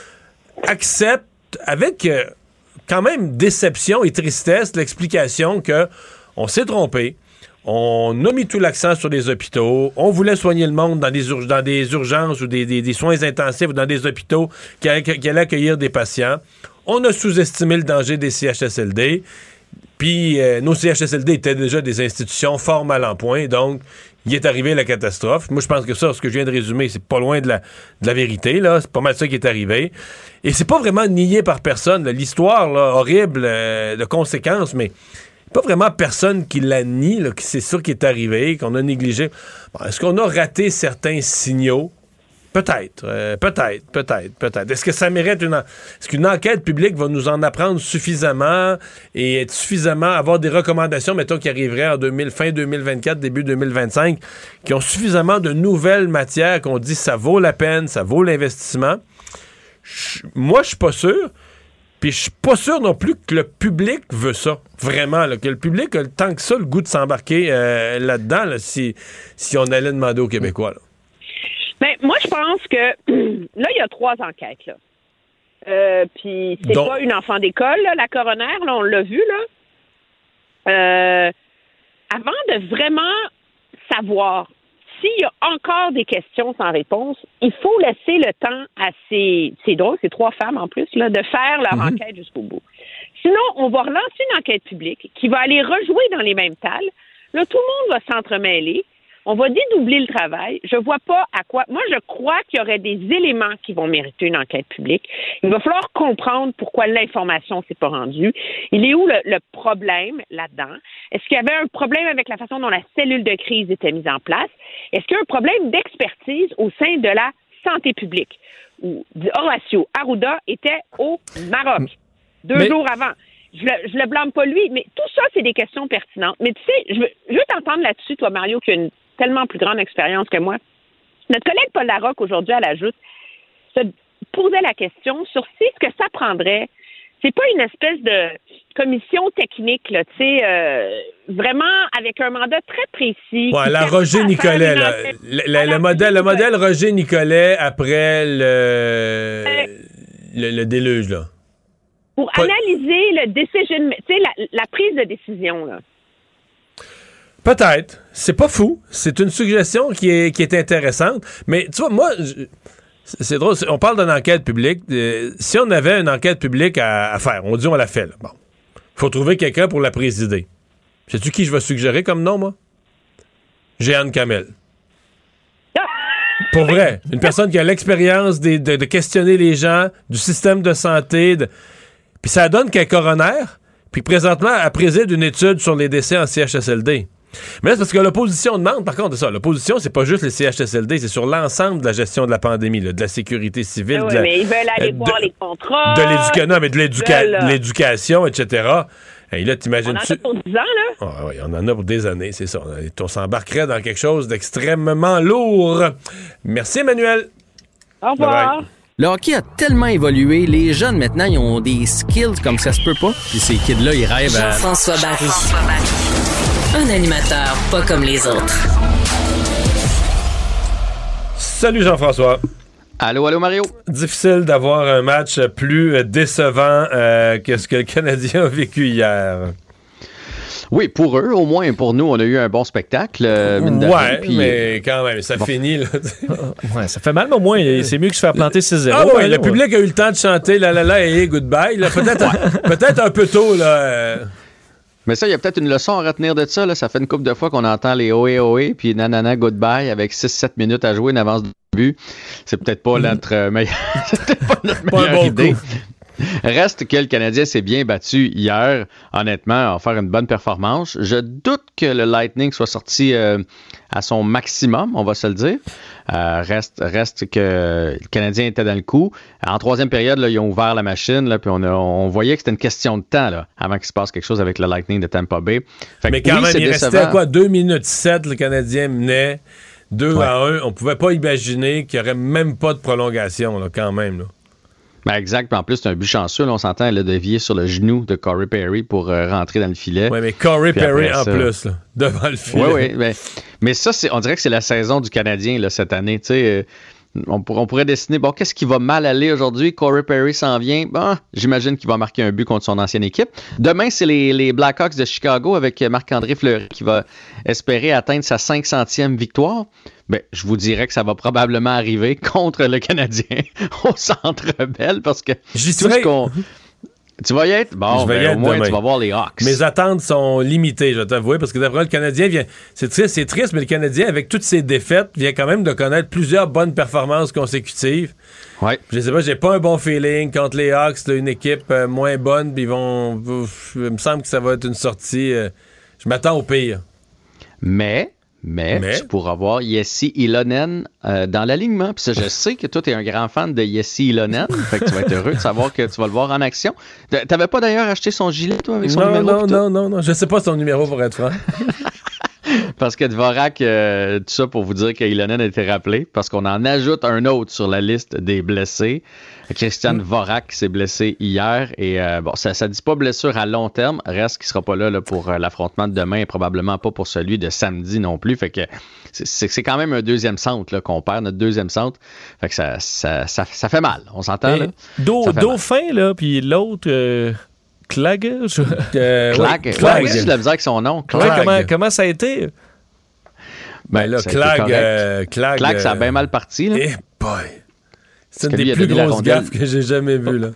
accepte avec euh, quand même déception et tristesse l'explication que on s'est trompé. On a mis tout l'accent sur les hôpitaux. On voulait soigner le monde dans des, urgences ou des, soins intensifs ou dans des hôpitaux qui allaient accueillir des patients. On a sous-estimé le danger des CHSLD. Puis euh, nos CHSLD étaient déjà des institutions fort mal en point, donc il est arrivé la catastrophe. Moi, je pense que ça, ce que je viens de résumer, c'est pas loin de la, vérité. là. C'est pas mal ça qui est arrivé. Et c'est pas vraiment nié par personne. L'histoire horrible euh, de conséquences, mais pas vraiment personne qui la nie, que c'est ça qui est arrivé, qu'on a négligé. Est-ce qu'on a raté certains signaux? Peut-être, euh, peut-être, peut-être, peut-être. Est-ce que ça mérite une... Est-ce qu'une enquête publique va nous en apprendre suffisamment et être suffisamment... avoir des recommandations, mettons, qui arriveraient en 2000, fin 2024, début 2025, qui ont suffisamment de nouvelles matières qu'on dit ça vaut la peine, ça vaut l'investissement? Moi, je suis pas sûr. Puis je suis pas sûr non plus que le public veut ça. Vraiment, que le public a tant que ça le goût de s'embarquer euh, là-dedans, là, si, on allait demander aux Québécois. Ben, moi, pense que là, il y a trois enquêtes. Là. Euh, Puis c'est Donc- pas une enfant d'école, là, la coroner, là, on l'a vu. là. Euh, avant de vraiment savoir s'il y a encore des questions sans réponse, il faut laisser le temps à ces, c'est drôle, ces trois femmes en plus, là, de faire leur Mhm. enquête jusqu'au bout. Sinon, on va relancer une enquête publique qui va aller rejouer dans les mêmes talles. Là, tout le monde va s'entremêler. On va dédoubler le travail. Je vois pas à quoi. Moi, je crois qu'il y aurait des éléments qui vont mériter une enquête publique. Il va falloir comprendre pourquoi l'information s'est pas rendue. Il est où le, le problème là-dedans? Est-ce qu'il y avait un problème avec la façon dont la cellule de crise était mise en place? Est-ce qu'il y a un problème d'expertise au sein de la santé publique? Où Horacio Arruda était au Maroc deux Mais- jours avant. Je le, je le blâme pas lui, mais tout ça, c'est des questions pertinentes. Mais tu sais, je veux, je veux t'entendre là-dessus, toi, Mario, qui a une tellement plus grande expérience que moi. Notre collègue Paul Larocque, aujourd'hui, à la Joute, se posait la question sur si ce que ça prendrait, c'est pas une espèce de commission technique, là, tu sais, euh, vraiment avec un mandat très précis. Ouais, la Roger Nicolet, là. Le, le- le modèle, le modèle Roger Nicolet après Euh, le, le, le déluge, là. Pour analyser le decision, tu sais, la, la prise de décision, là. Peut-être. C'est pas fou. C'est une suggestion qui est, qui est intéressante. Mais tu vois, moi, c'est drôle. On parle d'une enquête publique. Euh, si on avait une enquête publique à, faire, on dit on la fait. Là. Bon. faut trouver quelqu'un pour la présider. Sais-tu qui je vais suggérer comme nom, moi? Jeanne Kamel. Pour vrai. Une personne qui a l'expérience de, de questionner les gens, du système de santé. Puis ça donne qu'un coroner, puis présentement, elle préside une étude sur les décès en CHSLD. Mais là, c'est parce que l'opposition demande, par contre, ça. L'opposition, c'est pas juste les CHSLD, c'est sur l'ensemble de la gestion de la pandémie, là, de la sécurité civile. Ah de la- mais ils veulent aller euh, voir de- les contrats. de l'éducation, non, mais de de l'éducation, etc. Et là, On en t'imagines-tu... a pour 10 ans, là. Ah oui, on en a pour des années, c'est ça. On s'embarquerait dans quelque chose d'extrêmement lourd. Merci, Emmanuel. Au revoir. Le hockey a tellement évolué, les jeunes maintenant, ils ont des skills comme ça se peut pas. Puis ces kids-là, ils rêvent à... Jean-François Barry. Un animateur pas comme les autres. Salut Jean-François. Allô, allô Mario. Difficile d'avoir un match plus euh, décevant euh, que ce que le Canadien a vécu hier. Oui, pour eux, au moins pour nous, on a eu un bon spectacle. euh, Ouais, mais quand même, ça Bon. finit. Là. ouais, ça fait mal, mais au moins, c'est mieux que se faire planter 6-0. Ah ouais, Mario. le public a eu le temps de chanter la la la et goodbye. là. Peut-être peut-être un peu tôt. Là, euh. Mais ça, il y a peut-être une leçon à retenir de ça. Là. Ça fait une couple de fois qu'on entend les OE OE puis nanana goodbye avec 6-7 minutes à jouer, une avance de but. C'est peut-être pas notre euh, meilleure, c'est peut-être pas notre Pas meilleure bon idée. coup. Reste que le Canadien s'est bien battu hier. Honnêtement, à faire une bonne performance. Je doute que le Lightning soit sorti euh, à son maximum, on va se le dire. Euh, reste, reste que le Canadien était dans le coup. En troisième période, là, ils ont ouvert la machine, là, puis on, a- on voyait que c'était une question de temps là, avant qu'il se passe quelque chose avec le Lightning de Tampa Bay. Fait que Mais quand oui, même, il restait à quoi? 2 minutes 7, le Canadien menait 2 Ouais. à 1. On pouvait pas imaginer qu'il n'y aurait même pas de prolongation, là, quand même. Là. Ben, exact. Puis en plus, c'est un but chanceux. là, on s'entend, elle a dévié sur le genou de Corey Perry pour euh, rentrer dans le filet. Oui, mais Corey Puis Perry en plus, là, devant le filet. Oui, oui. Mais, mais ça, on dirait que c'est la saison du Canadien là, cette année. Tu sais, euh, on, pour- on pourrait dessiner, bon, qu'est-ce qui va mal aller aujourd'hui? Corey Perry s'en vient. Bon, j'imagine qu'il va marquer un but contre son ancienne équipe. Demain, c'est les, les Blackhawks de Chicago avec Marc-André Fleury qui va espérer atteindre sa 500e victoire. Ben, je vous dirais que ça va probablement arriver contre le Canadien au Centre Bell parce que J'y tout ce serais- qu'on... Tu vas y être? Bon, vais y ben, être au moins, demain. tu vas voir les Hawks. Mes attentes sont limitées, je vais t'avouer, parce que d'après le Canadien vient. C'est triste, c'est triste, mais le Canadien, avec toutes ses défaites, vient quand même de connaître plusieurs bonnes performances consécutives. Ouais. Je sais pas, j'ai pas un bon feeling contre les Hawks, là, une équipe euh, moins bonne, puis ils vont. ouf, il me semble que ça va être une sortie. euh, je m'attends au pire. Mais, mais, Mais? tu pourras voir Yessi Ilonen euh, dans l'alignement. Puis ça, je sais que toi, tu es un grand fan de Yessi Ilonen. fait que tu vas être heureux de savoir que tu vas le voir en action. T'avais pas d'ailleurs acheté son gilet, toi, avec son Non, numéro? non, non, non, non. Je sais pas son numéro pour être franc. Parce que Dvorak, euh, tout ça pour vous dire qu'Ilonen a été rappelé, parce qu'on en ajoute un autre sur la liste des blessés. Christian Dvorak s'est blessé hier et euh, bon, ça ne dit pas blessure à long terme, reste qu'il sera pas là, là, pour euh, l'affrontement de demain et probablement pas pour celui de samedi non plus. Fait que c'est- quand même un deuxième centre qu'on perd, notre deuxième centre. Fait que ça, ça, ça, ça fait mal, on s'entend. Dauphin, là, puis l'autre, euh, Clag? je- Euh, Clag. Ouais, Clag. j'ai de la misère avec son nom. Ouais, comment, comment ça a été? Ben là, ça Clag, euh, Clag, Clag, ça a euh, bien mal parti. Là. Eh boy! C'est une des plus grosses gaffes que j'ai jamais vues, là.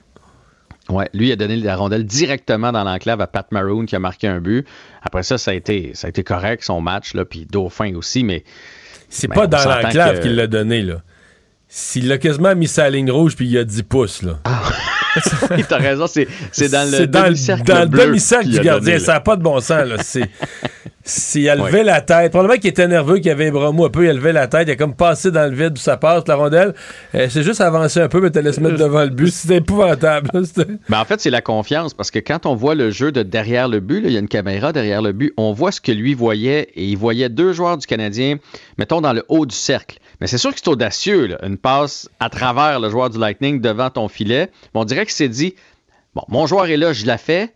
Ouais, lui il a donné la rondelle directement dans l'enclave à Pat Maroon qui a marqué un but. Après ça, ça a été, ça a été correct son match, là, puis Dauphin aussi, mais. C'est pas dans l'enclave que- qu'il l'a donné, là. S'il l'a quasiment mis sa ligne rouge puis il a 10 pouces, là. Oui, T'as raison, c'est, dans le demi-cercle dans le demi-cercle du gardien. ça n'a pas de bon sens, là. S'il a levé Ouais. la tête, probablement qu'il était nerveux, qu'il avait mous un peu, il a levé la tête, il a comme passé dans le vide où ça passe, la rondelle. Euh, c'est juste avancer un peu, mais t'allais se mettre devant le but. C'était épouvantable. C'était- Ben, en fait, c'est la confiance parce que quand on voit le jeu de derrière le but, il y a une caméra derrière le but, on voit ce que lui voyait et il voyait deux joueurs du Canadien, mettons dans le haut du cercle. Mais c'est sûr que c'est audacieux, là, une passe à travers le joueur du Lightning devant ton filet. Mais on dirait qu'il s'est dit bon, mon joueur est là, je la fais.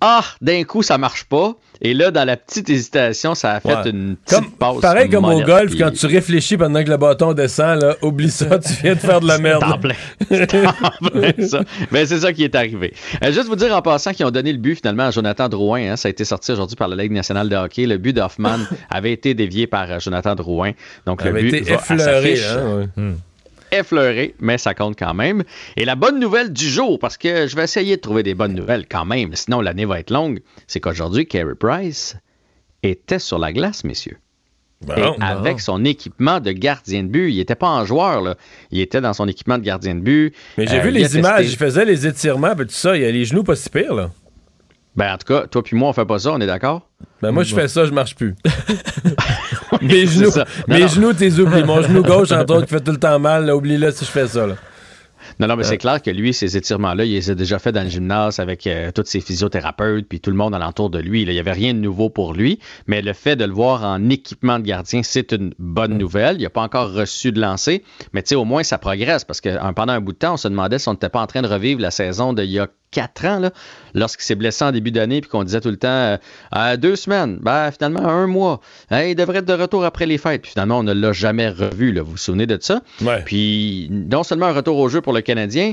Ah, d'un coup, ça marche pas. Et là, dans la petite hésitation, ça a fait Ouais. une petite Comme- passe. pareil comme au golf, puis- quand tu réfléchis pendant que le bâton descend, là, oublie ça, tu viens de faire de la merde. C'est en plein. C'est en plein ça. Ben, c'est ça qui est arrivé. Euh, juste vous dire en passant qu'ils ont donné le but finalement à Jonathan Drouin. hein. Ça a été sorti aujourd'hui par la Ligue nationale de hockey. Le but d'Hoffman avait été dévié par euh, Jonathan Drouin. Donc le avait but été va à sa effleuré, fiche. hein, ouais. Effleuré, mais ça compte quand même. Et la bonne nouvelle du jour, parce que je vais essayer de trouver des bonnes nouvelles quand même, sinon l'année va être longue, c'est qu'aujourd'hui, Carey Price était sur la glace, messieurs. Bon. Et avec son équipement de gardien de but, il n'était pas en joueur, là. il était dans son équipement de gardien de but. Mais j'ai Euh, vu les images, il faisait les étirements, tout ça, il a les genoux pas si pires, là. Ben, en tout cas, toi puis moi, on fait pas ça, on est d'accord? Ben moi, je fais ça, je marche plus. mes genoux. Non, mes non. genoux, t'es oubliés. Mon genou gauche, entre autres, qui fait tout le temps mal, oublie-le si je fais ça. Là. Non, non, mais c'est clair que lui, ces étirements-là, il les a déjà fait dans le gymnase avec euh, tous ses physiothérapeutes puis tout le monde alentour de lui. Là. Il n'y avait rien de nouveau pour lui, mais le fait de le voir en équipement de gardien, c'est une bonne nouvelle. Il n'a pas encore reçu de lancer, mais tu sais, au moins, ça progresse parce que euh, pendant un bout de temps, on se demandait si on n'était pas en train de revivre la saison d'il y a quatre ans, là, lorsqu'il s'est blessé en début d'année, puis qu'on disait tout le temps euh, euh, deux semaines, ben, finalement un mois, il devrait être de retour après les fêtes. Puis finalement, on ne l'a jamais revu. Là. Vous vous souvenez de ça? Puis non seulement un retour au jeu pour le Canadien,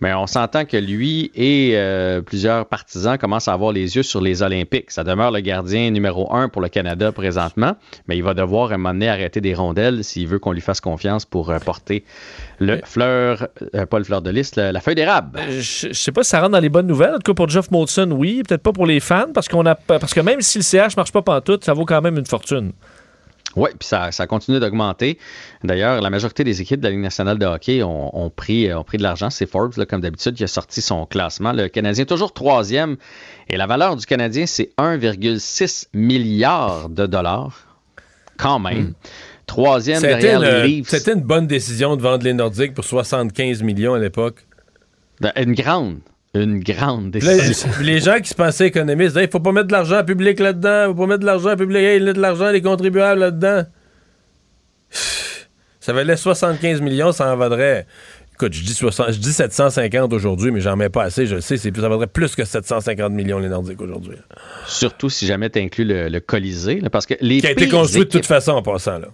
mais on s'entend que lui et euh, plusieurs partisans commencent à avoir les yeux sur les Olympiques. Ça demeure le gardien numéro un pour le Canada présentement, mais il va devoir à un moment donné arrêter des rondelles s'il veut qu'on lui fasse confiance pour euh, porter le fleur, euh, pas le fleur de lys, la, la feuille d'érable. Je, je sais pas si ça rentre dans les bonnes nouvelles. En tout cas, pour Jeff Molson, oui. Peut-être pas pour les fans, parce qu'on a parce que même si le CH marche pas pantoute, ça vaut quand même une fortune. Oui, puis ça, ça continue d'augmenter. D'ailleurs, la majorité des équipes de la Ligue nationale de hockey ont, ont pris, ont pris de l'argent. C'est Forbes, là, comme d'habitude, qui a sorti son classement. Le Canadien est toujours troisième. Et la valeur du Canadien, c'est 1,6 milliard de dollars. Quand même. Troisième C'était derrière une, les Leafs. c'était une bonne décision de vendre les Nordiques pour 75 millions à l'époque. Une grande. Une grande décision. les gens qui se pensaient économistes, il faut pas mettre de l'argent public là-dedans, faut pas mettre de l'argent public, Hey, il y a de l'argent des contribuables là-dedans. Ça valait 75 millions, ça en vaudrait. Écoute, je dis, 60 je dis 750 aujourd'hui, mais j'en mets pas assez, je le sais, ça vaudrait plus que 750 millions les Nordiques aujourd'hui. Surtout si jamais tu inclus le, le Colisée. là, parce que les Qui a été construit de toute façon en passant, là.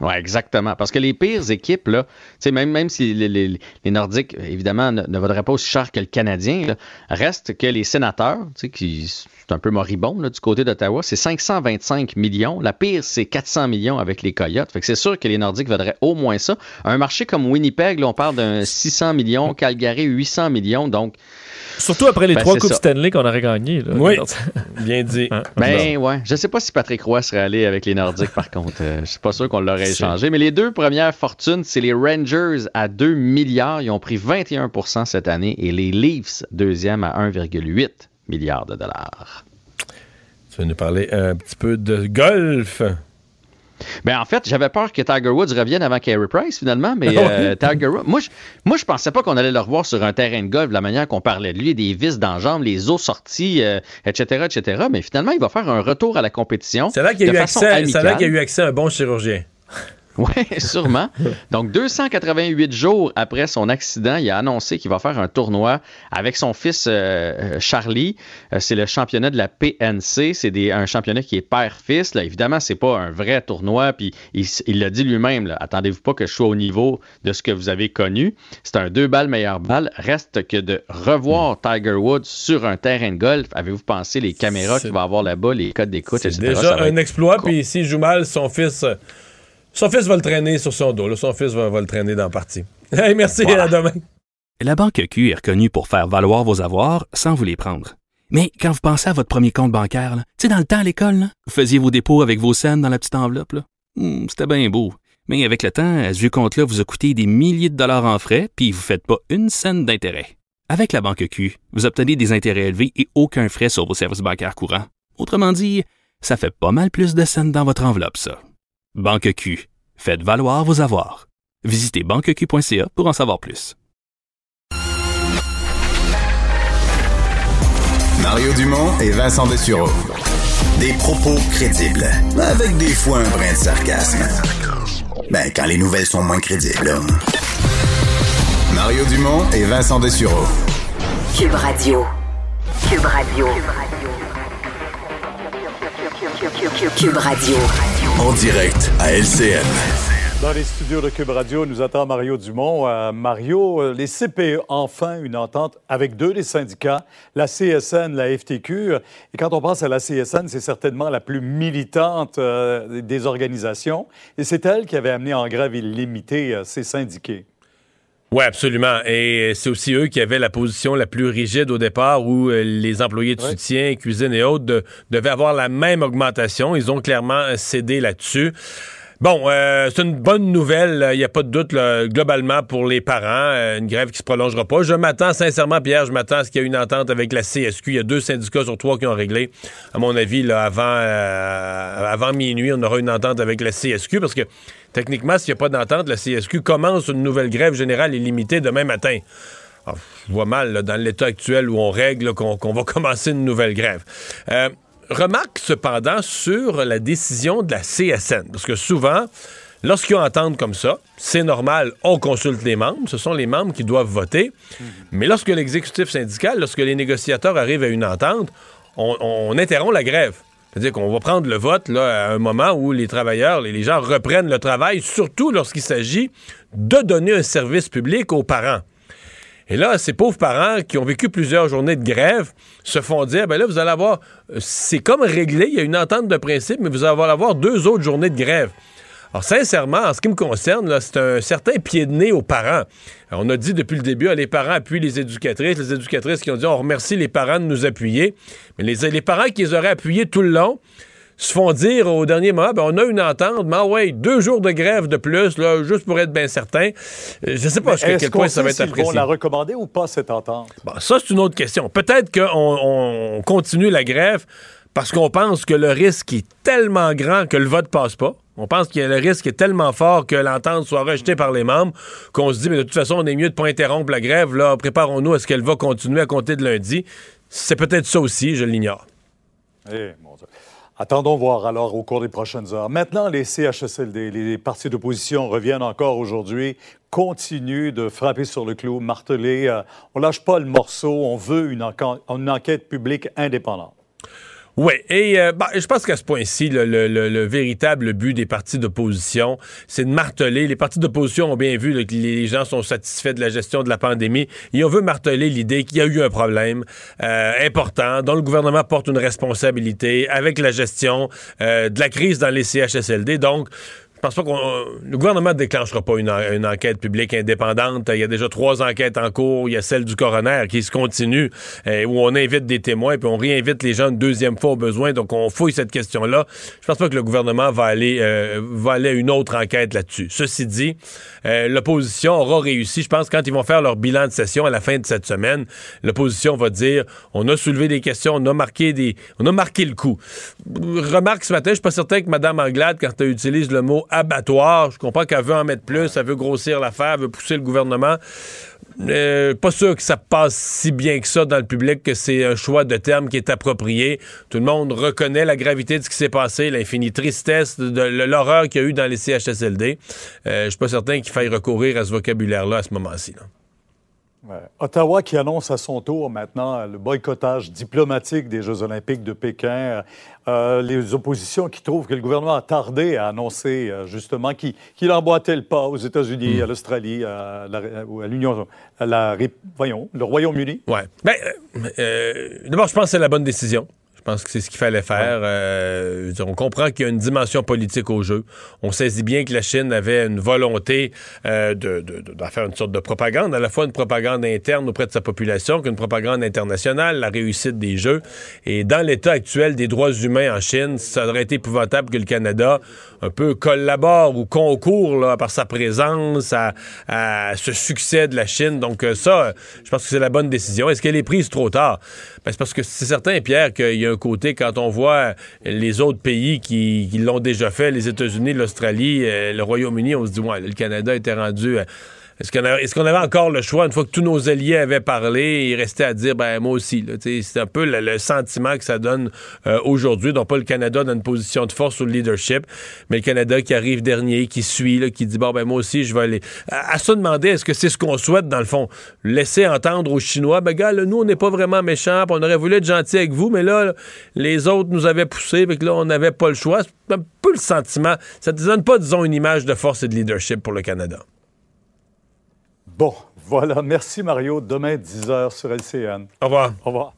Oui, exactement. Parce que les pires équipes, là, même, même si les, les- les Nordiques, évidemment, ne, vaudraient pas aussi cher que le Canadien, là, reste que les sénateurs, qui c'est un peu moribond du côté d'Ottawa, c'est 525 millions. La pire, c'est 400 millions avec les Coyotes. Fait que c'est sûr que les Nordiques vaudraient au moins ça. Un marché comme Winnipeg, là, on parle d'un 600 millions, Calgary 800 millions, donc... Surtout après les Ben, trois Coupes ça. Stanley qu'on aurait gagnées. là. Oui, bien dit. Ben ouais, je sais pas si Patrick Roy serait allé avec les Nordiques par contre. Euh, je suis pas sûr qu'on l'aurait échangé. Mais les deux premières fortunes, c'est les Rangers à 2 milliards. Ils ont pris 21% cette année. Et les Leafs, deuxième à 1,8 milliards de dollars. Tu vas nous parler un petit peu de golf? Ben en fait, j'avais peur que Tiger Woods revienne avant Carey Price finalement, mais Ah euh, Tiger Woods, moi je, moi je pensais pas qu'on allait le revoir sur un terrain de golf, de la manière qu'on parlait de lui, des vis dans les jambes, les os sortis, euh, etc., etc. Mais finalement, il va faire un retour à la compétition. C'est là y qu'il y a eu accès à un bon chirurgien. Oui, sûrement. Donc, 288 jours après son accident, il a annoncé qu'il va faire un tournoi avec son fils euh, euh, Charlie. Euh, c'est le championnat de la PNC. C'est un championnat qui est père-fils. Là, Évidemment, c'est pas un vrai tournoi. Puis il, l'a dit lui-même. Attendez-vous pas que je sois au niveau de ce que vous avez connu. C'est un deux balles meilleure balle. Reste que de revoir Tiger Woods sur un terrain de golf. Avez-vous pensé les caméras qu'il va avoir là-bas, les codes d'écoute, C'est etc. déjà Ça va un exploit, puis s'il joue mal, son fils, son fils va le traîner sur son dos. là. Son fils va, va le traîner dans la partie. Hey, merci, à demain. La Banque Q est reconnue pour faire valoir vos avoirs sans vous les prendre. Mais quand vous pensez à votre premier compte bancaire, tu sais, dans le temps à l'école, vous faisiez vos dépôts avec vos scènes dans la petite enveloppe. là. Hmm, C'était bien beau. Mais avec le temps, à ce vieux compte-là vous a coûté des milliers de dollars en frais, puis vous ne faites pas une scène d'intérêt. Avec la Banque Q, vous obtenez des intérêts élevés et aucun frais sur vos services bancaires courants. Autrement dit, ça fait pas mal plus de scènes dans votre enveloppe, ça. Banque Q. Faites valoir vos avoirs. Visitez banqueq.ca pour en savoir plus. Mario Dumont et Vincent Dessureau. Des propos crédibles, avec des fois un brin de sarcasme. Ben, quand les nouvelles sont moins crédibles. Mario Dumont et Vincent Dessureau. Cube Radio. Cube Radio. Cube Radio. En direct à LCN. Dans les studios de Cube Radio, nous attend Mario Dumont. Euh, Mario, euh, les CPE, enfin une entente avec deux des syndicats, la CSN, la FTQ. Et quand on pense à la CSN, c'est certainement la plus militante euh, des organisations. Et c'est elle qui avait amené en grève illimitée euh, ces syndiqués. Oui, absolument. Et c'est aussi eux qui avaient la position la plus rigide au départ où euh, les employés de soutien, cuisine et autres de- devaient avoir la même augmentation. Ils ont clairement cédé là-dessus. Bon, euh, c'est une bonne nouvelle, il n'y a pas de doute, globalement, pour les parents. euh, une grève qui se prolongera pas. Je m'attends, sincèrement, Pierre, je m'attends à ce qu'il y ait une entente avec la CSQ. Il y a deux syndicats sur trois qui ont réglé. À mon avis, là, avant, euh, minuit, on aura une entente avec la CSQ parce que, techniquement, s'il n'y a pas d'entente, la CSQ commence une nouvelle grève générale illimitée demain matin. Alors, je vois mal, dans l'état actuel où on règle, qu'on va commencer une nouvelle grève. Euh, remarque cependant sur la décision de la CSN, parce que souvent, lorsqu'ils entendent comme ça, c'est normal, on consulte les membres, ce sont les membres qui doivent voter, mais lorsque l'exécutif syndical, lorsque les négociateurs arrivent à une entente, on, on interrompt la grève. C'est-à-dire qu'on va prendre le vote là, à un moment où les travailleurs, les gens reprennent le travail, surtout lorsqu'il s'agit de donner un service public aux parents. Et là, ces pauvres parents qui ont vécu plusieurs journées de grève se font dire, ben là, vous allez avoir, euh, c'est comme réglé, il y a une entente de principe, mais vous allez avoir deux autres journées de grève. Alors, sincèrement, en ce qui me concerne, c'est un certain pied de nez aux parents. On a dit depuis le début, ah, les parents appuient les éducatrices, les éducatrices qui ont dit, on remercie les parents de nous appuyer. Mais les, les parents qui les auraient appuyés tout le long, se font dire au dernier moment, ben, on a une entente, mais ah ouais, deux jours de grève de plus, là, juste pour être bien certain. Euh, Je sais pas jusqu'à quel point ça va être s'ils vont apprécié. la recommander ou pas, cette entente? Bon, ça, c'est une autre question. Peut-être qu'on on continue la grève parce qu'on pense que le risque est tellement grand que le vote passe pas. On pense que le risque est tellement fort que l'entente soit rejetée par les membres qu'on se dit, mais de toute façon, on est mieux de pas interrompre la grève. Là, préparons-nous à ce qu'elle va continuer à compter de lundi. C'est peut-être ça aussi, je l'ignore. Eh, mon Dieu. Attendons voir alors au cours des prochaines heures. Maintenant, les CHSLD, les partis d'opposition reviennent encore aujourd'hui, continuent de frapper sur le clou, marteler. euh, on lâche pas le morceau, on veut une, enquête- une enquête publique indépendante. Oui, et euh, bah, je pense qu'à ce point-ci, le, le- le- le véritable but des partis d'opposition, c'est de marteler. Les partis d'opposition ont bien vu que les gens sont satisfaits de la gestion de la pandémie et on veut marteler l'idée qu'il y a eu un problème euh, important dont le gouvernement porte une responsabilité avec la gestion euh, de la crise dans les CHSLD. Donc, je pense pas qu'on. Le gouvernement ne déclenchera pas une, en- une enquête publique indépendante. Il y a déjà trois enquêtes en cours. Il y a celle du coroner qui se continue, euh, où on invite des témoins, puis on réinvite les gens une deuxième fois au besoin. Donc, on fouille cette question-là. Je pense pas que le gouvernement va aller, euh, va aller à une autre enquête là-dessus. Ceci dit, euh, l'opposition aura réussi. Je pense quand ils vont faire leur bilan de session à la fin de cette semaine, l'opposition va dire on a soulevé des questions, on a marqué des, on a marqué le coup. Remarque ce matin, je suis pas certain que Mme Anglade, quand elle utilise le mot abattoir, je comprends qu'elle veut en mettre plus, elle veut grossir l'affaire, elle veut pousser le gouvernement. Euh, pas sûr que ça passe si bien que ça dans le public, que c'est un choix de terme qui est approprié. Tout le monde reconnaît la gravité de ce qui s'est passé, l'infinie tristesse, de, de l'horreur qu'il y a eu dans les CHSLD. Euh, je suis pas certain qu'il faille recourir à ce vocabulaire-là à ce moment-ci. là. Ouais. Ottawa qui annonce à son tour maintenant le boycottage diplomatique des Jeux olympiques de Pékin. Euh, les oppositions qui trouvent que le gouvernement a tardé à annoncer euh, justement qu'il qu'il emboîtait le pas aux États-Unis, à l'Australie, à la- à l'Union, à la, Ré- voyons, le Royaume-Uni. Ouais. Ben, euh, euh, d'abord, je pense que c'est la bonne décision. Je pense que c'est ce qu'il fallait faire. Euh, on comprend qu'il y a une dimension politique au jeu. On saisit bien que la Chine avait une volonté euh, de, de- de- d'en faire une sorte de propagande, à la fois une propagande interne auprès de sa population qu'une propagande internationale, la réussite des Jeux. Et dans l'état actuel des droits humains en Chine, ça aurait été épouvantable que le Canada un peu collabore ou concourt là, par sa présence à, à ce succès de la Chine. Donc euh, ça, euh, je pense que c'est la bonne décision. Est-ce qu'elle est prise trop tard? Ben, c'est parce que c'est certain, Pierre, qu'il y a un côté, quand on voit les autres pays qui, l'ont déjà fait, les États-Unis, l'Australie, euh, le Royaume-Uni, on se dit, ouais, le Canada était rendu... euh, est-ce qu'on, avait encore le choix, une fois que tous nos alliés avaient parlé, il restait à dire, ben moi aussi. c'est un peu le, sentiment que ça donne euh, aujourd'hui. Donc pas le Canada dans une position de force ou de leadership, mais le Canada qui arrive dernier, qui suit, qui dit, bon, ben moi aussi, je vais aller. À, se demander, est-ce que c'est ce qu'on souhaite, dans le fond? Laisser entendre aux Chinois, ben gars, nous, on n'est pas vraiment méchants, on aurait voulu être gentils avec vous, mais là, les autres nous avaient poussés, fait que là, on n'avait pas le choix. C'est un peu le sentiment. Ça te donne pas, disons, une image de force et de leadership pour le Canada. Bon, voilà. Merci Mario. Demain, 10h sur LCN. Au revoir. Au revoir.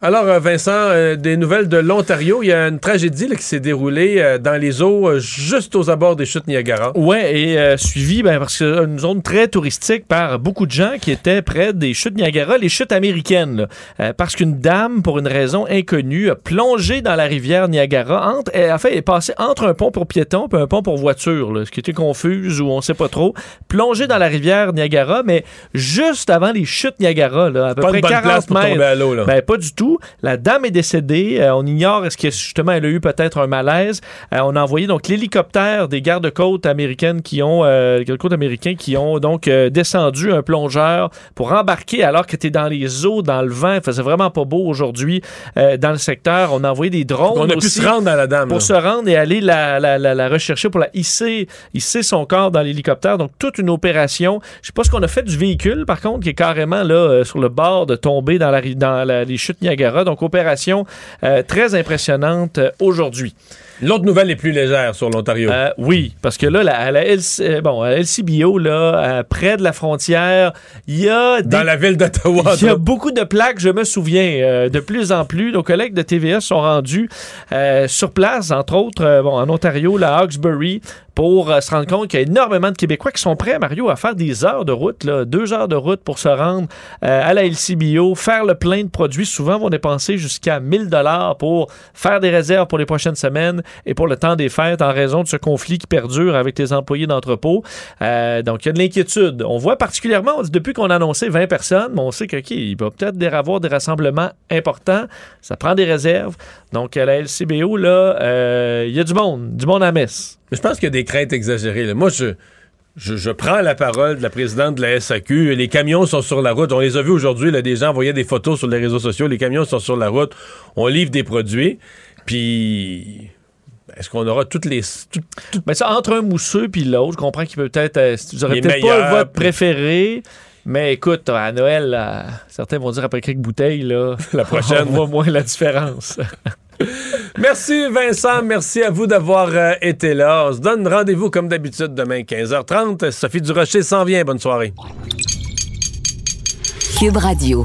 Alors, euh, Vincent, euh, des nouvelles de l'Ontario. Il y a une tragédie là, qui s'est déroulée euh, dans les eaux euh, juste aux abords des chutes Niagara. Ouais, et euh, suivi, ben, parce que c'est une zone très touristique par beaucoup de gens qui étaient près des chutes Niagara, les chutes américaines. là. Parce qu'une dame, pour une raison inconnue, a plongé dans la rivière Niagara. Entre, elle, en fait, elle est passée entre un pont pour piétons et un pont pour voitures, là, ce qui était confuse ou on sait pas trop. Plongée dans la rivière Niagara, mais juste avant les chutes Niagara, là, à peu Pas près une bonne 40 place pour mètres. tomber à l'eau, là. Ben, pas du tout. La dame est décédée. Euh, on ignore est-ce que justement elle a eu peut-être un malaise. Euh, on a envoyé donc l'hélicoptère des gardes-côtes américaines qui ont euh, gardes-côtes américains qui ont donc descendu un plongeur pour embarquer alors que tu es dans les eaux, dans le vent. Il faisait vraiment pas beau aujourd'hui dans le secteur. On a envoyé des drones. On a pu se rendre à la dame. pour là. se rendre et aller la, la, la, la rechercher pour la hisser, hisser son corps dans l'hélicoptère. Donc, toute une opération. Je sais pas ce qu'on a fait du véhicule, par contre, qui est carrément là sur le bord de tomber dans, la, ri- dans la- les chutes Niagara. Donc, opération euh, très impressionnante euh, aujourd'hui. L'autre nouvelle est plus légère sur l'Ontario. Euh, oui, parce que là, à la LC, bon, à LCBO, là, euh, près de la frontière, il y a des Dans la ville d'Ottawa. il y a beaucoup de plaques, je me souviens, euh, de plus en plus. Nos collègues de TVA sont rendus sur place, entre autres, bon, en Ontario, la Hawkesbury, pour euh, se rendre compte qu'il y a énormément de Québécois qui sont prêts, Mario, à faire des heures de route, là, deux heures de route pour se rendre euh, à la LCBO, faire le plein de produits. Souvent, vont dépenser jusqu'à 1000 dollars pour faire des réserves pour les prochaines semaines et pour le temps des fêtes en raison de ce conflit qui perdure avec les employés d'entrepôt. Euh, donc, il y a de l'inquiétude. On voit particulièrement, depuis qu'on a annoncé 20 personnes, mais on sait qu'il va peut-être avoir des rassemblements importants. Ça prend des réserves. Donc, à la LCBO, là, euh, il y a du monde, du monde à messe. Mais je pense qu'il y a des craintes exagérées. là. Moi, je, je, je prends la parole de la présidente de la SAQ. Les camions sont sur la route. On les a vus aujourd'hui. là, Des gens envoyaient des photos sur les réseaux sociaux. Les camions sont sur la route. On livre des produits. Puis, est-ce qu'on aura toutes les. tout- Mais ça, entre un mousseux puis l'autre, je comprends qu'il peut peut-être. euh, vous aurez peut-être pas votre préféré. Mais écoute, à Noël, là, certains vont dire après quelques bouteilles, là, La prochaine. on voit moins la différence. Merci Vincent, merci à vous d'avoir euh, été là. On se donne rendez-vous comme d'habitude demain 15h30. Sophie Durocher s'en vient. Bonne soirée. Cube Radio.